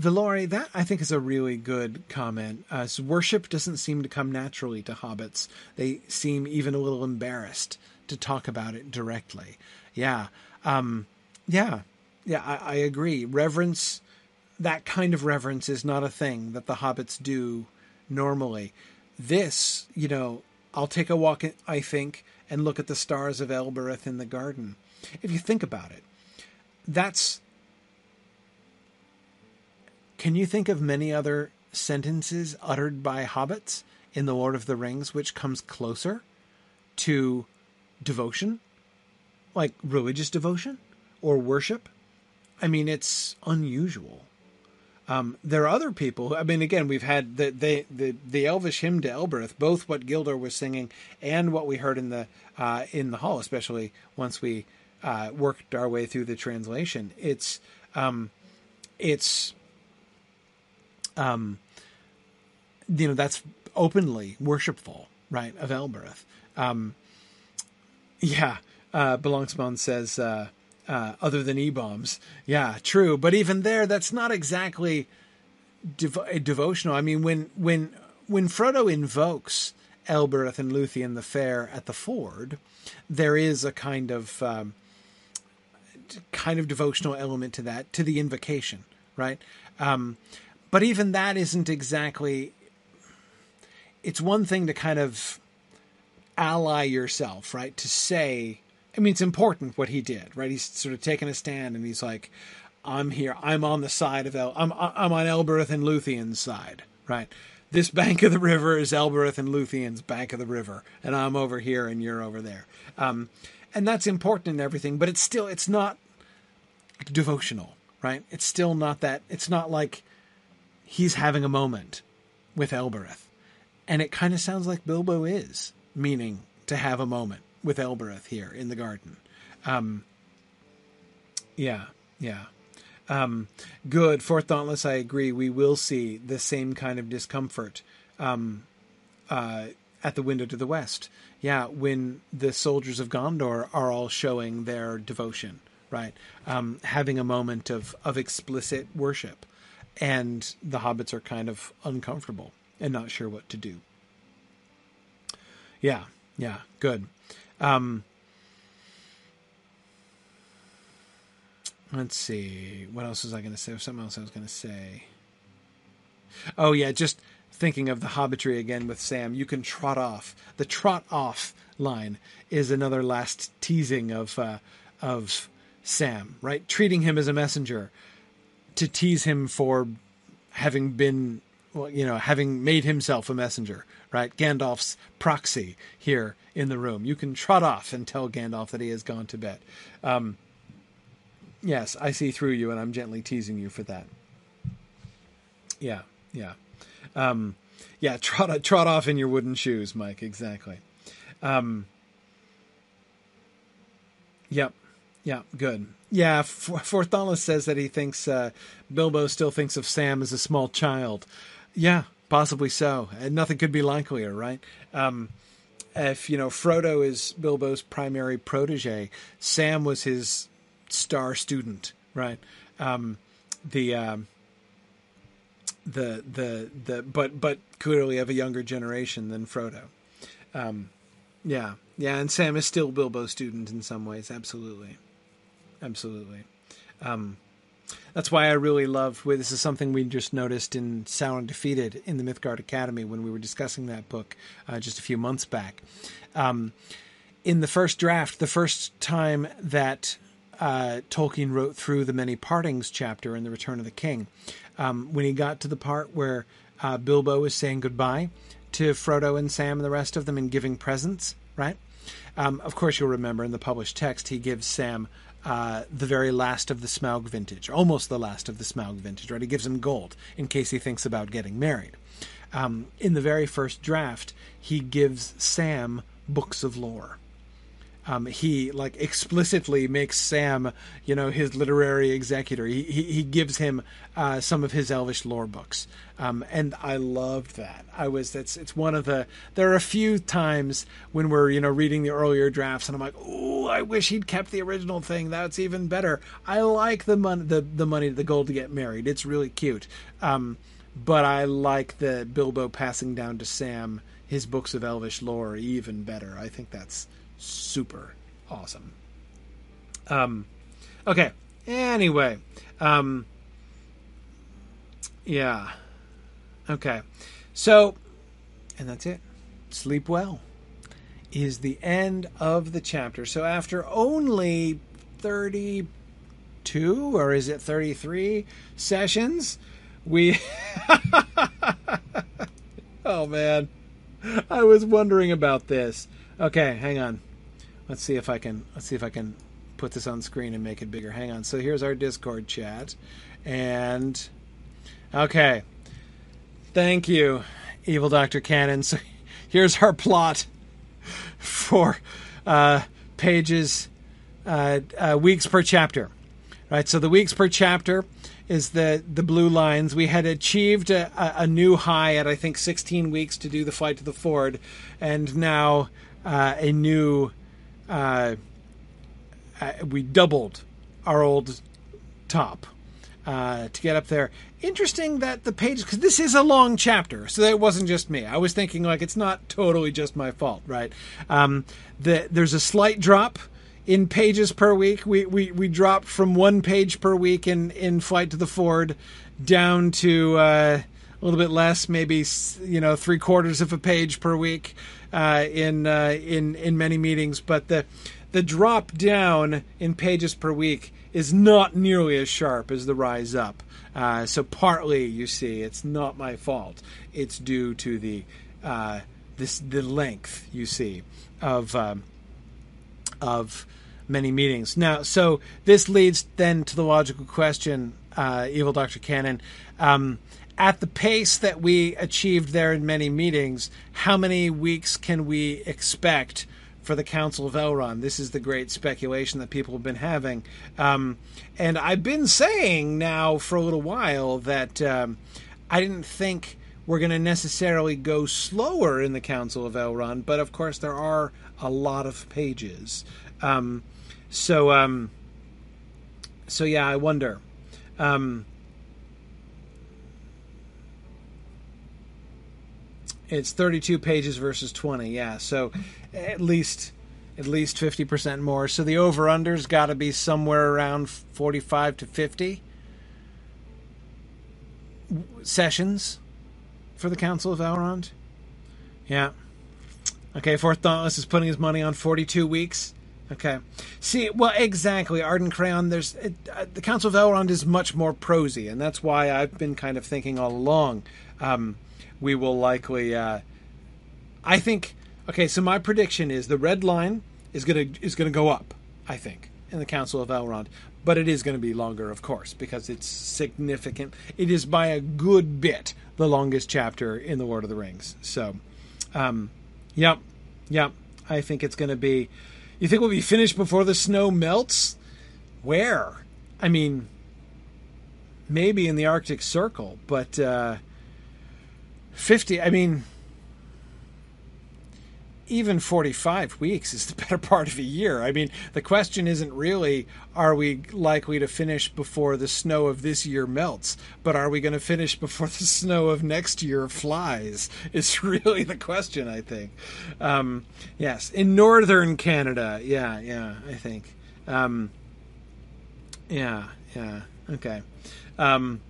Valori, that I think is a really good comment. Uh, so worship doesn't seem to come naturally to hobbits. They seem even a little embarrassed to talk about it directly. Yeah. Um, yeah. Yeah, I, I agree. Reverence, that kind of reverence is not a thing that the hobbits do normally. This, you know, I'll take a walk, I think, and look at the stars of Elbereth in the garden. If you think about it, that's can you think of many other sentences uttered by hobbits in The Lord of the Rings which comes closer to devotion? Like religious devotion or worship? I mean, it's unusual. Um, there are other people. I mean, again, we've had the the the, the Elvish hymn to Elbereth, both what Gildor was singing and what we heard in the uh, in the hall, especially once we uh, worked our way through the translation. It's um, it's um, you know that's openly worshipful, right? Of Elbereth. Um, yeah, uh, says. Uh, uh, other than e bombs. Yeah, true. But even there, that's not exactly dev- devotional. I mean, when when when Frodo invokes Elbereth and Luthien the Fair at the ford, there is a kind of um, kind of devotional element to that, to the invocation, right? Um, but even that isn't exactly. It's one thing to kind of ally yourself, right? To say I mean, it's important what he did, right? He's sort of taking a stand, and he's like, "I'm here. I'm on the side of El. I'm I'm on Elbereth and Luthien's side, right? This bank of the river is Elbereth and Luthien's bank of the river, and I'm over here, and you're over there. Um, and that's important and everything, but it's still it's not devotional, right? It's still not that. It's not like he's having a moment with Elbereth, and it kind of sounds like Bilbo is meaning to have a moment with Elbereth here in the garden. Um, yeah, yeah. Um, good. For Thoughtless, I agree. We will see the same kind of discomfort um, uh, at the window to the west. Yeah, when the soldiers of Gondor are all showing their devotion, right? Um, having a moment of, of explicit worship. And the hobbits are kind of uncomfortable and not sure what to do. Yeah, yeah, good. Um, let's see. What else was I going to say? Something else I was going to say. Oh yeah, just thinking of the hobbitry again with Sam. You can trot off. The trot off line is another last teasing of uh, of Sam, right? Treating him as a messenger to tease him for having been, well, you know, having made himself a messenger, right? Gandalf's proxy here in the room. You can trot off and tell Gandalf that he has gone to bed. Um, yes, I see through you, and I'm gently teasing you for that. Yeah, yeah, um, yeah. Trot trot off in your wooden shoes, Mike. Exactly. Um, yep. Yeah, good. Yeah, Forthalis says that he thinks uh, Bilbo still thinks of Sam as a small child. Yeah, possibly so. And nothing could be likelier, right? Um, if you know Frodo is Bilbo's primary protege, Sam was his star student, right? Um, the um, the the the but but clearly of a younger generation than Frodo. Um, yeah, yeah, and Sam is still Bilbo's student in some ways. Absolutely, absolutely. Um, that's why I really love. This is something we just noticed in Sauron Defeated in the Mythgard Academy when we were discussing that book uh, just a few months back. Um, in the first draft, the first time that uh, Tolkien wrote through the Many Partings chapter in The Return of the King, um, when he got to the part where uh, Bilbo is saying goodbye to Frodo and Sam and the rest of them and giving presents, right? Um, of course, you'll remember in the published text, he gives Sam uh, the very last of the Smaug vintage, almost the last of the Smaug vintage, right? He gives him gold in case he thinks about getting married. Um, in the very first draft, he gives Sam books of lore um, he like explicitly makes Sam, you know, his literary executor. He he, he gives him uh, some of his Elvish lore books, um, and I loved that. I was that's it's one of the there are a few times when we're you know reading the earlier drafts, and I'm like, oh, I wish he'd kept the original thing. That's even better. I like the money the the money the gold to get married. It's really cute. Um, but I like the Bilbo passing down to Sam his books of Elvish lore even better. I think that's super awesome. Um, okay. Anyway, um, yeah. Okay. So, and that's it. Sleep well is the end of the chapter. So after only 32 or is it 33 sessions, we (laughs) Oh man. I was wondering about this. Okay, hang on. Let's see if I can let's see if I can put this on screen and make it bigger. Hang on. So here's our Discord chat, and Okay. Thank you, Evil Dr. Cannon. So (laughs) here's our plot (laughs) for uh, pages, uh, uh, weeks per chapter. Right, so the weeks per chapter is the the blue lines. We had achieved a, a new high at I think 16 weeks to do the flight to the ford, and now uh, a new. Uh, uh, we doubled our old top uh, to get up there. Interesting that the pages, because this is a long chapter, so that it wasn't just me. I was thinking like it's not totally just my fault, right? Um, the, there's a slight drop in pages per week. We we we dropped from one page per week in in Flight to the Ford down to uh, a little bit less, maybe you know three quarters of a page per week uh, in uh, in in many meetings. But the the drop down in pages per week is not nearly as sharp as the rise up. Uh, so partly, you see, it's not my fault. It's due to the uh, this the length you see of um, of many meetings. Now, so this leads then to the logical question, uh, Evil Dr. Cannon. Um, at the pace that we achieved there in many meetings, how many weeks can we expect for the Council of Elrond? This is the great speculation that people have been having. Um, and I've been saying now for a little while that um, I didn't think we're going to necessarily go slower in the Council of Elrond, but of course there are a lot of pages. Um, so, um, so yeah, I wonder. It's 32 pages versus 20. Yeah, so at least at least 50% more. So the over under's got to be somewhere around 45 to 50 sessions for the Council of Elrond. Yeah. Okay, Fourth Dauntless is putting his money on 42 weeks. Okay. See, well, exactly. Arden Crayon, there's it, uh, the Council of Elrond is much more prosy, and that's why I've been kind of thinking all along um, we will likely. Uh, I think. Okay, so my prediction is the red line is gonna is gonna go up. I think in the Council of Elrond, but it is going to be longer, of course, because it's significant. It is by a good bit the longest chapter in the Lord of the Rings. So, um, yep, yep. I think it's going to be you think we'll be finished before the snow melts? Where? I mean, maybe in the Arctic Circle, but uh, 50, I mean, even 45 weeks is the (laughs) better part of a year. I mean, the question isn't really are we likely to finish before the snow of this year melts, but are we going to finish before (laughs) the snow of next year flies? Is (laughs) really the question, I think. Um, yes, in northern Canada. Yeah, yeah, I think. Um, yeah, yeah, okay. Um,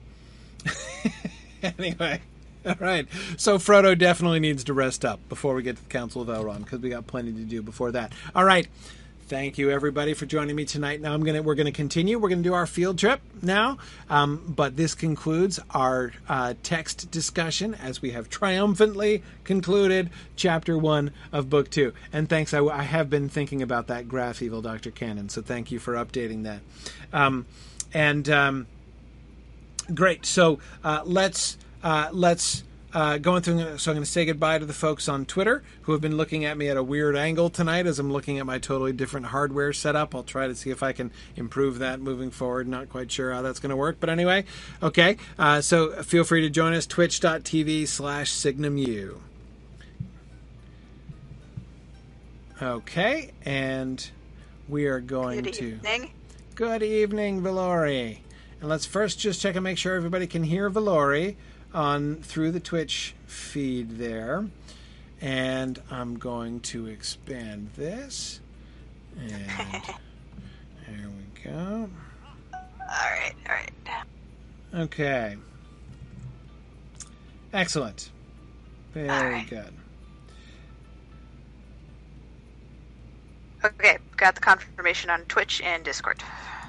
anyway. (laughs) All right. So Frodo definitely needs to rest up before we get to the Council of Elrond because we got plenty to do before that. All right. Thank you everybody for joining me tonight. Now I'm gonna we're gonna continue. We're gonna do our field trip now, um, but this concludes our uh, text discussion as we have triumphantly concluded chapter one of book two. And thanks, I, I have been thinking about that graph, evil Doctor Cannon. So thank you for updating that. Um, and um, great. So uh, let's uh, let's uh, going through. So I'm going to say goodbye to the folks on Twitter who have been looking at me at a weird angle tonight as I'm looking at my totally different hardware setup. I'll try to see if I can improve that moving forward. Not quite sure how that's going to work, but anyway, okay. Uh, so feel free to join us twitch.tv slash signumu. Okay, and we are going Good to. evening. Good evening, Valori. And let's first just check and make sure everybody can hear Valori on through the Twitch feed there. And I'm going to expand this. And (laughs) there we go. All right, all right. Okay. Excellent. Very Alright. good. Okay, got the confirmation on Twitch and Discord.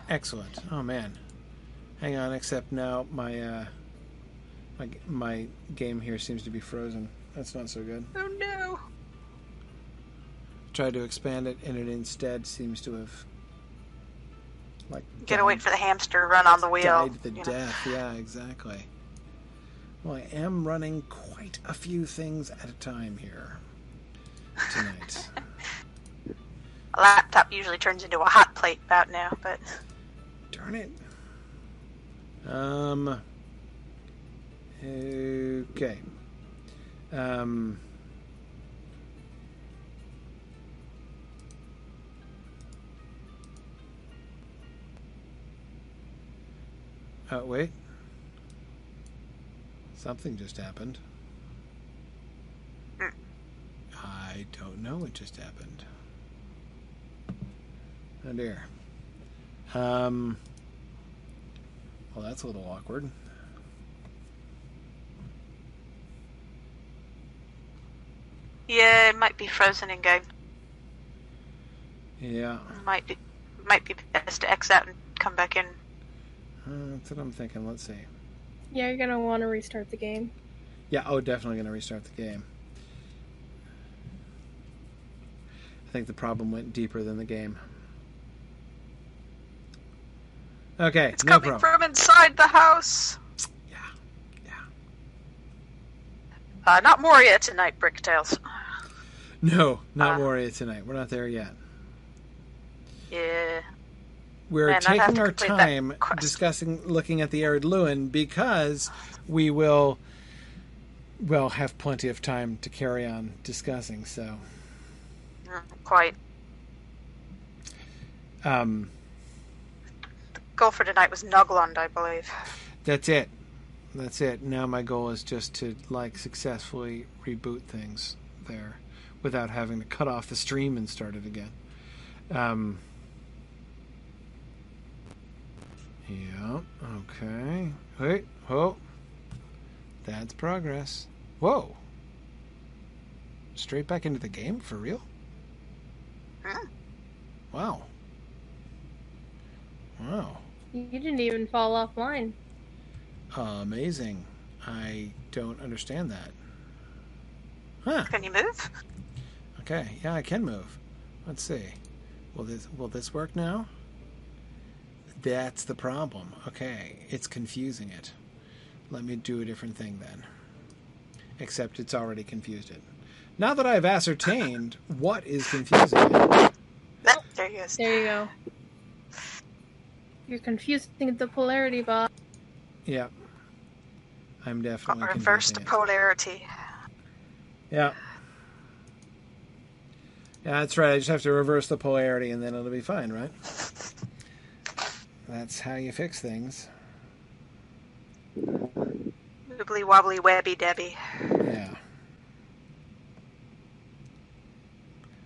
Excellent. Oh man. Hang on, except now my uh my my game here seems to be frozen. That's not so good. Oh no. Tried to expand it and it instead seems to have like Gotta wait for the hamster to run on the wheel. died the you know. death. Yeah, exactly. Well, I am running quite a few things at a time here tonight. (laughs) A laptop usually turns into a hot plate about now, but Darn it. Um. Okay. Um. Oh, wait. Something just happened. Hmm. I don't know what just happened. Oh dear. Um. Well, that's a little awkward. Yeah, it might be frozen in game. Yeah, Might be might be best to X out and come back in. uh, that's what I'm thinking. Let's see. Yeah, you're gonna want to restart the game. Yeah, oh, definitely going to restart the game. I think the problem went deeper than the game. Okay, It's no coming problem. from inside the house. Yeah, yeah. Uh, not Moria tonight, Bricktails. No, not Uh. Moria tonight. We're not there yet. Yeah. We're Man, taking our time (laughs) discussing looking at the arid Lewin because we will well have plenty of time to carry on discussing. So, Quite. um, The Goal for tonight was Nuglund, I believe. that's it. That's it. Now my goal is just to like successfully reboot things there without having to cut off the stream and start it again. Um, yeah. Okay. Wait. Whoa. That's progress. Whoa. Straight back into the game for real? Hmm. Wow. Wow. You didn't even fall offline. Amazing. I don't understand that. Huh. Can you move? Okay. Yeah, I can move. Let's see. Will this will this work now? That's the problem. Okay, it's confusing it. Let me do a different thing then. Except it's already confused it. Now that I've ascertained (laughs) what is confusing it, That- there he is. There you go. You're confusing the polarity box. yeah, I'm definitely Reverse confusing the it. polarity. Yeah. Yeah, that's right. I just have to reverse the polarity and then it'll be fine, right? That's how you fix things. Wibbly wobbly webby debby. Yeah.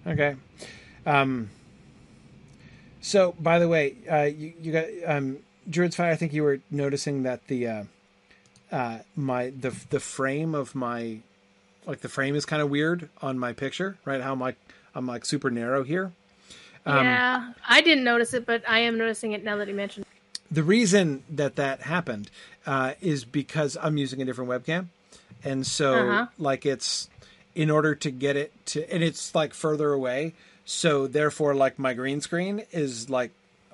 Okay. Um, so, by the way, uh, you, you got um, Druid's Fire. I think you were noticing that the uh, uh, my the the frame of my like the frame is kind of weird on my picture, right? How like I'm like super narrow here. Um, yeah, I didn't notice it, but I am noticing it now that you mentioned. the reason that that happened uh, is because I'm using a different webcam, and so Uh-huh. like it's in order to get it to, and it's like further away, so therefore like my green screen is like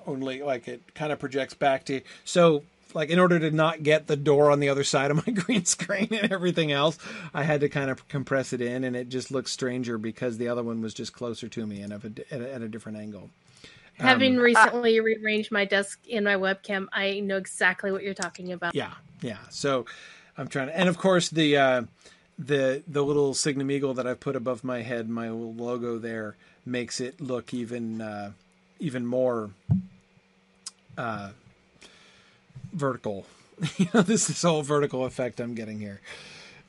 only like it kind of projects back to so like in order to not get the door on the other side of my (laughs) green screen and everything else i had to kind of compress it in and it just looks stranger because the other one was just closer to me and of a, at, a, at a different angle Having Um, recently rearranged my desk in my webcam, I know exactly what you're talking about. Yeah, yeah. So I'm trying to, and of course the uh, the the little Signum Eagle that I've put above my head, my logo there, makes it look even uh, even more uh, vertical. (laughs) you know, this this whole vertical effect I'm getting here.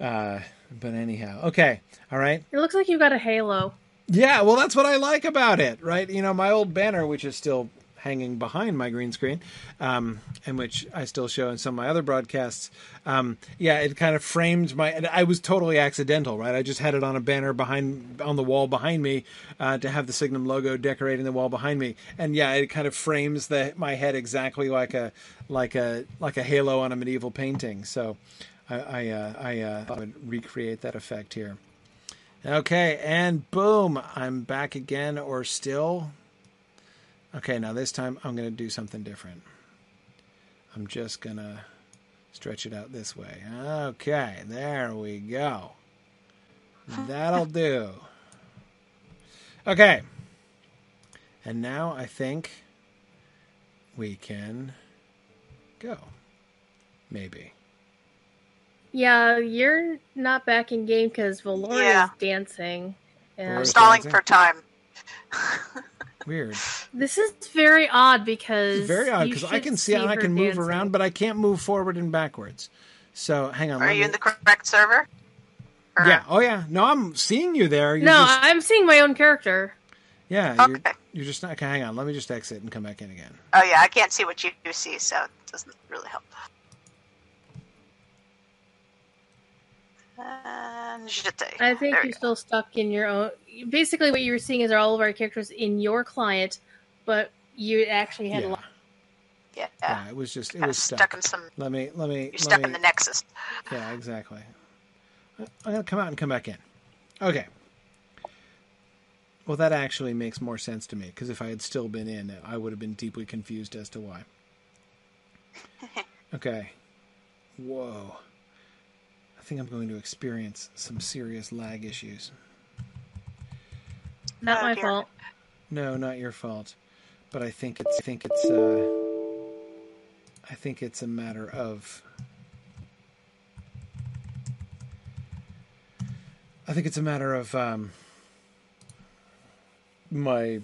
Uh, but anyhow, okay, all right. It looks like you've got a halo. Yeah, well, that's what I like about it, right? You know, my old banner, which is still hanging behind my green screen, um, and which I still show in some of my other broadcasts. Um, yeah, it kind of framed my. I was totally accidental, right? I just had it on a banner behind on the wall behind me uh, to have the Signum logo decorating the wall behind me, and yeah, it kind of frames the my head exactly like a like a like a halo on a medieval painting. So. I I, uh, I uh, I would recreate that effect here. Okay, and boom, I'm back again, or still. Okay, now this time I'm going to do something different. I'm just going to Stretch it out this way. Okay, there we go. That'll do. Okay. And now I think we can go. Maybe. Yeah, you're not back in game because Valoria's Yeah. dancing. And Valoria's Stalling dancing? for time. (laughs) Weird. this is very odd because It's very odd because I can see, and I can move dancing. around, but I can't move forward and backwards. So hang on. Are let you me- in the correct server? Or- Yeah. Oh yeah. No, I'm seeing you there. You're No, just- I'm seeing my own character. yeah. You're, Okay. you're just not. Okay, hang on. Let me just exit and come back in again. Oh yeah, I can't see what you see, so it doesn't really help. Um, and jeté. I think There you're go. still stuck in your own. Basically, what you were seeing is all of our characters in your client, but you actually had a lot. Yeah, Yeah. It was just. It kind of was stuck. stuck. in some. Let me. Let me. You're let stuck me, in the nexus. Yeah. Exactly. I'm gonna come out and come back in. Okay. Well, that actually makes more sense to me because if I had still been in, I would have been deeply confused as to why. (laughs) Okay. Whoa. I think I'm going to experience some serious lag issues. Not Oh, my dear. fault. No, not your fault. But I think it's I think it's uh I think it's a matter of I think it's a matter of um my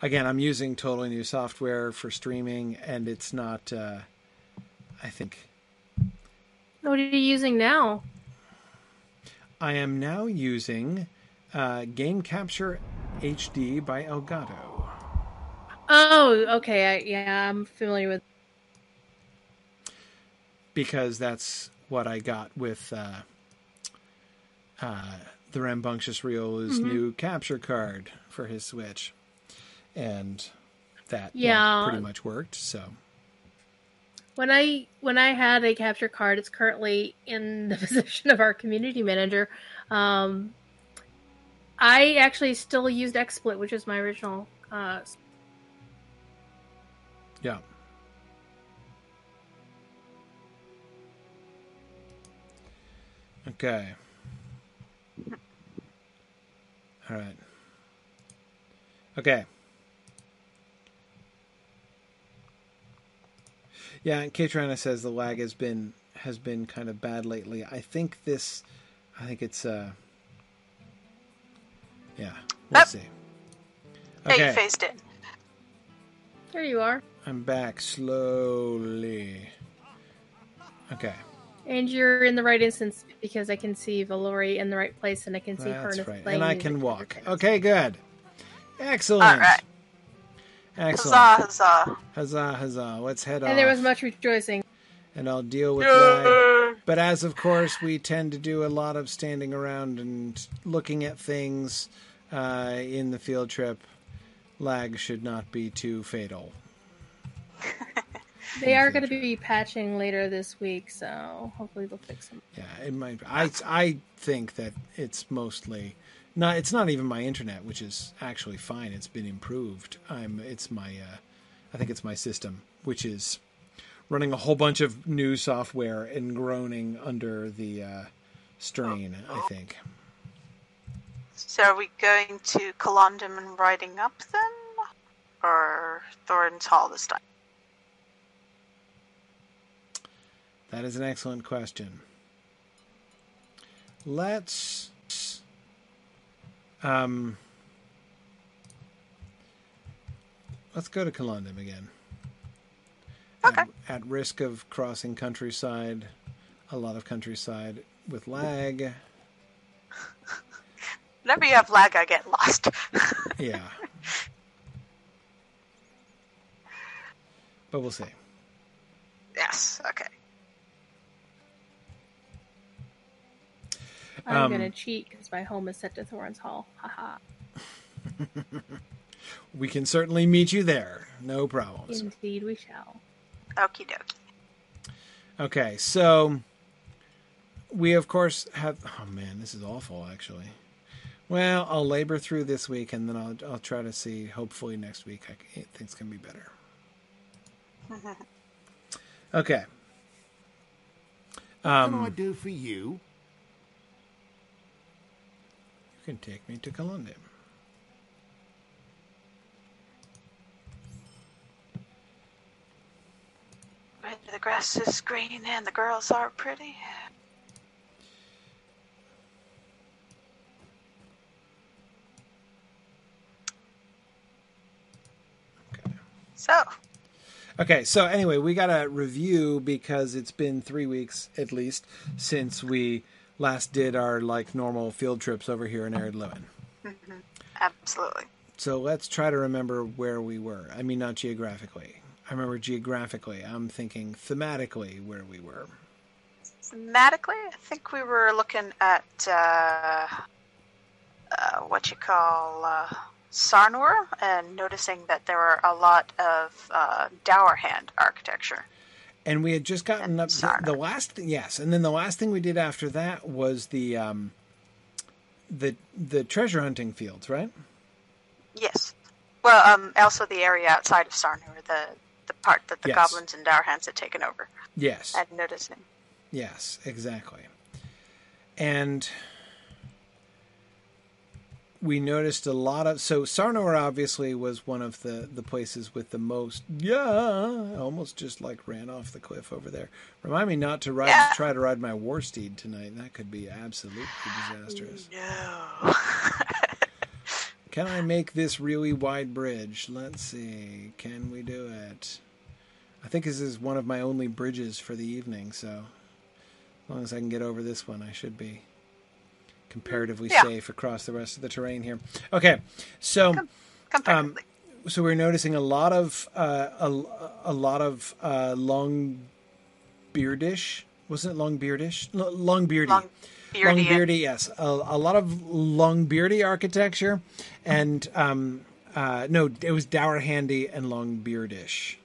again, I'm using totally new software for streaming and it's not uh I think What are you using now? I am now using uh, Game Capture HD by Elgato. Oh, okay. I, yeah, I'm familiar with. because that's what I got with uh, uh, the Rambunctious Riola's Mhm. new capture card for his Switch, and that Yeah. pretty much worked. So When I when I had a capture card, it's currently in the (laughs) position of our community manager. Um, I actually still used XSplit, which is my original. Uh, yeah, okay, all right, okay. Yeah, and Katrina says the lag has been has been kind of bad lately. I think this, I think it's uh, yeah. We'll Yep. see. Hey, you Okay, phased in. there you are, I'm back slowly. Okay, and you're in the right instance because I can see Valori in the right place, and I can see her. that's Harness right, and I can walk. Okay, good, excellent, All right. excellent. Huzzah, huzzah. Huzzah, huzzah! Let's head off, And there was much rejoicing. And I'll deal with lag. Yay. But as of course we tend to do a lot of standing around and looking at things uh, in the field trip, lag should not be too fatal. (laughs) They are going to be patching later this week, so hopefully they'll fix them. Yeah, it might. I I think that it's mostly not. It's not even my internet, which is actually fine. It's been improved. I'm. It's my. Uh, I think it's my system, which is running a whole bunch of new software and groaning under the uh, strain. I think. So are we going to Celondim and riding up then? Or Thorin's Hall this time? That is an excellent question. Let's um let's go to Celondim again. Okay. At, at risk of crossing countryside, a lot of countryside with lag. (laughs) Whenever you have lag, I get lost. (laughs) Yeah. but we'll see. yes, okay. I'm Um, going to cheat because my home is set to Thorin's Hall. Haha. (laughs) We can certainly meet you there. No problems. Indeed, we shall. Okie dokie. Okay, so we of course have. Oh man, this is awful. Actually, well, I'll labor through this week, and then I'll I'll try to see. Hopefully next week, I, c- things can be better. (laughs) Okay. What can I um, do for you? You can take me to Celondim. Where the grass is green and the girls are pretty. Okay. So, Okay, so anyway, we got a review because it's been three weeks at least since we last did our like normal field trips over here in Ered Luin. Mm-hmm. absolutely. So let's try to remember where we were. I mean, not geographically. Remember geographically. I'm thinking thematically where we were. Thematically, I think we were looking at uh, uh, what you call uh, Sarnur and noticing that there were a lot of uh, Dourhand architecture. And we had just gotten And up. The, the last, yes, and then the last thing we did after that was the um, the the treasure hunting fields, right? Yes. Well, um, also the area outside of Sarnur, the part that the Yes. goblins and Dourhands had taken over. Yes. And noticing. Yes, exactly. And we noticed a lot of so Sarnur obviously was one of the the places with the most yeah I almost just like ran off the cliff over there. Remind me not to ride Yeah. try to ride my war steed tonight. That could be absolutely disastrous. No. (laughs) Can I make this really wide bridge? Let's see. Can we do it? I think this is one of my only bridges for the evening, so as long as I can get over this one, I should be comparatively Yeah. safe across the rest of the terrain here. Okay, so Comparatively. so we're noticing a lot of uh, a, a lot of uh, long beardish. Wasn't it long beardish? L- long beardy. Long beardy. Long beardy, yes. A, a lot of long beardy architecture, and um, uh, no, it was dower handy and long beardish,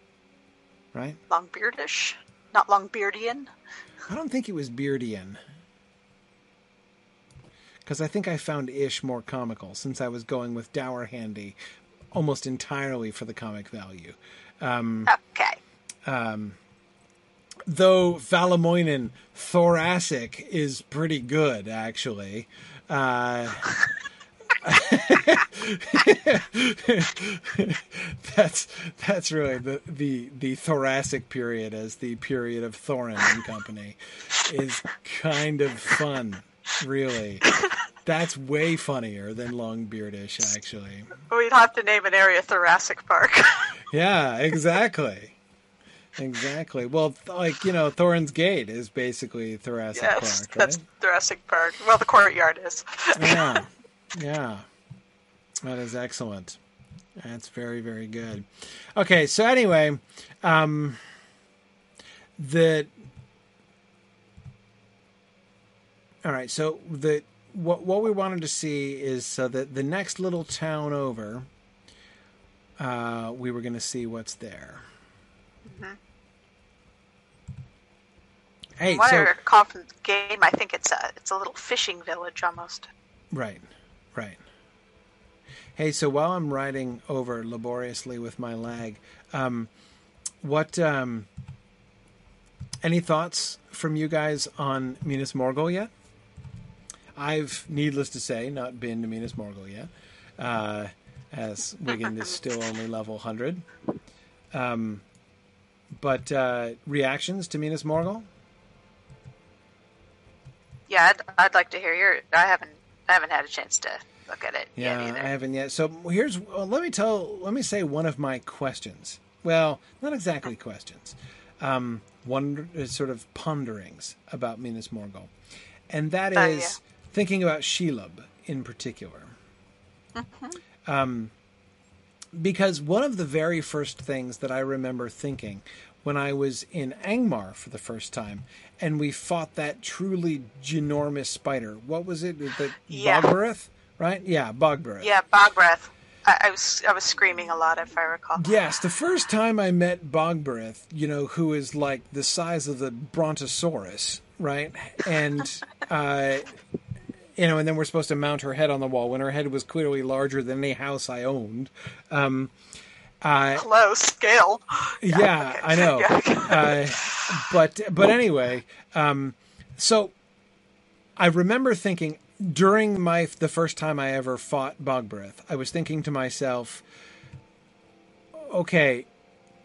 right? Long beardish. Not long beardian. I don't think it was beardian, because I think I found ish more comical since I was going with dower handy almost entirely for the comic value. Okay. Um, though Valamoinen thoracic is pretty good actually. Uh, (laughs) (laughs) that's that's really the, the the thoracic period as the period of Thorin and company is kind of fun, really. That's way funnier than Longbeardish, actually. We'd have to name an area Thoracic Park. (laughs) Yeah, exactly. Exactly. Well, like you know, Thorin's Gate is basically Thoracic yes, Park, right? that's Thoracic Park. Well, the courtyard is. yeah, yeah. That is excellent. That's very, very good. Okay, so anyway, um, the all right. So the what what we wanted to see is so that the next little town over, uh, we were going to see what's there. Hey, What so conference game. I think it's a it's a little fishing village almost. Right, right. Hey, so while I'm riding over laboriously with my lag, um, what um, any thoughts from you guys on Minas Morgul yet? I've, needless to say, not been to Minas Morgul yet, uh, as Wigan is still only level 100. Um, but uh, reactions to Minas Morgul? Yeah, I'd, I'd like to hear your. I haven't I haven't had a chance to look at it Yeah, yet either. I haven't yet. So here's well, let me tell let me say one of my questions. Well, not exactly questions. Um, one is sort of ponderings about Minas Morgul, and that is Oh, yeah. thinking about Shelob in particular. Um, because one of the very first things that I remember thinking when I was in Angmar for the first time, and we fought that truly ginormous spider. What was it? The Yeah. Bogbereth, right? Yeah, Bogbereth. Yeah, bog breath. I, I was I was screaming a lot if I recall. Yes, the first time I met Bogbereth, you know, who is like the size of the Brontosaurus, right? And, (laughs) uh, you know, and then we're supposed to mount her head on the wall when her head was clearly larger than any house I owned. Um, uh, Close scale. yeah, okay. I know. (laughs) Yeah. uh, but but anyway, um, so I remember thinking during my the first time I ever fought Bogbereth, I was thinking to myself, okay,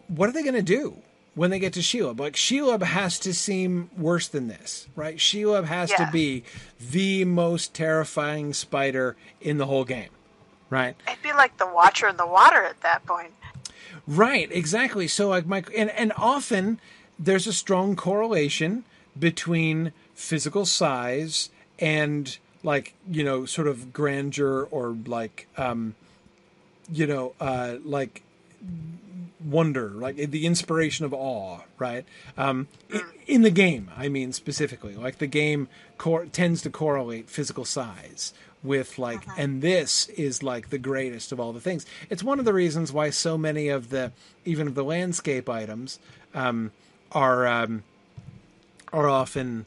what are they going to do when they get to Shelob? Like Shelob has to seem worse than this, right? Shelob has Yeah. to be the most terrifying spider in the whole game, right? It'd be like the Watcher in the water at that point. Right, exactly. So like my and and often there's a strong correlation between physical size and like you know sort of grandeur or like um you know uh like wonder like the inspiration of awe right um in the game i mean specifically like the game cor- tends to correlate physical size with like and this is like the greatest of all the things it's one of the reasons why so many of the even of the landscape items um are um are often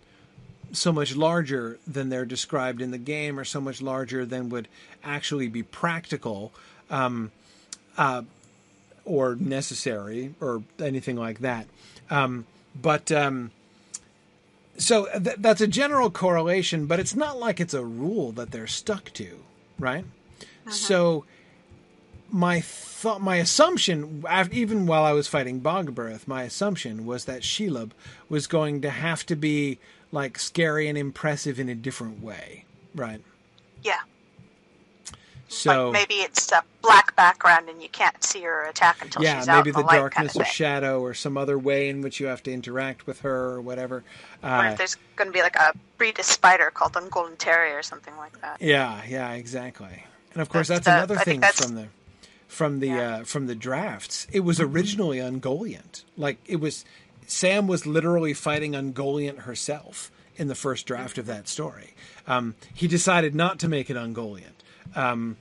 so much larger than they're described in the game, or so much larger than would actually be practical, um, uh, or necessary, or anything like that. Um, but um, so th- that's a general correlation, but it's not like it's a rule that they're stuck to, right? Uh-huh. So my thought, my assumption, even while I was fighting Bogbereth, my assumption was that Shelob was going to have to be like scary and impressive in a different way, right? Yeah. So like maybe it's a black background and you can't see her attack until yeah, she's out maybe in the the, darkness kind of of shadow or some other way in which you have to interact with her or whatever. or Uh, if there's going to be like a breed of spider called the Golden Terrier or something like that. Yeah, yeah, exactly. And of course, That's that's, the- another thing that's- from the from the Yeah. Uh, from the drafts. It was originally Ungoliant. Like it was, Sam was literally fighting Ungoliant herself in the first draft of that story. Um, he decided not to make it Ungoliant. Um,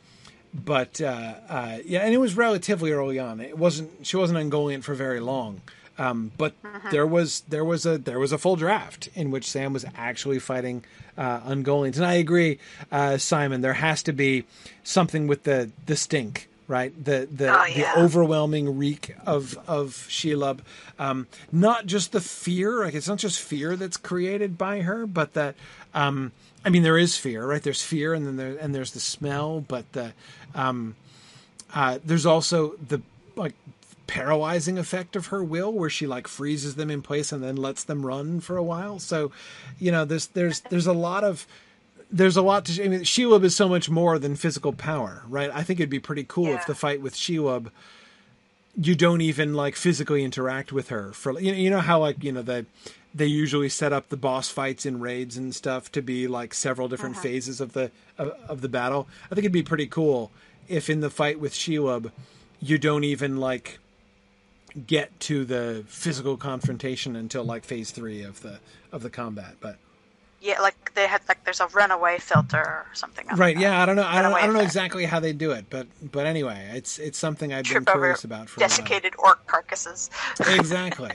but uh, uh, yeah, and it was relatively early on. It wasn't she wasn't Ungoliant for very long. Um, but there was there was a there was a full draft in which Sam was actually fighting uh, Ungoliant, and I agree, uh, Simon. There has to be something with the the stink, right? The the, Oh, the overwhelming reek of of Shelob. Um, not just the fear, like it's not just fear that's created by her, but that um, I mean there is fear, right? There's fear, and then there and there's the smell, but the um, uh, there's also the like paralyzing effect of her will where she like freezes them in place and then lets them run for a while. So you know there's there's there's a lot of there's a lot to I mean Shelob is so much more than physical power right? I think it'd be pretty cool if the fight with Shelob you don't even like physically interact with her for you know, you know how like you know the they usually set up the boss fights in raids and stuff to be like several different uh-huh. phases of the of, of the battle. I think it'd be pretty cool if in the fight with Shelob you don't even like get to the physical confrontation until like phase 3 of the of the combat. But Yeah, like they had like there's a runaway filter or something. right, that. yeah, I don't know I don't, I don't know exactly how they do it, but but anyway, it's it's something I've Trip been curious about for a while. desiccated orc carcasses. (laughs) Exactly.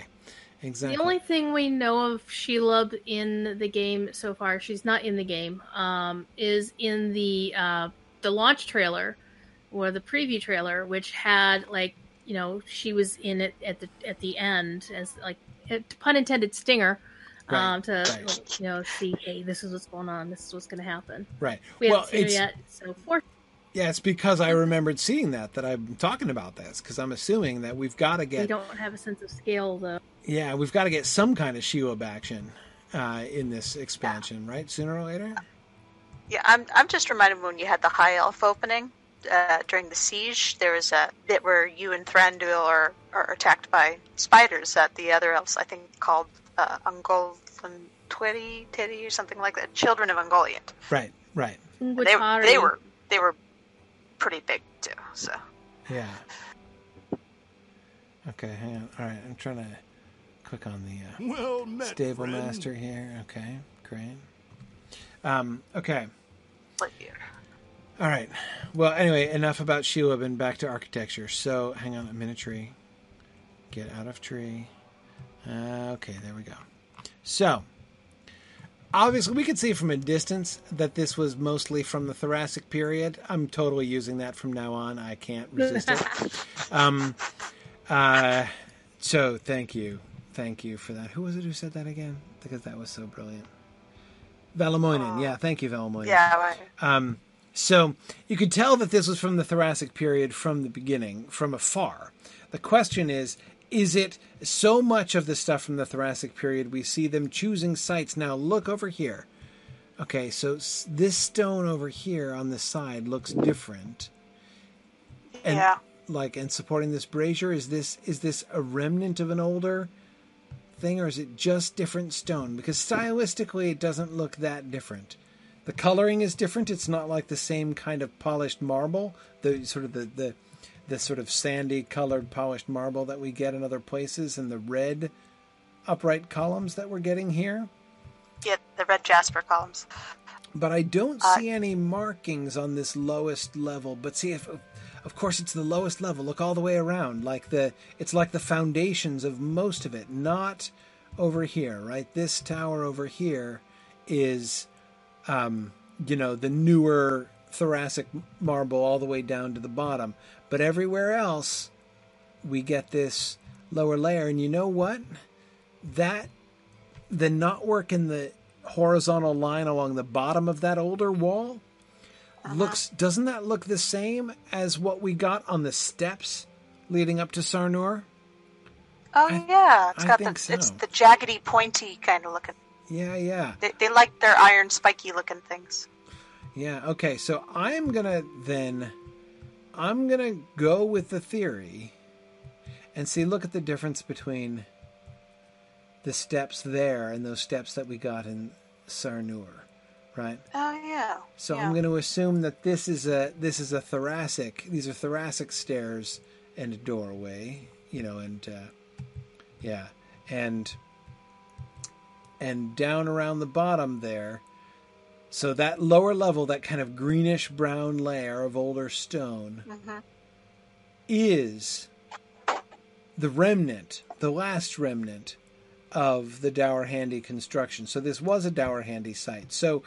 Exactly. The only thing we know of Shelob in the game so far, she's not in the game, um, is in the uh, the launch trailer or the preview trailer, which had like you know she was in it at the at the end as like a pun intended stinger. Right, Um, to right. like, you know see, hey, this is what's going on. This is what's going to happen. Right. We well, haven't seen her it's yet, so for yeah, it's because I remembered seeing that that I'm talking about this because I'm assuming that we've got to get we don't have a sense of scale though. Yeah we've got to get some kind of Shelob action uh, in this expansion, right? Sooner or later. Yeah, I'm I'm just reminded when you had the high elf opening uh, during the siege. There was a bit where you and Thranduil are, are attacked by spiders that the other elves I think called uh, Ungol Twitty Titty or something like that. Children of Ungoliant. Right. Right. They, they were they were pretty big too. So Yeah. Okay, hang on. All right, I'm trying to click on the uh, Well met, stable friend. master here. Okay, great. Um, okay. like you. All right. Well, anyway, enough about Shelob and back to architecture. So, hang on a minute, tree. Get out of tree. Uh, okay, there we go. So, obviously, we could see from a distance that this was mostly from the Thoracic period. I'm totally using that from now on. I can't resist it. (laughs) Um, uh, so, thank you. Thank you for that. Who was it who said that again? Because that was so brilliant. Valamoinen. Yeah, thank you, Valamoinen. Yeah. Right. Um, so you could tell that this was from the Thoracic period from the beginning, from afar. The question is is it so much of the stuff from the Thoracic period we see them choosing sites? Now, look over here. Okay, so this stone over here on the side looks different. And yeah. like and supporting this brazier is this is this a remnant of an older thing or is it just different stone because stylistically it doesn't look that different the coloring is different it's not like the same kind of polished marble the sort of the the, the sort of sandy colored polished marble that we get in other places and the red upright columns that we're getting here Yeah. The red jasper columns. but I don't Uh, see any markings on this lowest level. But see if of course it's the lowest level. Look all the way around. Like the it's like the foundations of most of it, not over here, right? This tower over here is um, you know, the newer thoracic marble all the way down to the bottom. But everywhere else we get this lower layer and you know what? That the knotwork in the horizontal line along the bottom of that older wall Uh-huh. looks doesn't that look the same as what we got on the steps leading up to Sarnur? Oh I- yeah. It's I got think the it's the jaggedy, pointy kind of looking. Yeah, yeah. They, they like their iron, spiky looking things. Yeah, okay. So I'm going to then I'm going to go with the theory and see look at the difference between the steps there and those steps that we got in Sarnur, right? Oh yeah. So yeah. I'm going to assume that this is a this is a thoracic. These are thoracic stairs and a doorway, you know, and uh, yeah, and and down around the bottom there. So that lower level, that kind of greenish brown layer of older stone, Mhm. is the remnant, the last remnant of the Dower Handy construction. So this was a Dower Handy site. So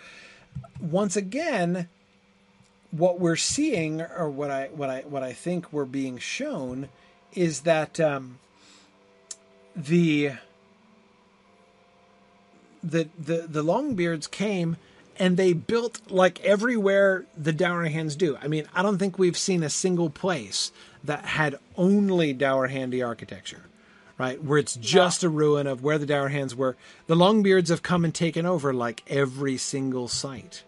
once again, what we're seeing, or what I what I what I think we're being shown, is that um, the the the the Longbeards came and they built like everywhere the Dourhands do. I mean, I don't think we've seen a single place that had only Dower Handy architecture, right? Where it's just a ruin of where the Dourhands were. The Longbeards have come and taken over like every single site,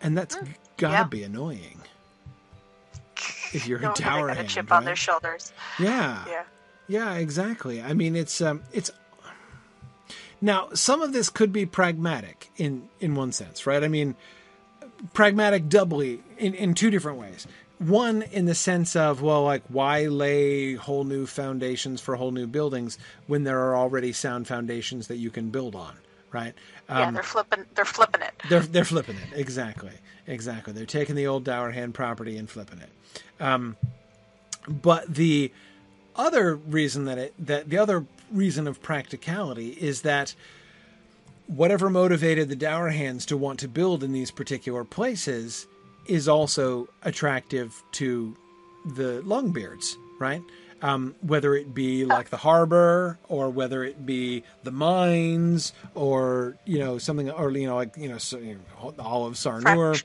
and that's gotta yeah. be annoying. (laughs) If you're a No, they Dower got a Hand, chip right? on their shoulders. yeah, Yeah. yeah, exactly. I mean, it's um, it's now some of this could be pragmatic in in one sense, right? I mean, pragmatic doubly in in two different ways. One, in the sense of well, like why lay whole new foundations for whole new buildings when there are already sound foundations that you can build on, right? Yeah, Um, they're flipping. They're flipping it. they're they're flipping it exactly, exactly. They're taking the old Dourhand property and flipping it. Um, but the other reason that it that the other reason of practicality is that whatever motivated the Dourhands to want to build in these particular places is also attractive to the Longbeards, right? Um, whether it be like the harbor or whether it be the mines or you know something or you know like you know, so, you know all of Sarnur, Fresh,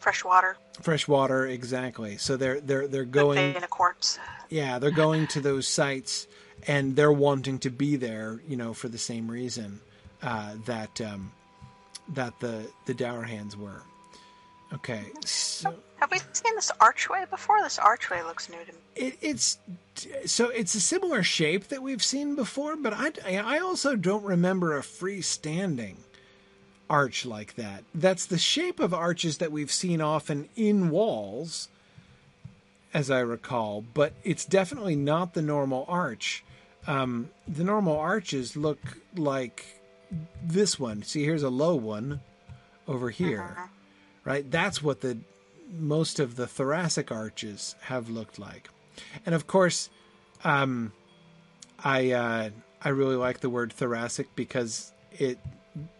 fresh water. fresh water exactly. So they're they're they're going in a quartz. yeah, they're going to those sites and they're wanting to be there, you know, for the same reason uh, that um, that the the Dourhands were. Okay, so Have we seen this archway before? This archway looks new to me. it, it's so it's a similar shape that we've seen before, but I I also don't remember a freestanding arch like that. That's the shape of arches that we've seen often in walls, as I recall, but it's definitely not the normal arch. Um, the normal arches look like this one. See, here's a low one over here, right? That's what the most of the thoracic arches have looked like. And of course, um, I uh, I really like the word thoracic because it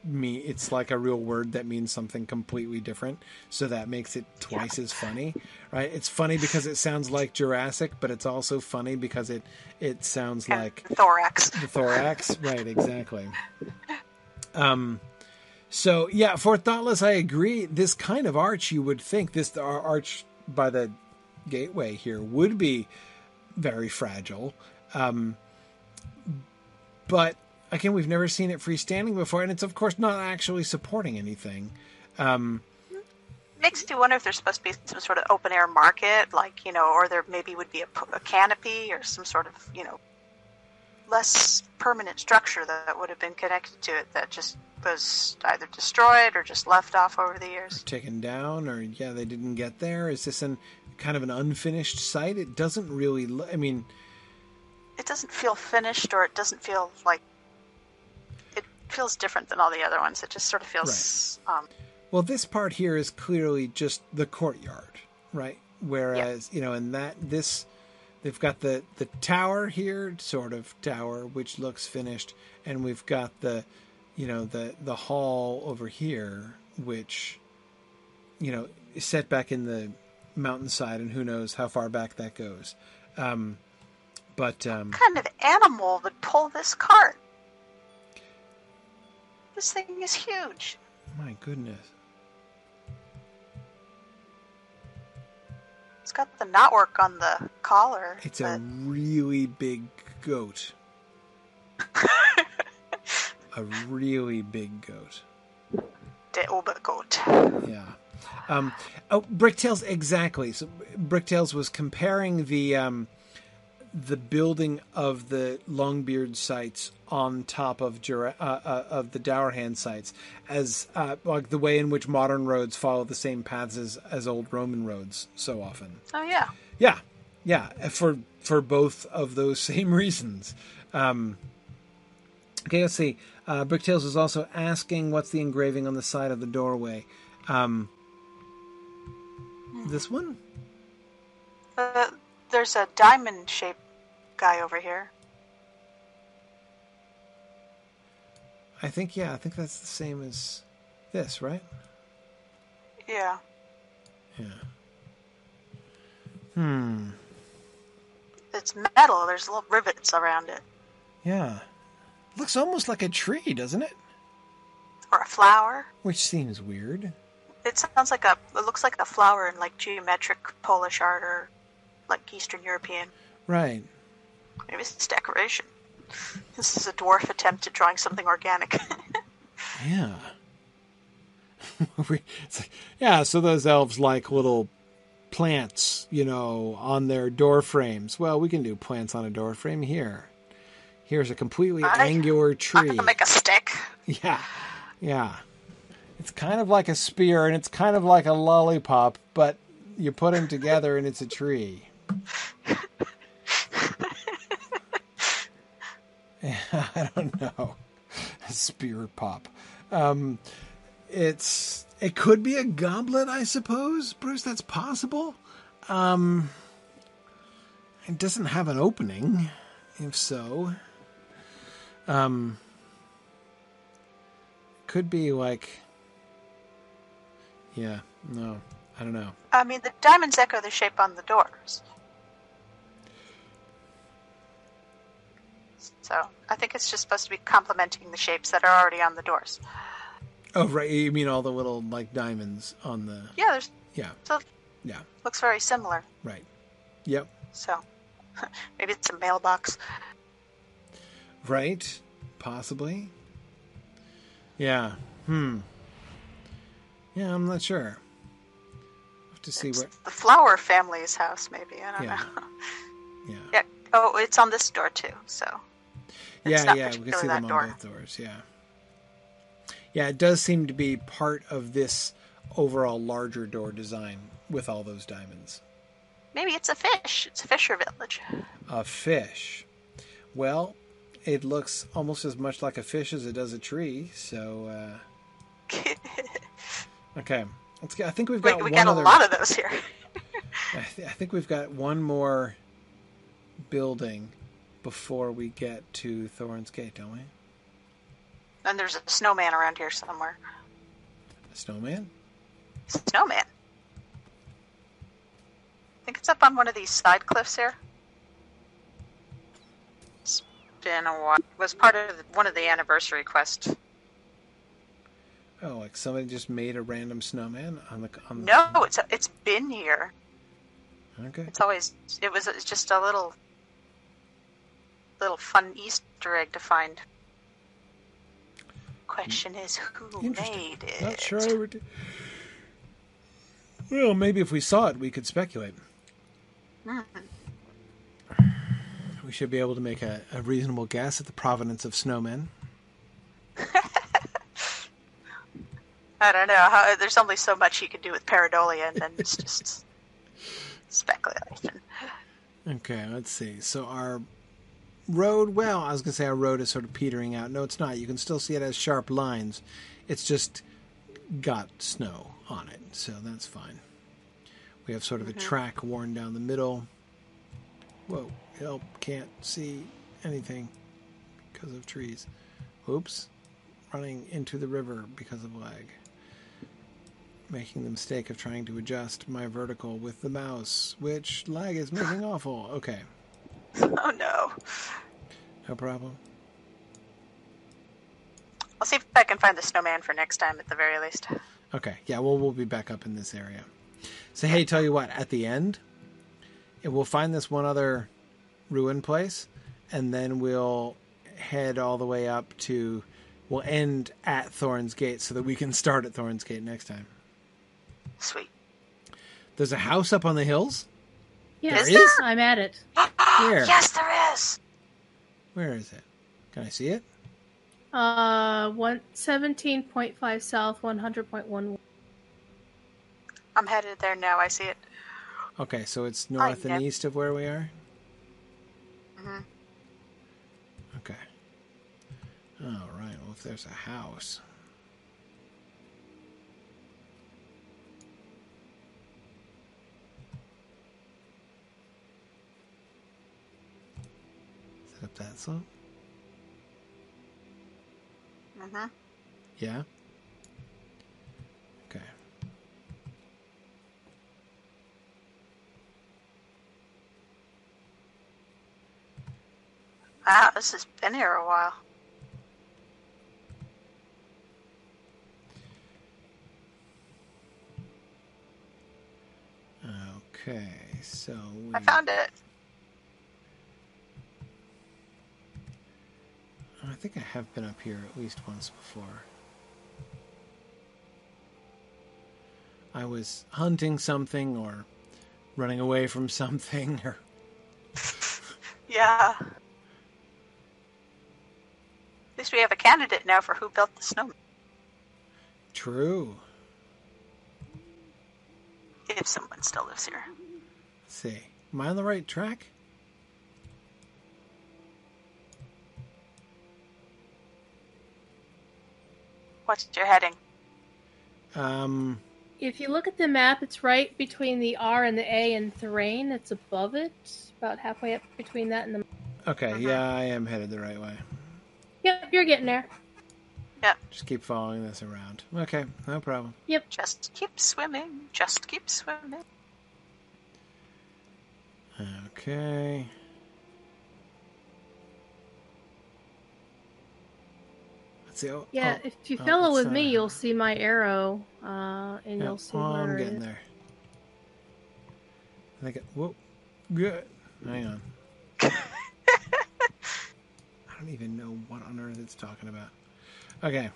me it's like a real word that means something completely different so that makes it twice as funny right it's funny because it sounds like jurassic but it's also funny because it it sounds And like thorax. the thorax right exactly (laughs) um So yeah, for Thoughtless, I agree. This kind of arch, you would think this arch by the gateway here would be very fragile. Um, but again, we've never seen it freestanding before, and it's of course not actually supporting anything. Um, Makes you wonder if there's supposed to be some sort of open air market, like you know, or there maybe would be a canopy or some sort of you know less permanent structure that would have been connected to it that just was either destroyed or just left off over the years. taken down, or yeah, they didn't get there. Is this an kind of an unfinished site? It doesn't really. I mean, It doesn't feel finished, or it doesn't feel like it feels different than all the other ones. It just sort of feels. Um, Well, this part here is clearly just the courtyard, right? Whereas, you know, in that this they've got the the tower here, sort of tower, which looks finished, and we've got the you know, the the hall over here, which you know, is set back in the mountainside and who knows how far back that goes. Um but um what kind of animal would pull this cart? This thing is huge. my goodness. It's got the knotwork on the collar. It's but a really big goat. (laughs) a really big goat. the Obergoat. Yeah. Um, oh, Bricktails exactly. So Bricktails was comparing the um, the building of the Longbeard sites on top of Jura- uh, uh, of the Dourhand sites as uh, like the way in which modern roads follow the same paths as, as old Roman roads so often. Oh yeah. Yeah, yeah, for for both of those (laughs) same reasons. Um, okay, let's see. Uh, Bricktails is also asking what's the engraving on the side of the doorway. Um, this one? Uh, there's a diamond shaped guy over here. I think yeah, I think that's the same as this, right? Yeah. Yeah. Hmm. It's metal. There's little rivets around it. Yeah. Looks almost like a tree, doesn't it? Or a flower. Which seems weird. It sounds like a. It looks like a flower in like geometric Polish art or like Eastern European. Right. Maybe it's decoration. This is a dwarf attempt at drawing something organic. (laughs) Yeah. (laughs) It's like, yeah, so those elves like little plants, you know, on their door frames. Well, we can do plants on a door frame here. Here's a completely I- angular tree. gonna make a stick. Yeah. Yeah. It's kind of like a spear and it's kind of like a lollipop, but you put them together and it's a tree. (laughs) I don't know. Spear pop. Um, it's it could be a goblet, I suppose, Bruce. That's possible. Um, it doesn't have an opening. If so, um, could be like, yeah, no, I don't know. I mean, the diamonds echo the shape on the doors. So I think it's just supposed to be complementing the shapes that are already on the doors. Oh, right. You mean all the little like diamonds on the? Yeah, there's Yeah, so yeah, looks very similar. right. Yep. So (laughs) maybe it's a mailbox. Right. Possibly. Yeah. Hmm. Yeah, I'm not sure. Have to see It's what. the flower family's house, maybe. I don't Yeah. know. Yeah. (laughs) Yeah. Oh, it's on this door too. So Yeah, yeah, we can see them that on door. both doors. Yeah. Yeah, it does seem to be part of this overall larger door design with all those diamonds. maybe it's a fish. It's a fisher village. A fish. Well, it looks almost as much like a fish as it does a tree. So, uh, (laughs) okay, let's get. I think we've we got we one got other. a lot of those here. (laughs) I, th- I think we've got one more building before we get to Thorin's Gate, don't we? And there's a snowman around here somewhere. A snowman. Snowman. I think it's up on one of these side cliffs here. It's a while. It was part of one of the anniversary quest. Oh, like somebody just made a random snowman on the on the. No, it's it's been here. Okay. It's always it was it's just a little little fun Easter egg to find. Question is who made it? Not sure I would. Well, maybe if we saw it, we could speculate. Hmm. We should be able to make a, a reasonable guess at the provenance of snowmen. (laughs) I don't know. How, there's only so much you can do with pareidolia, and then it's just (laughs) speculation. Okay, let's see. So our road, well, I was going to say our road is sort of petering out. No, it's not. You can still see it as sharp lines. It's just got snow on it, so that's fine. We have sort of a mm-hmm. track worn down the middle. Whoa, help, can't see anything because of trees. Oops, running into the river because of lag. Making the mistake of trying to adjust my vertical with the mouse, which lag is making (laughs) awful. Okay, Oh no! no problem. I'll see if I can find the snowman for next time at the very least. Okay, yeah, well, we'll be back up in this area. So, hey, tell you what, at the end, it- we'll find this one other ruin place, and then we'll head all the way up to. We'll end at Thorin's Gate so that we can start at Thorin's Gate next time. Sweet. There's a house up on the hills. Yes, There is? I'm at it. (gasps) Where? Yes, there is. Where is it? Can I see it? Uh, one seventeen point five south, one hundred point one. I'm headed there now. I see it. Okay, so it's north and east of where we are? Mhm. Okay. All right, well, if there's a house. Is it up that slope? hmm Yeah? Wow, this has been here a while. Okay, so we, I found it. I think I have been up here at least once before. I was hunting something or running away from something or (laughs) Yeah. At least we have a candidate now for who built the snowman. true. If someone still lives here. Let's see. Am I on the right track? What's your heading? Um If you look at the map, it's right between the R and the A and Thrain. It's above it, about halfway up between that and the. okay, yeah, I am headed the right way. Yep, you're getting there. Yep. Just keep following this around. Okay, no problem. Yep. Just keep swimming. Just keep swimming. Okay. Let's see. Oh, Yeah, oh, if you oh, follow it's with me, not- you'll see my arrow, uh, and yeah, you'll see oh, where I'm getting is. there. I think. It, whoa, good. Hang on. I don't even know what on earth it's talking about. Okay.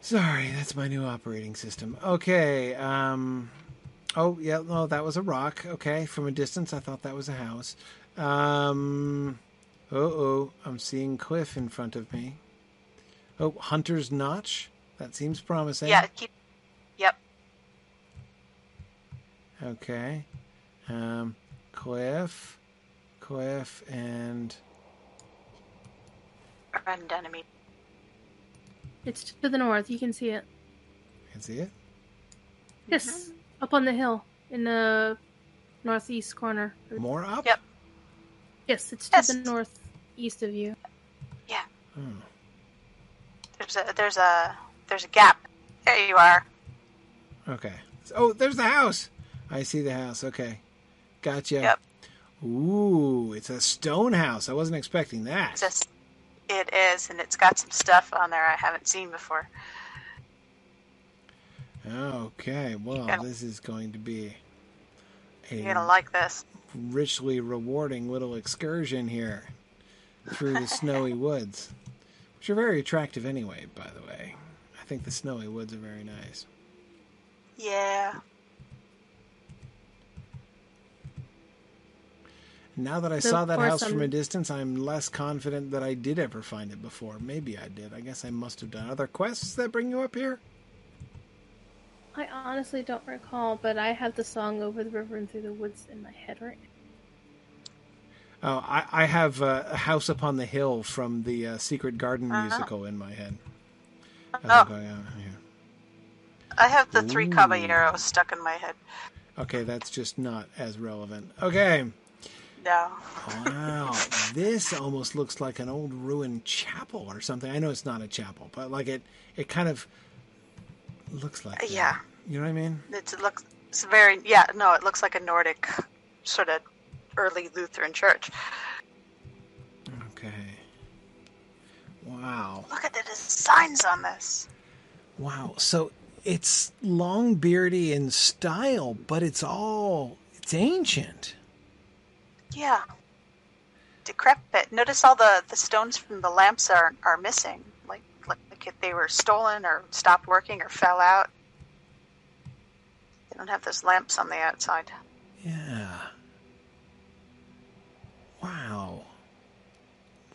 Sorry, that's my new operating system. Okay. Um. Oh yeah, no, that was a rock. Okay, from a distance, I thought that was a house. Um. Oh oh, I'm seeing cliff in front of me. Oh, Hunter's Notch. That seems promising. Yeah, keep. Yep. Okay. Um, cliff, cliff, and Run enemy. It's to the north. You can see it. I can see it. Yes, mm-hmm. up on the hill in the northeast corner. More up. Yep. Yes, it's to Yes. the northeast of you. Oh. There's a there's a there's a gap. There you are. Okay. Oh, there's the house. I see the house. Okay. Gotcha. Yep. Ooh, it's a stone house. I wasn't expecting that. It's a it is, and it's got some stuff on there I haven't seen before. Okay, well, Yeah. this is going to be a You're gonna like this. richly rewarding little excursion here through the (laughs) snowy woods, which are very attractive anyway, by the way. I think the snowy woods are very nice. Yeah. Now that I So, saw of that course, house from a I'm- distance, I'm less confident that I did ever find it before. Maybe I did. I guess I must have done. other quests that bring you up here? I honestly don't recall, but I have the song "Over the River and Through the Woods" in my head right now. Oh, I, I have uh, a house upon the hill from the uh, Secret Garden Uh-huh. musical in my head. As Oh. I'm going out here. I have the three caballeros stuck in my head. Okay, that's just not as relevant. Okay. No. Wow, this almost looks like an old ruined chapel or something. I know it's not a chapel, but like it, it kind of looks like. that. Yeah. You know what I mean? It's, it looks it's very yeah no it looks like a Nordic sort of early Lutheran church. Okay. Wow. Look at the designs on this. Wow. So it's long beardy in style, but it's all it's ancient. Yeah. Decrepit. Notice all the, the stones from the lamps are are missing. Like like if they were stolen or stopped working or fell out. They don't have those lamps on the outside. Yeah. Wow.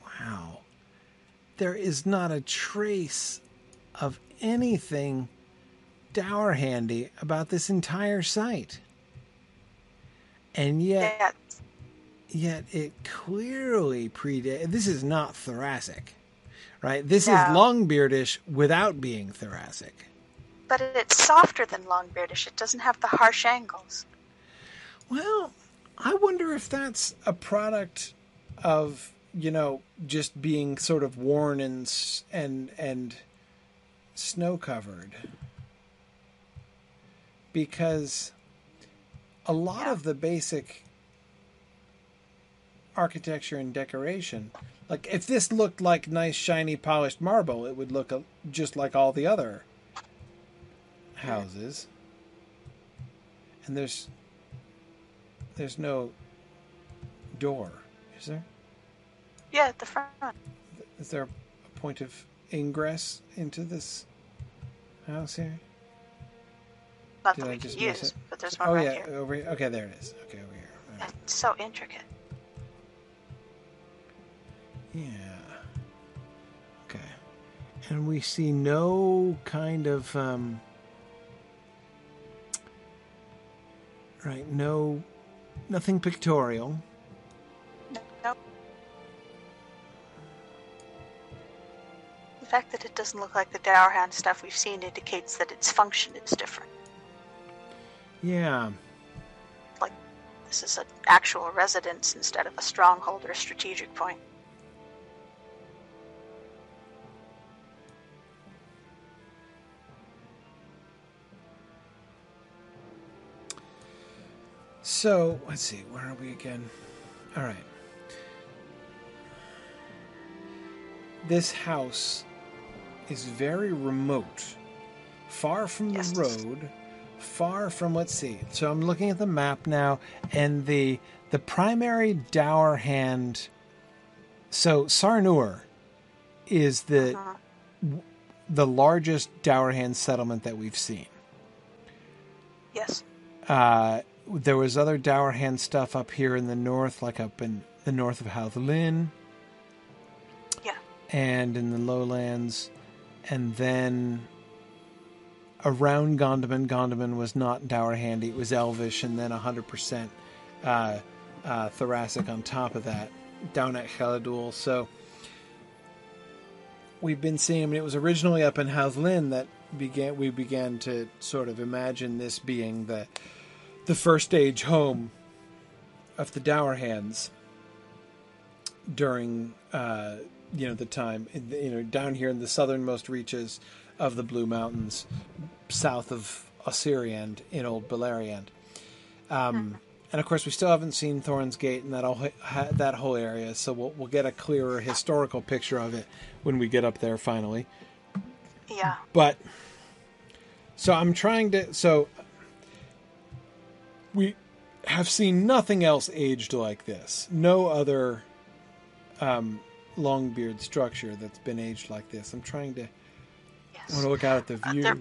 Wow. There is not a trace of anything dour handy about this entire site. And yet Yeah. Yet it clearly predates this is not thoracic. Right? This No. is longbeardish without being thoracic. But it's softer than Longbeardish. It doesn't have the harsh angles. Well, I wonder if that's a product of you know just being sort of worn and and and snow covered because a lot Yeah. of the basic architecture and decoration like if this looked like nice shiny polished marble it would look just like all the other houses and there's there's no door, is there? Yeah, at the front. Is there a point of ingress into this house here? Not Did that I we can just miss use, it? but there's one Oh right yeah, here. over here. Okay, there it is. Okay, over here. Right. It's so intricate. And we see no kind of um right, no nothing pictorial. Nope. The fact that it doesn't look like the Dourhand stuff we've seen indicates that its function is different. Yeah. Like this is an actual residence instead of a stronghold or a strategic point. So let's see, where are we again? All right. This house is very remote, far from the road, far from. Let's see. So I'm looking at the map now, and the the primary Dourhand. So Sarnur is the Uh, the largest Dourhand settlement that we've seen. yes. Uh, there was other Dourhand stuff up here in the north, like up in the north of Haudh Lin Yeah. and in the lowlands, and then around Gondamon. Gondamon was not dower handy; it was Elvish, and then hundred percent uh, uh, thoracic on top of that down at Heladul. So we've been seeing. I mean, it was originally up in Haudh Lin that began. We began to sort of imagine this being the the first stage home of the Dourhands during uh, you know the time in the- you know down here in the southernmost reaches of the Blue Mountains, south of Osiriand in Old Beleriand. Um, and of course, we still haven't seen Thorin's Gate and that whole, that whole area, so we'll, we'll get a clearer historical picture of it when we get up there finally. Yeah. But so I'm trying to. So we have seen nothing else aged like this. No other um, Longbeard structure that's been aged like this. I'm trying to. I want to look out at the Uh, view. there,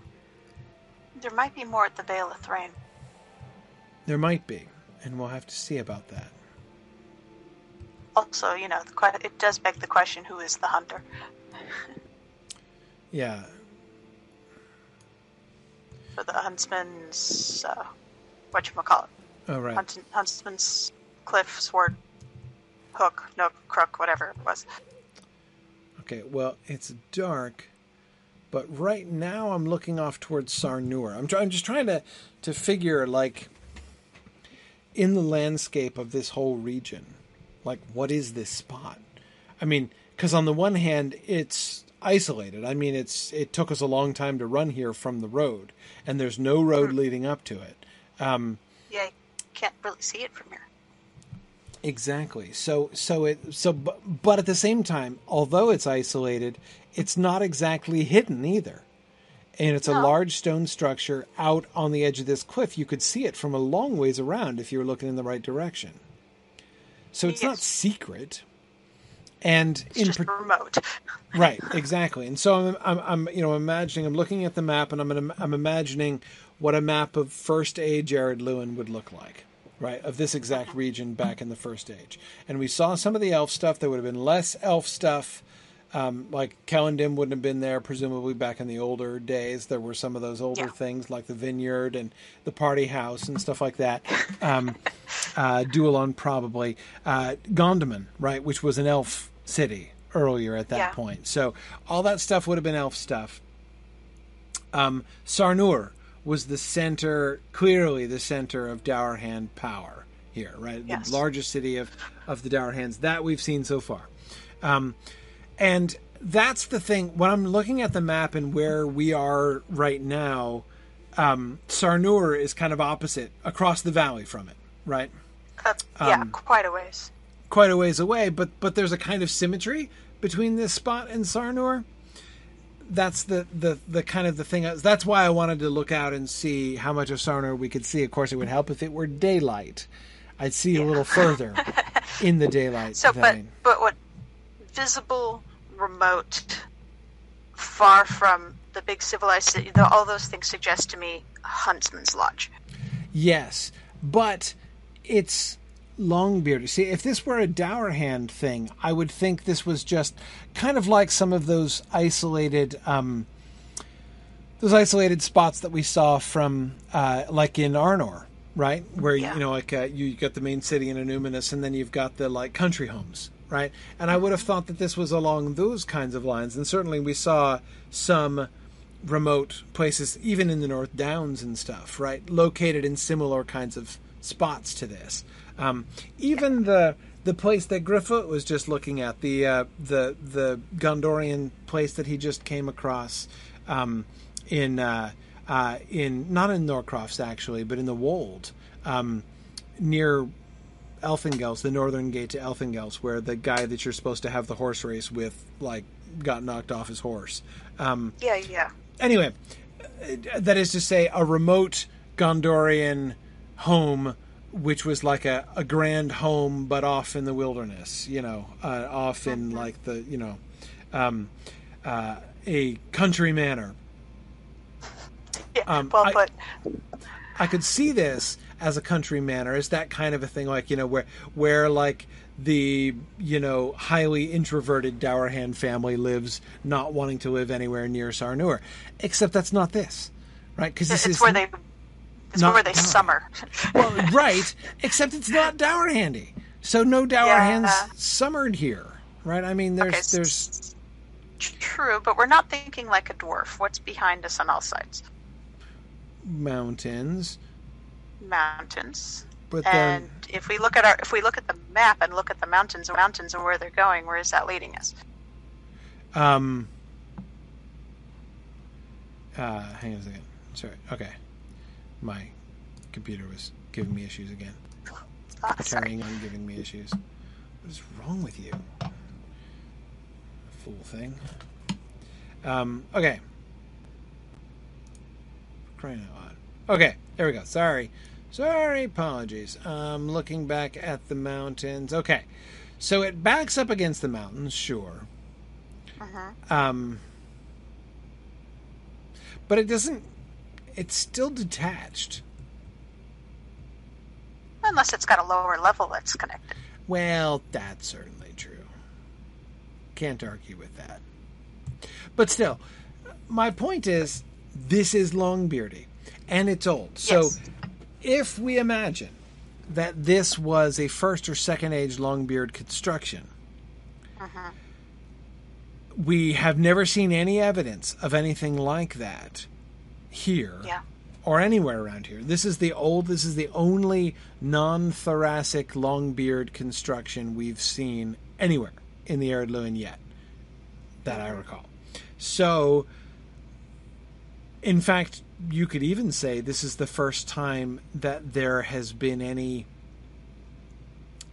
there might be more at the Vale of Thrain. there might be, and we'll have to see about that. Also, you know, the, it does beg the question: Who is the hunter? Yeah, For the huntsman's, uh, what you call it? oh right. Hunt, huntsman's cliff, sword, hook, no crook, whatever it was. Okay, well, it's dark, but right now I'm looking off towards Sarnur. I'm, try- I'm just trying to, to figure, like, in the landscape of this whole region, like, what is this spot? I mean, because on the one hand, it's isolated. I mean, it's it took us a long time to run here from the road, and there's no road hmm. leading up to it. Um, Yeah, you can't really see it from here. Exactly. So so it so but, but at the same time, although it's isolated, it's not exactly hidden either. And it's a large stone structure out on the edge of this cliff. You could see it from a long ways around if you were looking in the right direction. So it's not secret. And It's in just par- remote. right exactly and so I'm, I'm i'm you know imagining i'm looking at the map and i'm i'm imagining what a map of first age Ered Luin would look like right of this exact region back in the first age and we saw some of the elf stuff there would have been less elf stuff um, like Celondim wouldn't have been there, presumably back in the older days. There were some of those older Yeah. things like the vineyard and the party house and stuff like that. Um, uh, Duillond probably. Uh, Gondamon, right, which was an elf city earlier at that Yeah. point. So all that stuff would have been elf stuff. Um, Sarnur was the center, clearly the center of Dourhand power here, right? Yes. The largest city of, of the Dourhands that we've seen so far. Um, and that's the thing. When I'm looking at the map and where we are right now, um, Sarnur is kind of opposite across the valley from it, right? Uh, yeah, Um, quite a ways. Quite a ways away, but but there's a kind of symmetry between this spot and Sarnur. That's the, the, the kind of the thing. Uh, that's why I wanted to look out and see how much of Sarnur we could see. Of course, it would help if it were daylight. I'd see a little further (laughs) in the daylight. So, but but what visible, remote, far from the big civilized city, all those things suggest to me Huntsman's Lodge. Yes, but it's Longbeard. See, if this were a Dourhand thing, I would think this was just kind of like some of those isolated, um, those isolated spots that we saw from, uh, like in Arnor, right? Where Yeah. you know, like uh, you got the main city in Annúminas, and then you've got the like country homes, right? And I would have thought that this was along those kinds of lines, and certainly we saw some remote places, even in the North Downs and stuff, right? Located in similar kinds of spots to this. Um, even the the place that Griffith was just looking at, the uh, the the Gondorian place that he just came across um, in uh, uh, in not in Norcrofts actually, but in the Wold um, near Elthengels, the northern gate to Elthengels, where the guy that you're supposed to have the horse race with, like, got knocked off his horse. Um, Yeah, yeah. anyway, uh, that is to say, a remote Gondorian home, which was like a, a grand home, but off in the wilderness, you know, uh, off in like the, you know, um, uh, a country manor. yeah. Um, well I- put. I could see this as a country manor, as that kind of a thing, like you know, where where like the you know highly introverted Dourhand family lives, not wanting to live anywhere near Sarnur. Except that's not this, right? Because this It's is where they. It's not where they Dower. summer. (laughs) well, right. Except it's not dower handy. so no Dourhands Yeah. summered here, right? I mean, there's Okay, there's True, but we're not thinking like a dwarf. What's behind us on all sides? mountains, Mountains. but And if we look at our, if we look at the map and look at the mountains, and mountains and where they're going, where is that leading us? Um. Uh, hang on a second. Sorry. Okay. My computer was giving me issues again. (laughs) Sorry. carrying on giving me issues. What is wrong with you? Fool thing. Um, okay. Crying out loud. Okay, there we go. Sorry. Sorry, apologies. Um, looking back at the mountains. Okay. So it backs up against the mountains, sure. Mhm. Um, but it doesn't. It's still detached. Unless it's got a lower level that's connected. Well, that's certainly true. Can't argue with that. But still, my point is this is Longbeardy, and it's old. So Yes. if we imagine that this was a first or second age Longbeard construction, mm-hmm. we have never seen any evidence of anything like that here Yeah. or anywhere around here. This is the old. This is the only non-thoracic longbeard construction we've seen anywhere in the Ered Luin yet, that I recall. So, in fact, you could even say this is the first time that there has been any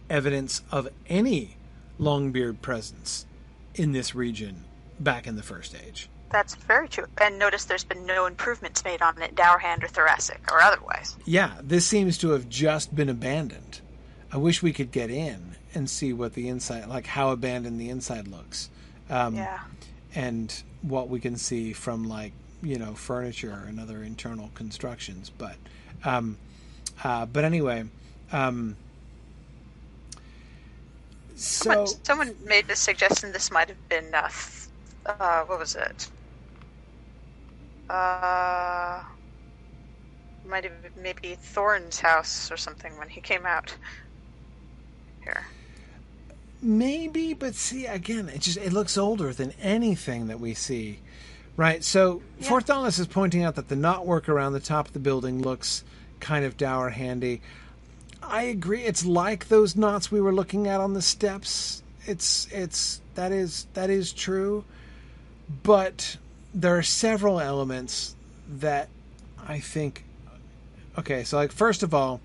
evidence of any longbeard presence in this region back in the first age. That's very true. And notice there's been no improvements made on it, Dourhand or thoracic or otherwise. Yeah, this seems to have just been abandoned. I wish we could get in and see what the inside, like how abandoned the inside looks, um, Yeah. and what we can see from like you know furniture and other internal constructions. But, um, uh, but anyway, um, so Someone, someone made the suggestion this might have been, uh, uh, what was it? Uh, might have maybe Thorn's house or something when he came out. Here. Maybe, but see again, it just it looks older than anything that we see, right? So Yeah. Dallas is pointing out that the knotwork around the top of the building looks kind of dour handy. I agree. It's like those knots we were looking at on the steps. It's it's that is that is true, but there are several elements that I think. Okay, so like first of all,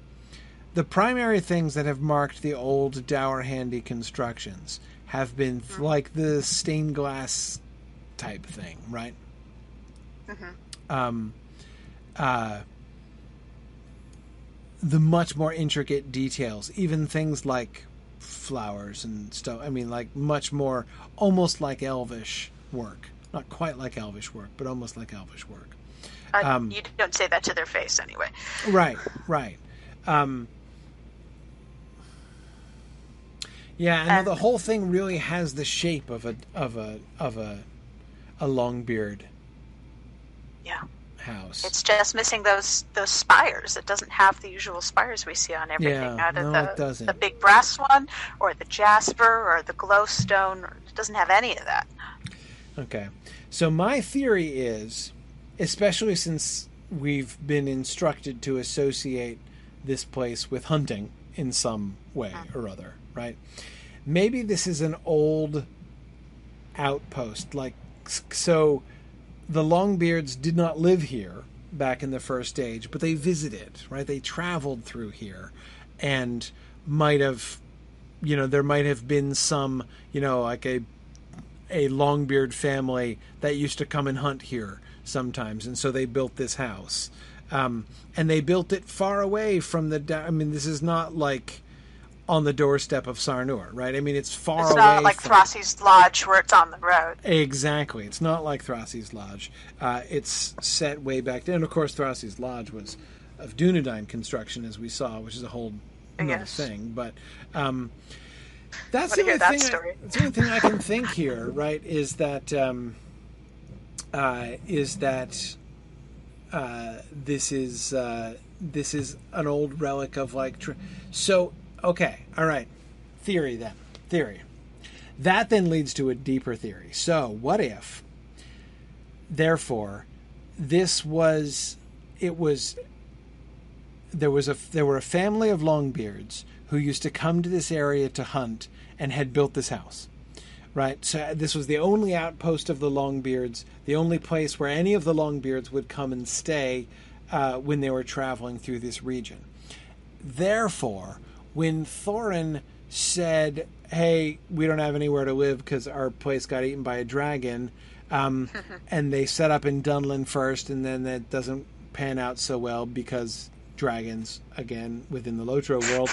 the primary things that have marked the old dour handy constructions have been th- like the stained glass type thing, right? Um, uh, the much more intricate details, even things like flowers and stuff. I mean, like much more, almost like elvish work. Not quite like elvish work, but almost like elvish work. Uh, Um, you don't say that to their face anyway. Right, right. Um, yeah, and the whole thing really has the shape of a of a of a a long beard Yeah. house. It's just missing those those spires. It doesn't have the usual spires we see on everything. Yeah, Either no, the, it doesn't. the big brass one, or the jasper, or the glowstone. It doesn't have any of that. Okay. So my theory is, especially since we've been instructed to associate this place with hunting in some way ah. or other, right? Maybe this is an old outpost like so the Longbeards did not live here back in the first age, but they visited, right? They traveled through here and might have you know, there might have been some, you know, like a a Longbeard family that used to come and hunt here sometimes, and so they built this house. Um, and they built it far away from the. da- I mean, this is not like on the doorstep of Sarnur, right? I mean, it's far It's away. not like from, Thrasi's Lodge where it's on the road. Exactly. It's not like Thrasi's Lodge. Uh, it's set way back then. And of course, Thrasi's Lodge was of Dunedain construction, as we saw, which is a whole another Yes. thing. But um, that's the only that thing. I, that's the only thing I can think here, right? Is that um, uh, is that uh, this is uh, this is an old relic of like. Tr- so okay, all right. Theory then. Theory. That then leads to a deeper theory. So, what if, therefore, this was, it was, there was a, there were a family of Longbeards who used to come to this area to hunt and had built this house, right? So this was the only outpost of the Longbeards, the only place where any of the Longbeards would come and stay uh, when they were traveling through this region. Therefore, when Thorin said, "Hey, we don't have anywhere to live because our place got eaten by a dragon," um, (laughs) and they set up in Dunland first, and then that doesn't pan out so well because dragons again within the Lotro world.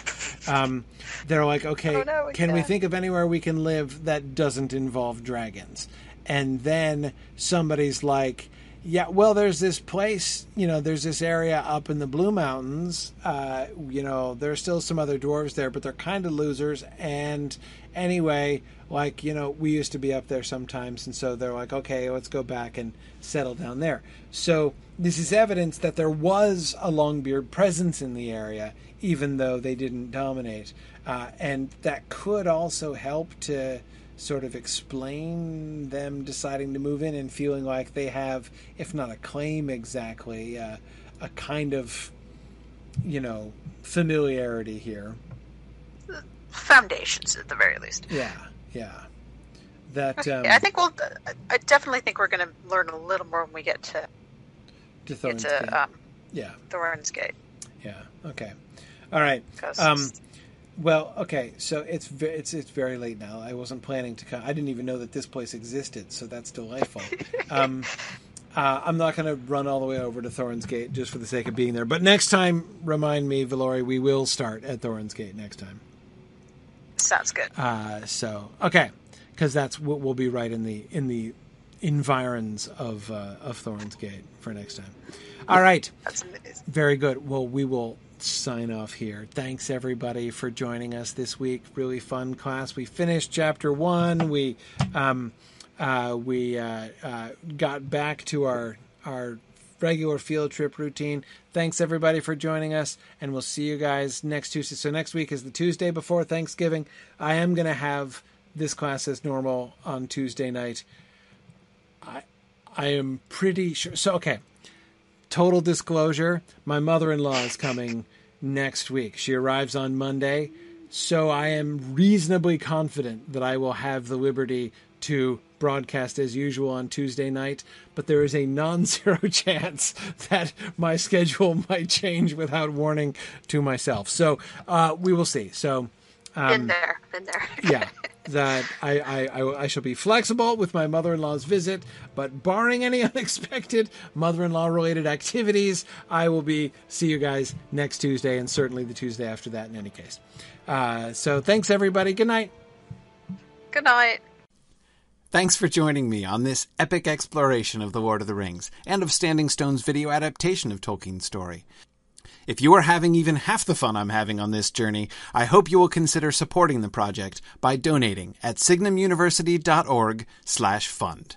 Um, they're like, okay, Oh, no, can we think of anywhere we can live that doesn't involve dragons? And then somebody's like, yeah, well, there's this place, you know, there's this area up in the Blue Mountains. Uh, you know, there's still some other dwarves there, but they're kind of losers. And anyway, like, you know, we used to be up there sometimes. And so they're like, okay, let's go back and settle down there. So this is evidence that there was a Longbeard presence in the area, even though they didn't dominate. Uh, and that could also help to sort of explain them deciding to move in and feeling like they have, if not a claim exactly, uh, a kind of, you know, familiarity here. Foundations, at the very least. Yeah, yeah. That um, Yeah, I think we'll. I definitely think we're going to learn a little more when we get to to get Thorin's Gate. um, yeah, Thorin's Gate. yeah. Okay. All right. Um, Well, okay, so it's ve- it's it's very late now. I wasn't planning to come. I didn't even know that this place existed, so that's delightful. (laughs) um, uh, I'm not going to run all the way over to Thorin's Gate just for the sake of being there. But next time, remind me, Valori, we will start at Thorin's Gate next time. sounds good. Uh, so okay, because that's what we'll be right in the in the environs of uh, of Thorin's Gate for next time. All right. That's amazing. Very good. Well, we will sign off here. Thanks everybody for joining us this week. Really fun class. We finished chapter one. We um, uh, we uh, uh, got back to our our regular field trip routine. Thanks everybody for joining us, and we'll see you guys next Tuesday. So next week is the Tuesday before Thanksgiving. I am going to have this class as normal on Tuesday night. I I am pretty sure. So okay total disclosure my mother-in-law is coming next week. She arrives on monday so i am reasonably confident that i will have the liberty to broadcast as usual on tuesday night but there is a non-zero (laughs) chance that my schedule (laughs) might change without warning to myself. So uh, we will see. So been there. Been there. (laughs) yeah that I, I, I, I shall be flexible with my mother-in-law's visit but barring any (laughs) unexpected mother-in-law related activities i will be see you guys next tuesday and certainly the tuesday after that in any case uh, so thanks everybody good night Good night. Thanks for joining me on this epic exploration of The Lord of the Rings and of Standing Stone's video adaptation of Tolkien's story. If you are having even half the fun I'm having on this journey, I hope you will consider supporting the project by donating at signumuniversity.org/fund.